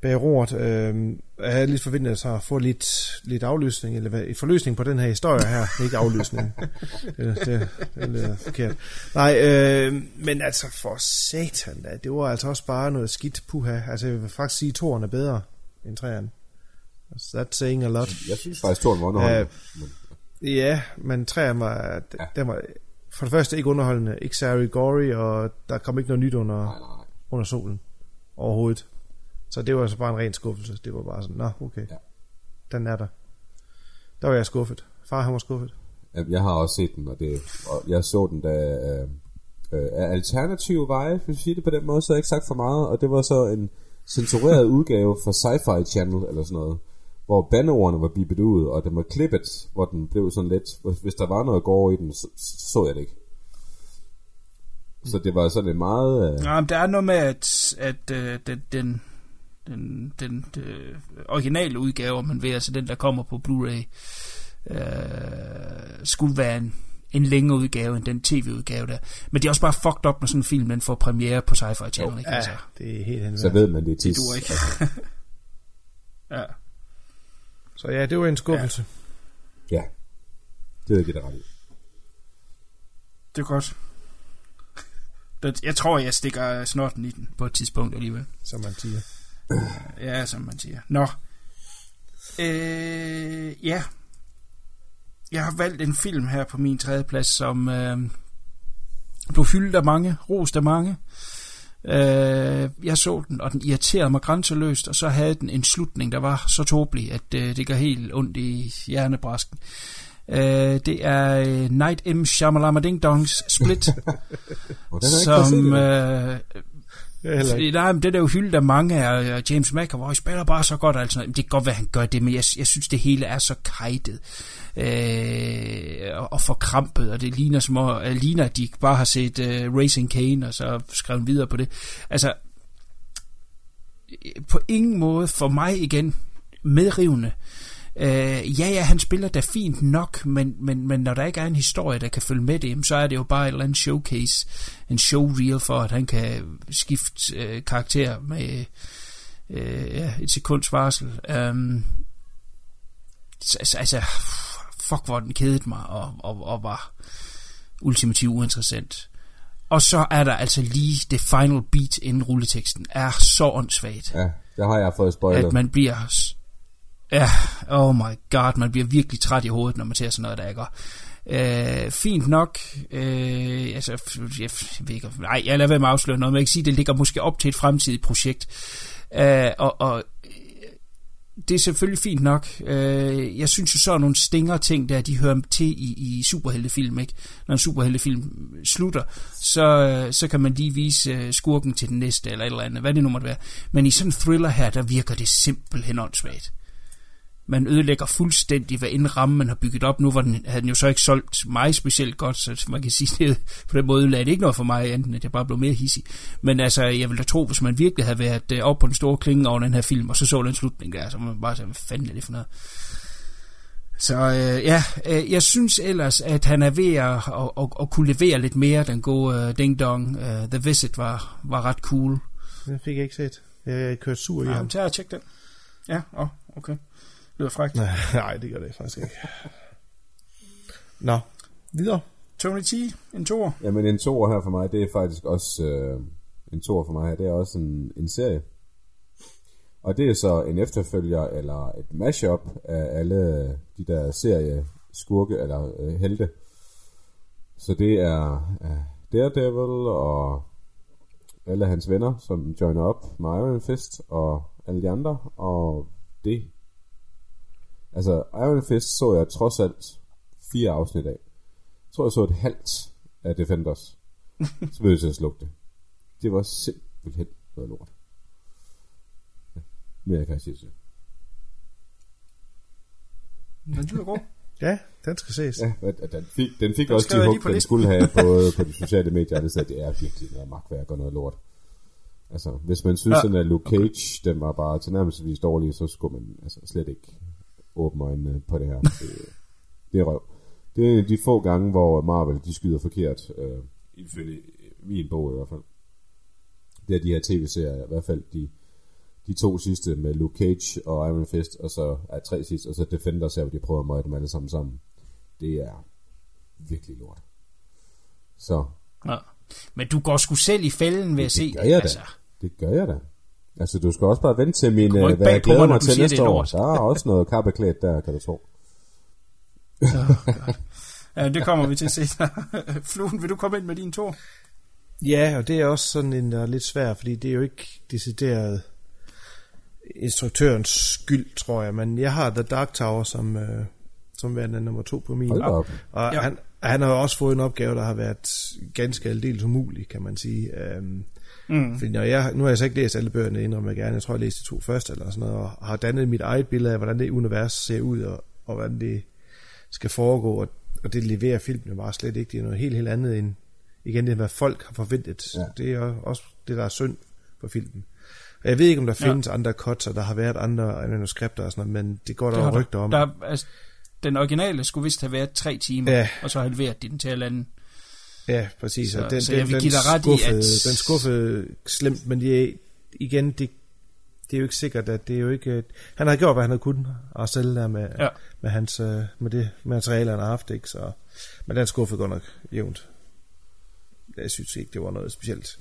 bag roret. Øh, jeg havde lidt forventet at få lidt, lidt afløsning, eller hvad, et forløsning på den her historie her. Ikke afløsning. [LAUGHS] det, det, det er forkert. Nej, øh, men altså for satan da, det var altså også bare noget skidt puha. Altså jeg vil faktisk sige, at toren er bedre end træerne. That's saying a lot. Jeg synes faktisk, Toren var underholdende. Ja, men træerne var, ja. den var for det første ikke underholdende, ikke særlig gory, og der kom ikke noget nyt under, nej, nej. under solen overhovedet. Så det var altså bare en ren skuffelse. Det var bare sådan, nå, okay. Ja. Den er der. Der var jeg skuffet. Far, han var skuffet. Jeg har også set den, og, det, og jeg så den, da øh, øh, af alternative veje, hvis vi siger det på den måde, så har jeg ikke sagt for meget, og det var så en censureret udgave fra Sci-Fi Channel, eller sådan noget, hvor bandeordene var bippet ud, og den var klippet, hvor den blev sådan lidt, hvis- der var noget gore i den, så, så, så jeg det ikke. Så det var sådan en meget... Øh, Ja, men der er noget med, at, at øh, den, den, den, den, den originale udgave, man ved, altså den, der kommer på Blu-ray, øh, skulle være en, en længere udgave end den tv-udgave der. Men det er også bare fucked up, når sådan en film den får premiere på Sci-Fi Channel, ikke? Altså, det er helt hen. så ved man, det er det tis. duer ikke. [LAUGHS] ja. Så ja, det var en skuffelse. Ja, det vil jeg give dig ret. Det er godt. Den- [LAUGHS] Jeg tror, jeg stikker snotten i den på et tidspunkt alligevel. Som man siger. Ja, som man siger. Nå. Øh, ja. Jeg har valgt en film her på min tredje plads, som øh, blev hyldet af mange, rost af mange. Øh, jeg så den, og den irriterede mig grænseløst, og så havde den en slutning, der var så tåbelig, at øh, det gør helt ondt i hjernebrasken. Øh, det er øh, Night M. Shyamalama Ding Dongs Split, [LAUGHS] som... Øh, det er heller ikke. nej, men det der jo hyldet af mange af James McAvoy spiller bare så godt altså, Det kan godt være, han gør det, men jeg, jeg synes, det hele er så kajtet øh, og, og forkrampet, og det ligner som at, øh, ligner, at de bare har set uh, Racing Kane, og så skrevet videre på det. Altså, på ingen måde for mig igen medrivende. Øh, ja, ja, han spiller da fint nok, men, men, men når der ikke er en historie, der kan følge med det, så er det jo bare et eller andet showcase, en showreel for, at han kan skifte øh, karakter med øh, ja, et sekunds varsel. Um, altså, fuck, hvor den kedede mig, og, og, og var ultimativt uinteressant. Og så er der altså lige det final beat inden rulleteksten, er så åndssvagt Ja, der har jeg fået spoilet. at man bliver... Ja, oh my god, man bliver virkelig træt i hovedet, når man ser sådan noget, der ikke Øh, fint nok. Øh, altså, jeg, jeg ved ikke, nej, jeg lader være med at afsløre noget, men jeg kan sige, det ligger måske op til et fremtidigt projekt. Øh, og, og det er selvfølgelig fint nok. Øh, jeg synes jo så, at nogle stinger ting der, de hører til i, i superheltefilm, ikke? Når en superheltefilm slutter, så, så kan man lige vise øh, skurken til den næste, eller et eller andet, hvad det nu måtte være. Men i sådan en thriller her, der virker det simpelthen åndssvagt man ødelægger fuldstændig, hvad en ramme man har bygget op. Nu var den, havde den jo så ikke solgt mig specielt godt, så man kan sige, [LAUGHS] det, på den måde ødelagde det ikke noget for mig, enten at jeg bare blev mere hissig. Men altså, jeg vil da tro, hvis man virkelig havde været øh, op på den store klinge over den her film, og så så den slutning der, så man bare sige, hvad fanden er det for noget? Så øh, ja, øh, jeg synes ellers, at han er ved at, at, at, at kunne levere lidt mere, den gode uh, Ding Dong. Uh, The Visit var, var ret cool. Den fik jeg ikke set. Jeg kørte sur i ham. tag og tjek den. Ja, oh, okay. Lyder frækt. [LAUGHS] Nej, det gør det faktisk ikke. Nå, videre. Tony T, en toer. Jamen en toer her for mig, det er faktisk også øh, en toer for mig her, det er også en, en serie. Og det er så en efterfølger eller et mashup af alle de der serie skurke eller øh, helte. Så det er øh, Daredevil og alle hans venner, som joiner op med Iron Fist og alle de andre. Og det... Altså, Iron Fist så jeg trods alt fire afsnit af. Jeg tror, jeg så et halvt af Defenders. [LAUGHS] Så blev jeg til at slukke det. Det var simpelthen noget lort. Ja, mere kan jeg sige til. Den lyder god. [LAUGHS] Ja, den skal ses. Ja, den fik, den fik Den også de hug, på den listen. skulle have [LAUGHS] på, på de sociale medier. Det sagde, det er virkelig noget magtværk og noget lort. Altså, hvis man synes, Ja. at Luke Cage, den var bare tilnærmelsesvis dårlig, så skulle man altså slet ikke åbne øjnene på det her. Det, det er røv. Det er de få gange, hvor Marvel, de skyder forkert, øh, ifølge min bog i hvert fald. Det er de her tv-serier, i hvert fald de, de to sidste med Luke Cage og Iron Fist, og så er tre sidste, og så Defenders her, hvor de prøver at møde dem alle sammen sammen. Det er virkelig lort. Så Ja. Men du går sgu selv i fælden ved at se det gør jeg da. Altså, Det gør jeg da. Altså, du skal også bare vente til min, øh, hvad jeg glæder mig til næste det er år. Der er også noget kappeklædt der, kan du tro. [LAUGHS] ja, det kommer vi til senere. [LAUGHS] Fluen, vil du komme ind med din to? Ja, og det er også sådan en, der er lidt svær, fordi det er jo ikke decideret instruktørens skyld, tror jeg, men jeg har The Dark Tower som, øh, som værende nummer to på min. Op. Og Ja. han, han har også fået en opgave, der har været ganske aldeles umulig, kan man sige. Um, mm. Fordi når jeg, nu har jeg så ikke læst alle bøgerne, indrømmer jeg gerne. Jeg tror, jeg læste de to første eller sådan noget, og har dannet mit eget billede af, hvordan det univers ser ud, og, og hvordan det skal foregå, og, og det leverer filmen jo bare slet ikke. Det er noget helt, helt andet end, igen, det hvad folk har forventet. Ja. Ja. Det er også det, der er synd for filmen. Og jeg ved ikke, om der findes andre cuts, og der har været andre manuskripter og sådan noget, men det går der, Det rygter om. Der, er- altså, den originale skulle vist have været tre timer, Ja. og så halveret de den til halvanden. Ja, præcis. Så- den, så den, jeg vil den give dig ret i, skuffede, at- Den skuffede slemt, men det er, igen, det, det er jo ikke sikkert, at det er jo ikke... øh, Han har gjort, hvad han har kunnet, og selv der med, Ja. ja. med, hans, øh, med det materiale, han har haft, ikke? Så, men den skuffede godt nok jævnt. Jeg synes ikke, det var noget specielt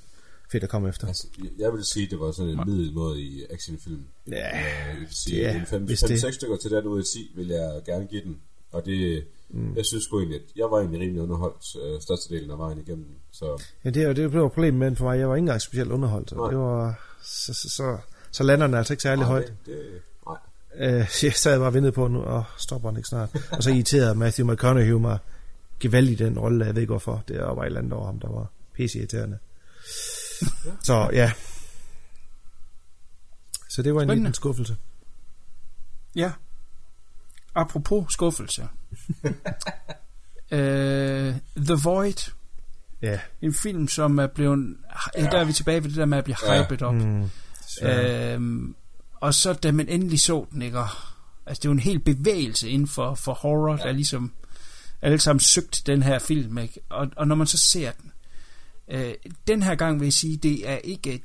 fedt at komme efter. Altså, jeg vil sige, det var sådan en middel i actionfilm. Ja, Øh, jeg vil sige, det er- en 5, hvis 5 det- 6 stykker til den ud af 10, vil jeg gerne give den. Og det, mm. jeg synes sgu egentlig, at jeg var egentlig rimelig underholdt øh, størstedelen af vejen igennem. Så Ja, det, er det blev problemet med den for mig. Jeg var ikke engang specielt underholdt. Nej. det var... Så, så, så, så lander den altså ikke særlig nej, højt. Det, nej. Øh, [LAUGHS] jeg sad bare og ventede på nu, og stopper den ikke snart. Og så irriterede Matthew McConaughey mig gevaldigt i den rolle, jeg ved ikke hvorfor. Det var et eller andet over ham, der var pisse irriterende. Så ja. Så det var en Spændende. lille skuffelse. Ja. Apropos skuffelse. øh, The Void. Ja. En film, som er blevet... Ja. Der er vi tilbage ved det der med at blive Ja. hypet op. Mm, Øhm, og så da man endelig så den, ikke? Og, altså det er jo en hel bevægelse inden for, for horror, der ligesom alle sammen søgt den her film, ikke? Og, og når man så ser den, øh, den her gang vil jeg sige, det er ikke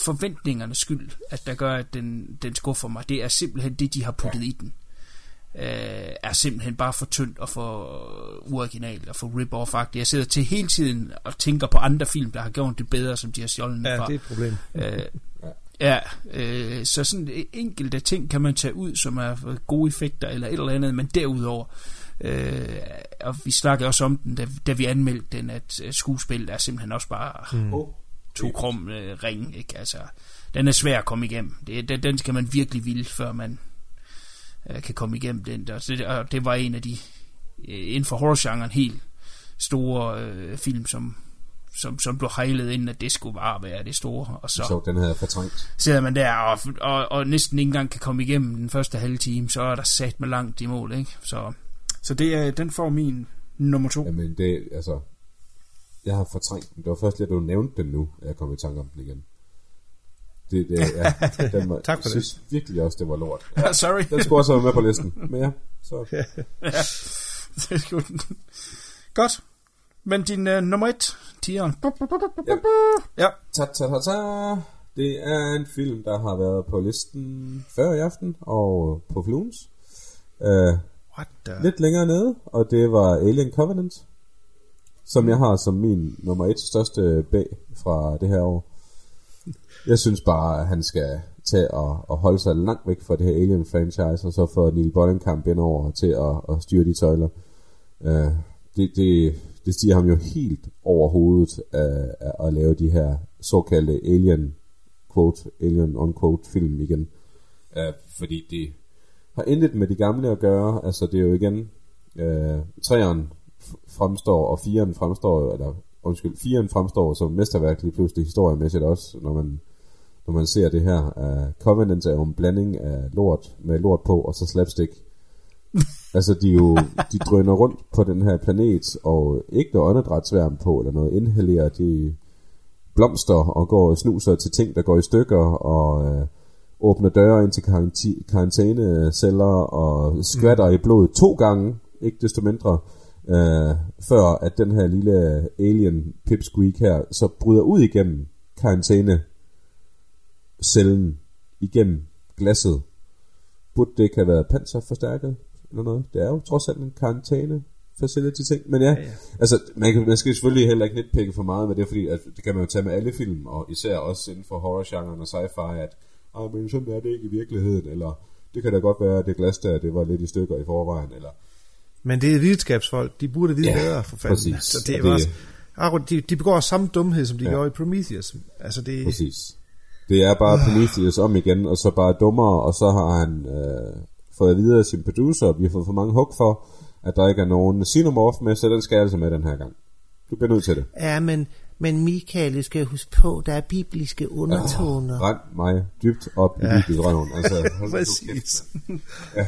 forventningernes skyld, at der gør, at den, den skuffer mig. Det er simpelthen det, de har puttet i den. Øh, er simpelthen bare for tyndt og for uoriginalt og for rip-off-agtigt. Jeg sidder til hele tiden og tænker på andre film, der har gjort det bedre, som de har stjålet ja, fra. det er et problem. Øh, ja, øh, så sådan enkelte ting kan man tage ud, som er gode effekter eller et eller andet, men derudover, øh, og vi snakkede også om den, da, da vi anmeldte den, at øh, skuespillet er simpelthen også bare mm. To krum øh, ring, ikke? Altså, den er svær at komme igennem. Det, den, den skal man virkelig ville, før man øh, kan komme igennem den. Og det, og det var en af de, øh, inden for horrorgenren, helt store øh, film, som som, som blev hejlet ind, at det skulle bare være det store. Og så, Så den havde fortrængt. sidder man der og, og, og næsten ikke engang kan komme igennem den første halve time, så er der sat med langt i mål, ikke? Så, så det er, den får min nummer to. Jamen, det, altså... Jeg har fortrængt den. Det var først lidt, at du nævnte den nu, at jeg kom i tanke om den igen. Det, det, ja, [LAUGHS] den var, Tak for det. jeg synes virkelig også, det var lort. [LAUGHS] Ja. Sorry. Den skulle også være med på listen. Men ja, så... [LAUGHS] Det er den. Godt. Men din uh, nummer et, tieren. Ja. Ja. Ta, ta, ta, ta. Det er en film, der har været på listen før i aften, og på Fluens. Uh, What the... lidt længere nede, og det var Alien Covenant, som jeg har som min nummer et største bag fra det her år. Jeg synes bare, at han skal tage og, og holde sig langt væk fra det her Alien-franchise, og så få Neil Blomkamp ind over til at, at styre de tøjler. Uh, det, det, det stiger ham jo helt over hovedet øh, at, at, lave de her såkaldte Alien quote, Alien unquote film igen. Uh, fordi det har intet med de gamle at gøre. Altså det er jo igen, uh, træeren fremstår, og firen fremstår, eller undskyld, firen fremstår som mesterværk lige pludselig historiemæssigt også, når man, når man ser det her. Uh, Covenant er jo en blanding af lort med lort på, og så slapstick. [LAUGHS] altså de jo, de drøner rundt på den her planet, og ikke noget åndedrætsværm på, eller noget inhalerer, de blomster og går og snuser til ting, der går i stykker, og øh, åbner døre ind til karantæneceller, og skvatter mm. i blodet to gange, ikke desto mindre, øh, før at den her lille alien pipsqueak her, så bryder ud igennem karantæne cellen igennem glasset. Burde det ikke have været panserforstærket eller noget? Det er jo trods alt en karantæne facility ting. Men ja, ja, ja. altså man, kan, man skal selvfølgelig heller ikke netpikke for meget med det, fordi at, det kan man jo tage med alle film, og især også inden for horror-genren og sci-fi, at ah, men sådan er det ikke i virkeligheden, eller det kan da godt være, at det glas der, det var lidt i stykker i forvejen, eller Men det er videnskabsfolk. De burde vide Ja, bedre, for fanden. præcis. Så det er Og det- også... De, de begår samme dumhed, som de ja. gjorde i Prometheus. Altså det... Præcis. Det er bare Prometheus om igen, og så bare dummere, og så har han øh, fået at vide af sin producer, vi har fået for mange hug for, at der ikke er nogen xenomorph med, så den skal jeg altså med den her gang. Du bliver nødt til det. Ja, men, men Michael, du skal huske på, der er bibelske undertoner. Rend mig dybt op i ja. røven. Altså, [LAUGHS] Præcis. ja.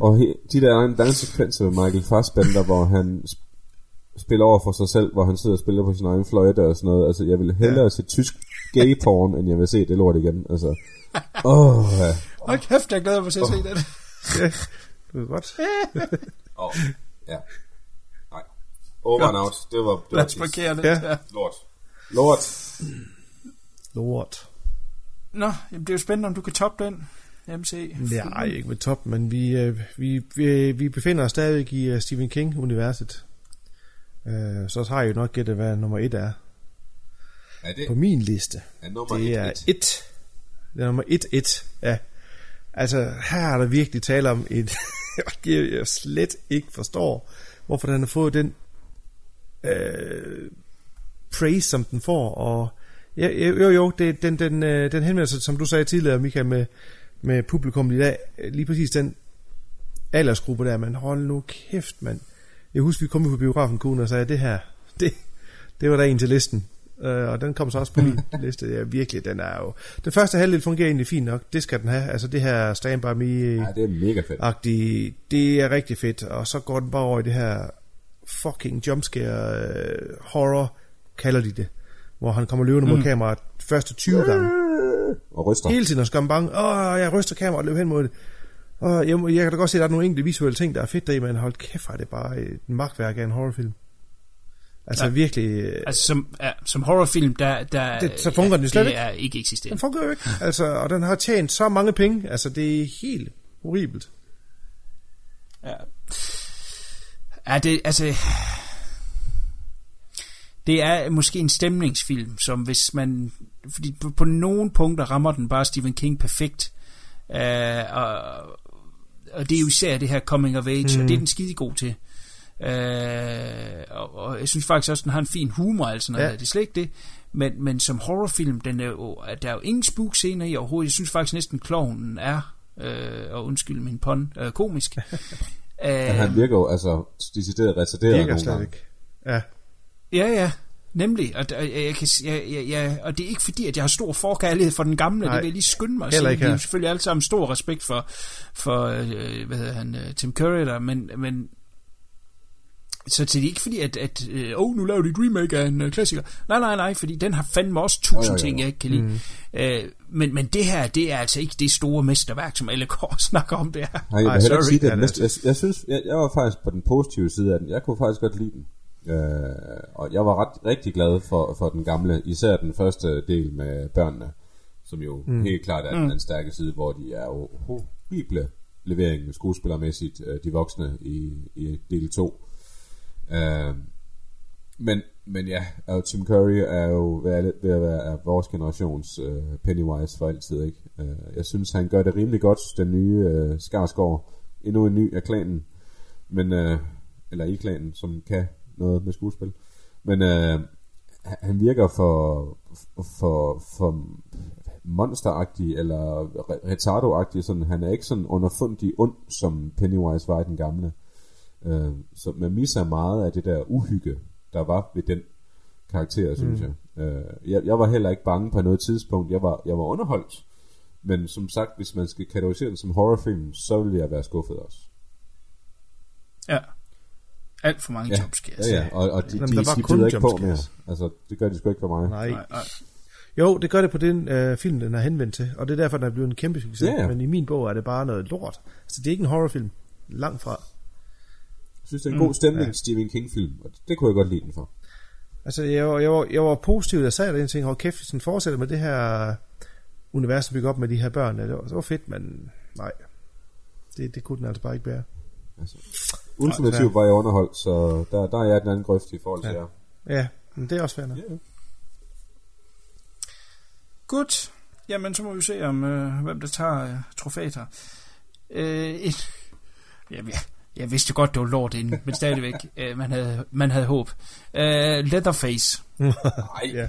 Og he, de der danssekvenser med Michael Fassbender, hvor han sp- spiller over for sig selv, hvor han sidder og spiller på sin egen fløjte og sådan noget. Altså, jeg vil hellere ja. se tysk gay porn, end jeg vil se det lort igen. Altså, [LAUGHS] åh, oh, ja. Hold kæft, jeg glæder mig til at se den. [LAUGHS] Du er godt. [LAUGHS] Oh, ja. Nej. Over and out. Det var, det var Lad os parkere det. Ja. Lort. Lort. Lort. Nå, jamen, det er jo spændende, om du kan toppe den. MC. Nej, ikke med top, men vi, øh, vi, vi, vi befinder os stadig i øh, Stephen King-universet. Øh, så har jeg jo nok gættet, hvad nummer et er Er det på min liste. er nummer Det et, er et. et. Det er nummer et, et. Ja. Altså, her er der virkelig tale om et, [LAUGHS] jeg slet ikke forstår, hvorfor den har fået den øh, praise, som den får. Og ja, jo, jo, det, den, den, øh, den henvender sig, som du sagde tidligere, Michael, med, med publikum i dag, lige præcis den aldersgruppe der, men hold nu kæft, mand. Jeg husker, vi kom på biografen, Kuhn, og sagde, det her, det, det var der en til listen. Øh, og den kom så også på min [LAUGHS] liste. Ja, virkelig, den er jo... Den første halvdel fungerer egentlig fint nok. Det skal den have. Altså det her Stand By Me Ja, det er mega fedt. agtige, det er rigtig fedt. Og så går den bare over i det her fucking jumpscare uh, horror, kalder de det. Hvor han kommer løbende mod kameraet første 20 gange. Og ryster. Hele tiden og skam bange. Åh, jeg ryster kameraet og løber hen mod det. Og jeg, jeg kan da godt se, at der er nogle enkelte visuelle ting, der er fedt deri, men hold kæft, er det bare et magtværk af en horrorfilm. Altså Ja. ja. virkelig... øh, Altså, som, ja, som horrorfilm, der, der Det- så fungerer den jo slet det ikke. er ikke Den eksisterende. fungerer jo ikke. Altså, og den har tjent så mange penge. Altså, det er helt horribelt. Ja. ja, det, altså... Det er måske en stemningsfilm, som hvis man... Fordi på, på nogle punkter rammer den bare Stephen King perfekt. Uh, og, og det er jo især det her coming of age, mm. og det er den skide god til. Uh, og, og jeg synes faktisk også, den har en fin humor, altså noget Ja. ja. det er slet ikke det. Men, men som horrorfilm, den er jo, der er jo ingen spook scener i overhovedet. Jeg synes faktisk næsten, klovnen er, øh, og undskyld min pun, øh, komisk. [LAUGHS] Men han virker jo altså decideret retarderet Virker nogle slet gange. ikke. Ja. Ja, ja. Nemlig, og, der- jeg, kan, s- jeg, jeg, jeg, og det er ikke fordi, at jeg har stor forkærlighed for den gamle, Nej. det vil jeg lige skynde mig at sige. ikke Vi har selvfølgelig alle sammen stor respekt for, for øh, hvad hedder han, øh, Tim Curry der, men, men så det er ikke fordi, at, at øh, oh, nu laver de et remake af en øh, klassiker. Nej, nej, nej, fordi den har fandme også tusind jo. ting, jeg ikke kan lide. Mm. Øh, men, men det her, det er altså ikke det store mesterværk, som alle [LAUGHS] går og snakker om det her. Nej, jeg Ej, ikke sorry. sige, det er det næste, jeg, jeg, synes, jeg, jeg var faktisk på den positive side af den. Jeg kunne faktisk godt lide den. Øh, og jeg var ret rigtig glad for, for den gamle, især den første del med børnene, som jo mm. helt klart er mm. den stærke side, hvor de er jo horrible levering skuespillermæssigt, øh, de voksne i, i del 2. Øh, men, men ja, og Tim Curry er jo ved at, ved at være er vores generations øh, Pennywise for altid, ikke? Øh, jeg synes, han gør det rimelig godt, den nye øh, Skarsgård. Endnu en ny af klanen, men, øh, eller i klanen, som kan noget med skuespil. Men øh, han- virker for, for, for monsteragtig, eller retardoagtig. sådan, han er ikke sådan underfundig ond, som Pennywise var i den gamle. Øh, så man misser meget af det der uhygge, der var ved den karakter, synes mm. jeg. Øh, jeg. Jeg var heller ikke bange på noget tidspunkt. Jeg var, jeg var underholdt. Men som sagt, hvis man skal kategorisere den som horrorfilm, så vil jeg være skuffet også. Ja. Alt for mange Ja, jumpscares. ja, ja. Og, og de, Jamen, de var skiftede ikke på mere. Altså, det gør de sgu ikke for mig. Nej. Nej, nej. Jo, det gør det på den øh, film, den er henvendt til, og det er derfor, den er blevet en kæmpe succes. Ja, ja. Men i min bog er det bare noget lort. Altså, det er ikke en horrorfilm. Langt fra. Jeg synes, det er en god stemning, ja. Stephen King-film, og det, kunne jeg godt lide den for. Altså, jeg var, jeg var, jeg var positiv, jeg sagde det, jeg tænkte, hold kæft, hvis den fortsætter med det her univers, der bygger op med de her børn, det var, det var fedt, men nej. Det, det kunne den altså bare ikke bære. Altså, ultimativt var jeg underholdt, så der, der er jeg i den anden grøft i forhold til Ja. jer. Ja, men det er også fair nok. Godt. Jamen, så må vi se, om øh, hvem der tager øh, trofæet her. Øh, et, jamen, jeg, jeg vidste jo godt, det var lort inden, men stadigvæk, [LAUGHS] øh, man, havde, man havde håb. Øh, Leatherface. Nej, [LAUGHS] Ja.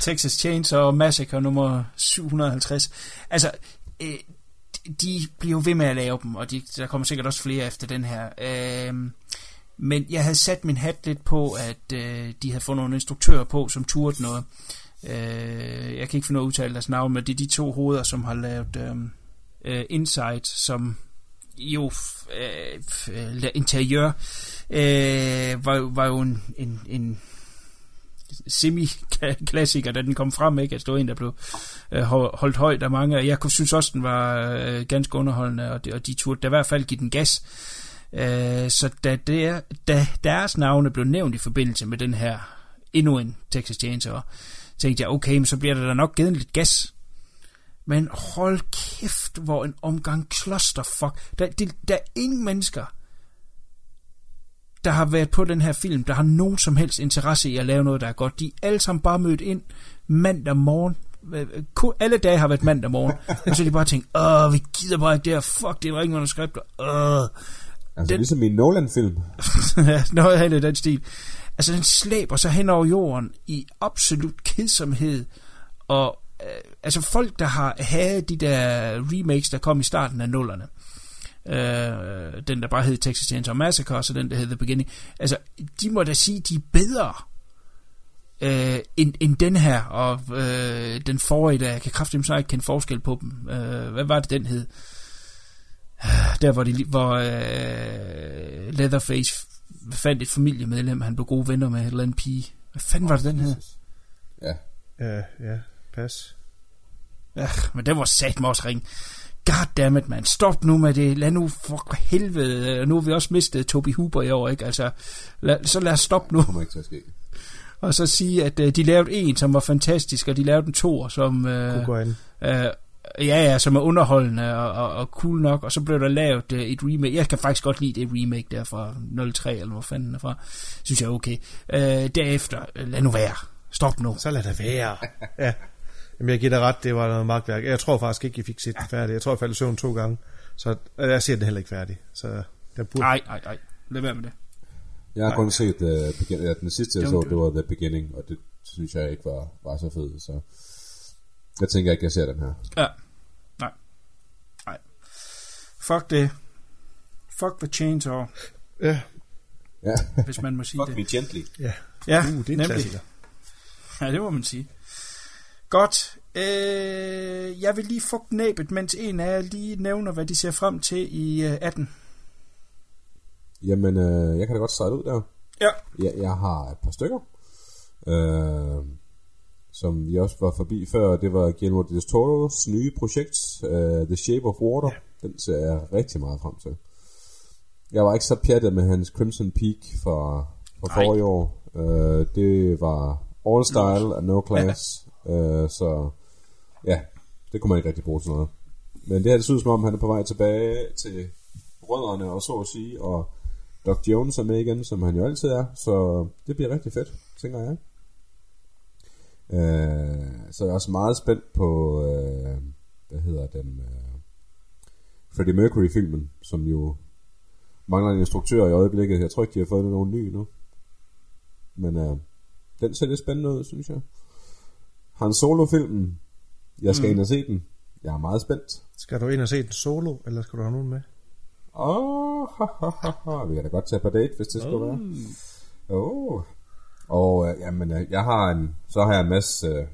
Texas Chainsaw Massacre nummer 750. Altså, øh, de bliver jo ved med at lave dem, og de, der kommer sikkert også flere efter den her. Øh, men jeg havde sat min hat lidt på, at øh, de havde fået nogle instruktører på, som turde noget. Øh, jeg kan ikke finde ud af at udtale deres navn, men det er de to hoveder, som har lavet øh, øh, Insight, som jo øh, øh, interiør øh, var, var jo en, en, en semi-klassiker, da den kom frem, ikke? At det var en, der blev øh, holdt højt af mange, og jeg kunne synes også, den var øh, ganske underholdende, og de, og de turde da i hvert fald give den gas. Øh, så da, der, da deres navne blev nævnt i forbindelse med den her endnu en Texas Chainsaw, tænkte jeg, okay, men så bliver der da nok givet lidt gas. Men hold kæft, hvor en omgang clusterfuck. Der, det, der er ingen mennesker, der har været på den her film, der har nogen som helst interesse i at lave noget, der er godt. De er alle sammen bare mødt ind mandag morgen. Alle dage har været mandag morgen. [LAUGHS] og så er de bare tænkt, åh, vi gider bare ikke det her. Fuck, det var ikke manuskripter. Åh. altså Den- ligesom i en Nolan-film. [LAUGHS] noget af den stil. Altså, den slæber sig hen over jorden i absolut kedsomhed. Og altså, folk, der har hadet de der remakes, der kom i starten af nullerne. Øh, den, der bare hed Texas Chainsaw Massacre, og så den, der hed The Beginning. Altså, de må da sige, de er bedre øh, end, end den her, og øh, den forrige, der jeg kan kraftigt så ikke kende forskel på dem. Øh, hvad var det, den hed? Der, hvor, de, hvor øh, Leatherface fandt et familiemedlem, han blev gode venner med, eller en pige. Hvad fanden var det, den hed? Ja. Ja, ja, pas. Ja, men den var sat også ring. Goddammit, man. Stop nu med det. Lad nu for helvede. Nu har vi også mistet Toby Hooper i år, ikke? Altså, lad, så lad os stoppe nu. Det kommer ikke til at ske. Og så sige, at øh, de lavede en, som var fantastisk, og de lavede en to, som... Øh, Kunne gå an. øh, ja, ja, som er underholdende og, og, og cool nok, og så blev der lavet øh, et remake. Jeg kan faktisk godt lide det remake der fra 03, eller hvor fanden er fra. Synes jeg er okay. Øh, derefter, øh, lad nu være. Stop nu. Så lad det være. ja. Jamen, jeg giver dig ret, det var noget magtværk. Jeg tror faktisk ikke, jeg fik set den færdig. Jeg tror, jeg faldt i søvn to gange. Så øh, jeg ser den heller ikke færdig. Så den burde... Nej, nej, nej. Lad være med det. Jeg har kun set uh, begin- ja, den sidste, jeg så, det var The Beginning, og det synes jeg ikke var, var så fed, så jeg tænker ikke, jeg ser den her. Ja. Nej. Nej. Fuck det. Fuck the chainsaw, Ja, Ja. hvis man må sige Fuck det. me gently. ja. Ja, Uh, det er en nemlig. klassiker. Ja, det må man sige. Godt. Øh, jeg vil lige få næbet, mens en af jer lige nævner, hvad de ser frem til i øh, 18. Jamen, øh, jeg kan da godt starte ud der. Ja. Jeg, jeg har et par stykker, øh, som vi også var forbi før. Det var Guillermo del Toro's nye projekt, øh, The Shape of Water. Ja. Den ser jeg rigtig meget frem til. Jeg var ikke så pjattet med hans Crimson Peak fra, fra forrige år. Øh, det var all style and no class øh, så ja, det kunne man ikke rigtig bruge til noget. Men det her det synes som om, han er på vej tilbage til rødderne, og så at sige, og Doc Jones er med igen, som han jo altid er, så det bliver rigtig fedt, tænker jeg. Øh, så er jeg også meget spændt på, øh, hvad hedder den, øh, Freddie Mercury-filmen, som jo mangler en instruktør i øjeblikket. Jeg tror ikke, de har fået nogen ny nu. Men øh, den ser lidt spændende ud, synes jeg. Han Solo-filmen, jeg skal mm. ind og se den. Jeg er meget spændt. Skal du ind og se den solo, eller skal du have nogen med? Åh, oh, ha, ha, ha, vi kan da godt tage på date, hvis det skulle være. Oh. Og øh, jamen, øh, jeg har en, så har jeg en masse øh,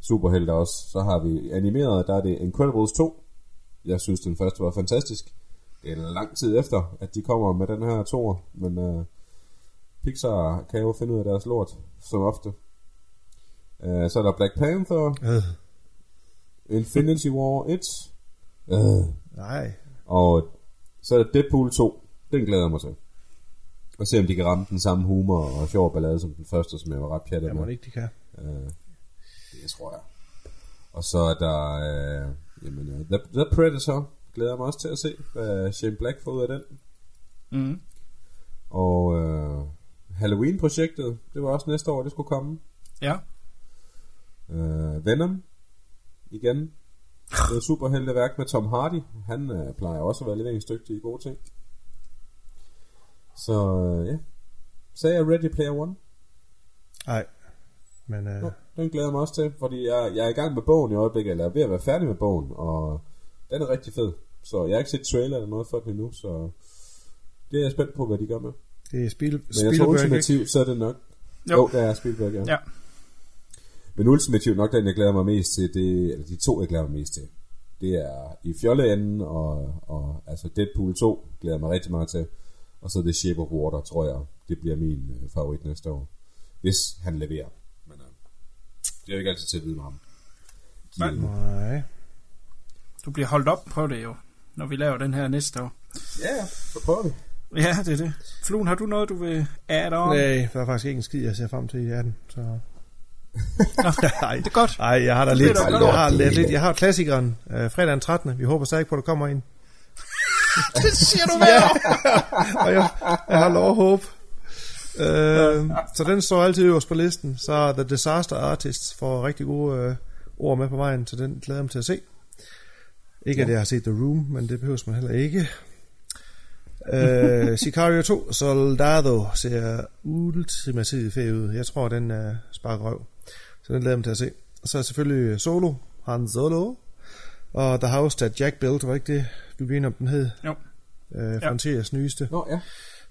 superhelte også. Så har vi animeret, der er det Incredibles 2. Jeg synes, den første var fantastisk. Det er lang tid efter, at de kommer med den her toer, men øh, Pixar kan jo finde ud af deres lort, som ofte. Øh, så er der Black Panther, Øh, Infinity War 1, øh, nej. og så er der Deadpool 2. Den glæder jeg mig til. Og se om de kan ramme den samme humor og sjov ballade som den første, som jeg var ret pjattet Jeg med. ikke, de kan. Øh, det tror jeg. Og så er der øh, jamen, øh, The, The Predator. Glæder jeg mig også til at se, hvad Shane Black får ud af den. Mm. Og øh, Halloween-projektet, det var også næste år, det skulle komme. Ja. Øh, Venom, igen. Det er et superhelteværk med Tom Hardy. Han øh, plejer også at være leveringsdygtig i gode ting. Så øh, ja. Sagde jeg Ready Player One? Nej. Men øh, Ja, den glæder jeg mig også til, fordi jeg, jeg er i gang med bogen i øjeblikket, eller er ved at være færdig med bogen, og den er rigtig fed. Så jeg har ikke set trailer eller noget for den endnu, så det er jeg spændt på, hvad de gør med. det er Spiel, Men jeg tror ultimativt, så er det nok... Jo. Jo, det er Spielberg, ja. Ja. Men ultimativt nok den, jeg glæder mig mest til, det, eller de to, jeg glæder mig mest til. Det er i fjolleenden, og, og altså Deadpool 2 glæder jeg mig rigtig meget til. Og så The Shape of Water, tror jeg, det bliver min øh, favorit næste år. Hvis han leverer. Men øh, det er jo ikke altid til at vide med ham. Nej. Nej. Du bliver holdt op på det jo, når vi laver den her næste år. Ja, ja, så prøver vi. Ja, det er det. Fluen, har du noget, du vil add on? Nej, der er faktisk ikke en skid, jeg ser frem til i 18. Så... Nej, [LAUGHS] Det er godt. Nej, jeg har da lidt, godt. jeg har lidt, lidt, jeg har klassikeren øh, fredag den 13. Vi håber stadig på, at der kommer en. [LAUGHS] Det siger du hver. [LAUGHS] Og jeg, jeg har lov at håbe. Øh, så den står altid øverst på listen. Så The Disaster Artist får rigtig gode øh, ord med på vejen, så den glæder jeg mig til at se. Ikke at jeg har set The Room, men det behøver man heller ikke. Øh, Sicario 2 Soldado ser ultimativt fed ud. Jeg tror, den er spark røv. Så den glæder jeg mig til at se. Og så er selvfølgelig Solo, Han Solo. Og The House That Jack Built, var ikke det, vi blev enige om, den hed? Jo. Øh, Frontiers nyeste. Nå, ja.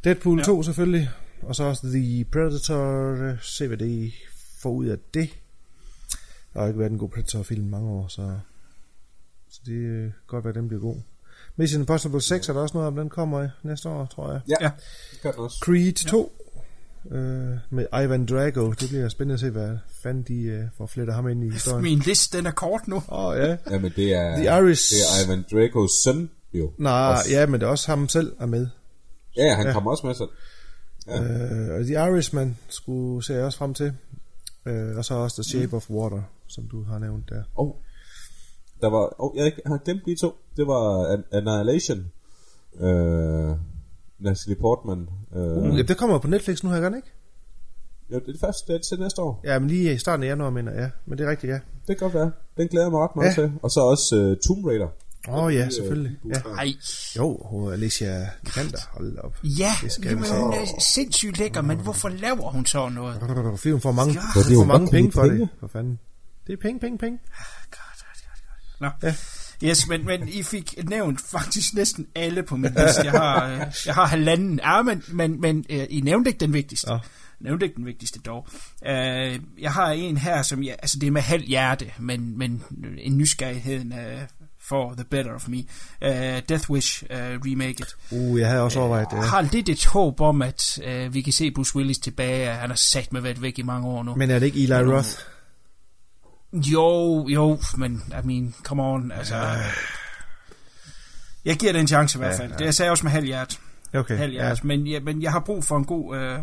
Deadpool Ja. 2 selvfølgelig. Og så også The Predator. Se hvad det får ud af det. Der har ikke været en god Predator-film mange år, så, så det er godt være, at den bliver god. Mission Impossible 6 er der også noget om, den kommer næste år, tror jeg. Ja, Ja. det gør den også. Creed 2 øh, med Ivan Drago. Det bliver spændende at se, hvad fanden de øh, får flettet ham ind i historien. Min liste, den er kort nu. Åh oh, ja. Jamen, det er, The Irish- det er Ivan Dracos søn, jo. Nej, Også. ja, men det er også ham selv er med. Ja, ja, han Ja. kommer også med selv. Ja. Øh, The Irishman skulle se jeg også frem til. Øh, og så også The Shape of Water, som du har nævnt der. Oh. Der var, oh, jeg har glemt de to. Det var An- Annihilation. Øh, Natalie Portman. Øh, Uh, ja, det kommer på Netflix nu her, gør den ikke? Jo, det er det første, det er til næste år. Ja, men lige i starten af januar, mener jeg. Ja, men det er rigtigt, ja. Det kan godt være. Den glæder jeg mig ret meget Ja. ja. til. Og så også uh, Tomb Raider. Åh oh, ja, selvfølgelig. Ja. Nej. Jo, hun er Alicia Vikander, hold op. Ja, Det skal jamen, vi se. hun er sindssygt lækker, men hvorfor laver hun så noget? Fordi hun får mange, Ja. hun får jo mange godt penge for penge. det. For fanden. Det er penge, penge, penge. Nå. Ja. Yes, men, men I fik nævnt faktisk næsten alle på min liste. Jeg har, øh, jeg har halvanden. Ja, men, men, men øh, I nævnte ikke den vigtigste. Nå. nævnte ikke den vigtigste dog. Øh, jeg har en her, som jeg, altså det er med halv hjerte, men, men en nysgerrighed for The Better of Me. Øh, Death Wish øh, remaket. Uh, jeg havde også overvejet det. Jeg har lidt et håb om, at vi kan se Bruce Willis tilbage. Han har sat med været væk i mange år nu. Men er det ikke Eli Roth? Jo, jo, men I mean, come on, altså... Jeg giver det en chance i hvert fald. Ja, ja. Det jeg sagde også med halv hjert. Okay. Halv ja. Men, ja, men jeg har brug for en god øh,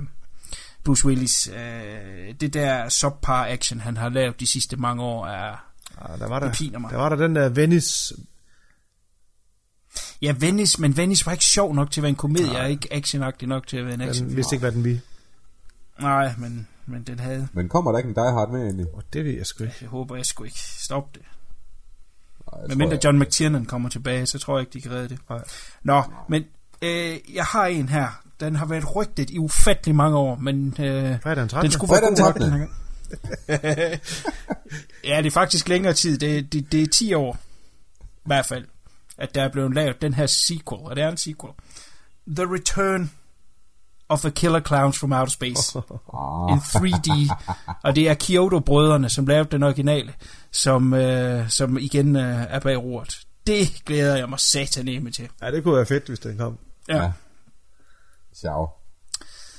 Bruce Willis. Øh, det der subpar action, han har lavet de sidste mange år, er... Ja, der var der, det piner mig. der var der den der Venice... Ja, Venice, men Venice var ikke sjov nok til at være en komedie, og ikke actionagtig nok til at være en action. Den vidste ikke, hvad den vi. Nej, men, men den havde... Men kommer der ikke en Die Hard med egentlig? Og det ved jeg sgu ikke. Jeg håber, jeg skulle ikke stoppe det. Nej, Men mindre jeg- John McTiernan kommer tilbage, så tror jeg ikke, de kan redde det. Nej. Nå, men øh, jeg har en her. Den har været rygtet i ufattelig mange år, men øh, Fredag den 13. den skulle Fredag den god nok 13.. den her gang. ja, det er faktisk længere tid. Det, det, det er 10 år, i hvert fald, at der er blevet lavet den her sequel, og det er en sequel. The Return of the Killer Clowns from Outer Space. Ah, en 3D, og det er Kyoto-brødrene, som lavede den originale, som, øh, som igen øh, er bag roret. Det glæder jeg mig sataneme til. Ja, det kunne være fedt, hvis den kom. Ja. Ja. Ciao.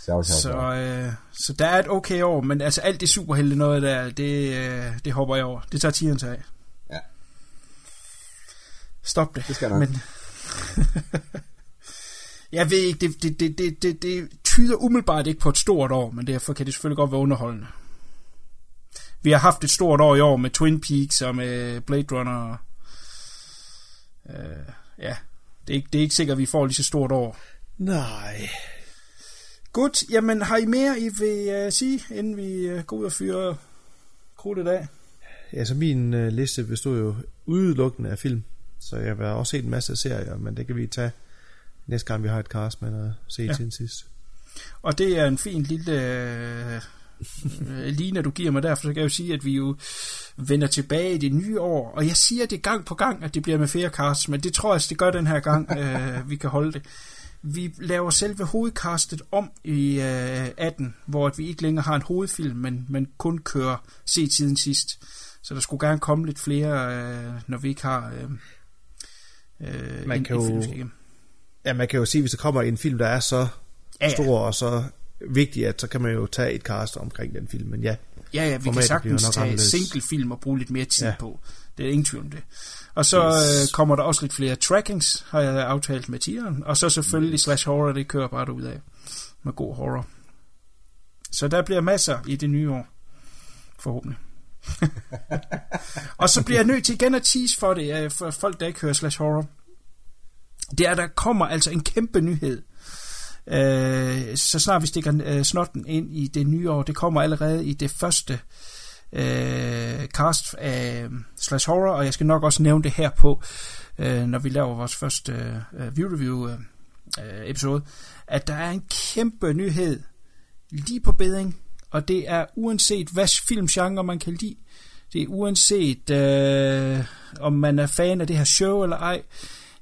Ciao, ciao, Så, øh, så der er et okay år, men altså alt det superhelte noget der, det, øh, det hopper jeg over. Det tager tieren sig af. Ja. Stop det. Det skal jeg nok. Men, [LAUGHS] jeg ved ikke, det, det, det, det, det, det tyder umiddelbart ikke på et stort år, men derfor kan det selvfølgelig godt være underholdende. Vi har haft et stort år i år med Twin Peaks og med Blade Runner. Øh, ja, det er, ikke, det er ikke sikkert, at vi får lige så stort år. Nej. Godt, jamen har I mere, I vil uh, sige, inden vi uh, går ud og fyrer krudtet af? Ja, så min øh, liste bestod jo udelukkende af film. Så jeg har også set en masse serier, men det kan vi tage næste gang, vi har et cast, men at se Ja. til sidst. Og det er en fin lille øh, line, du giver mig der, for så kan jeg jo sige, at vi jo vender tilbage i det nye år. Og jeg siger det gang på gang, at det bliver med flere casts, men det tror jeg, det gør den her gang, [LAUGHS] øh, vi kan holde det. Vi laver selve hovedcastet om i øh, 18, hvor at vi ikke længere har en hovedfilm, men, men kun kører se tiden sidst. Så der skulle gerne komme lidt flere, øh, når vi ikke har øh, øh, Man en, kan en jo- film. Ja, man kan jo sige, hvis der kommer en film, der er så Ja, ja. stor og så vigtig, at så kan man jo tage et cast omkring den film. Men ja, Ja, ja, vi kan sagtens tage single-film og bruge lidt mere tid ja. På. Det er ingen tvivl om det. Og så øh, kommer der også lidt flere trackings, har jeg aftalt med tieren. Og så selvfølgelig slash horror, det kører bare ud af med god horror. Så der bliver masser i det nye år. Forhåbentlig. [LAUGHS] og så bliver jeg nødt til igen at tease for det, øh, for folk, der ikke hører slash horror. Det er, der kommer altså en kæmpe nyhed. Øh, så snart vi stikker øh, snotten ind i det nye år, det kommer allerede i det første øh, cast af øh, Slash Horror, og jeg skal nok også nævne det her på, øh, når vi laver vores første øh, view review øh, øh, episode, at der er en kæmpe nyhed lige på bedring, og det er uanset hvad filmgenre man kan lide, det er uanset øh, om man er fan af det her show eller ej,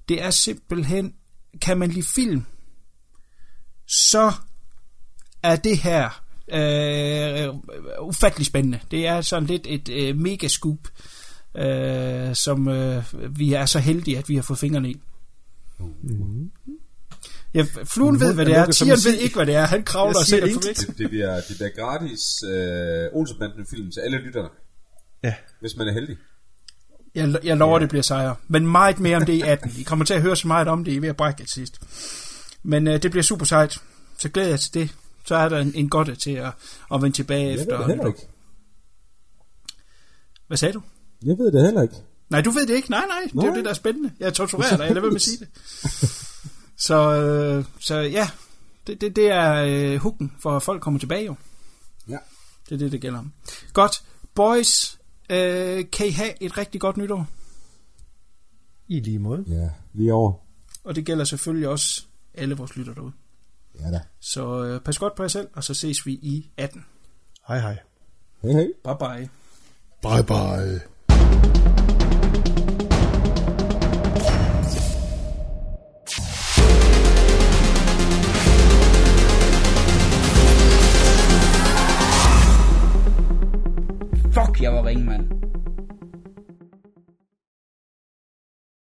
det er simpelthen, kan man lide film, så er det her øh, ufattelig spændende. Det er sådan lidt et øh, mega scoop, øh, som øh, vi er så heldige, at vi har fået fingrene i. Ja, fluen ved, hvad det er. Tieren ved ikke, hvad det er. Han kravler siger sikkert for væk. Det, det, bliver, det bliver gratis øh, Olsenbanden film til alle lytterne, ja. hvis man er heldig. Jeg, jeg lover, det bliver sejr. Men meget mere om det i 18. I kommer til at høre så meget om det, I er ved at brække til sidst. Men øh, det bliver super sejt. Så glæder jeg til det. Så er der en, en godt til at, at vende tilbage Jeg ved efter. det heller ikke. Hvad sagde du? Jeg ved det heller ikke. Nej, du ved det ikke. Nej, nej, det er jo Nej. det, der er spændende. Jeg torturerer dig, jeg lader være med at sige det. [LAUGHS] Så, øh, så ja, det, det, det er øh, hooken, for folk kommer tilbage jo. Ja. Det er det, det gælder om. Godt. Boys, øh, kan I have et rigtig godt nytår? I lige måde. Ja, lige over. Og det gælder selvfølgelig også alle vores lytter derude. Ja da. Så øh, pas godt på jer selv, og så ses vi i 18. Hej hej. Hej hej. Bye bye. Bye bye. jeg var ringemand.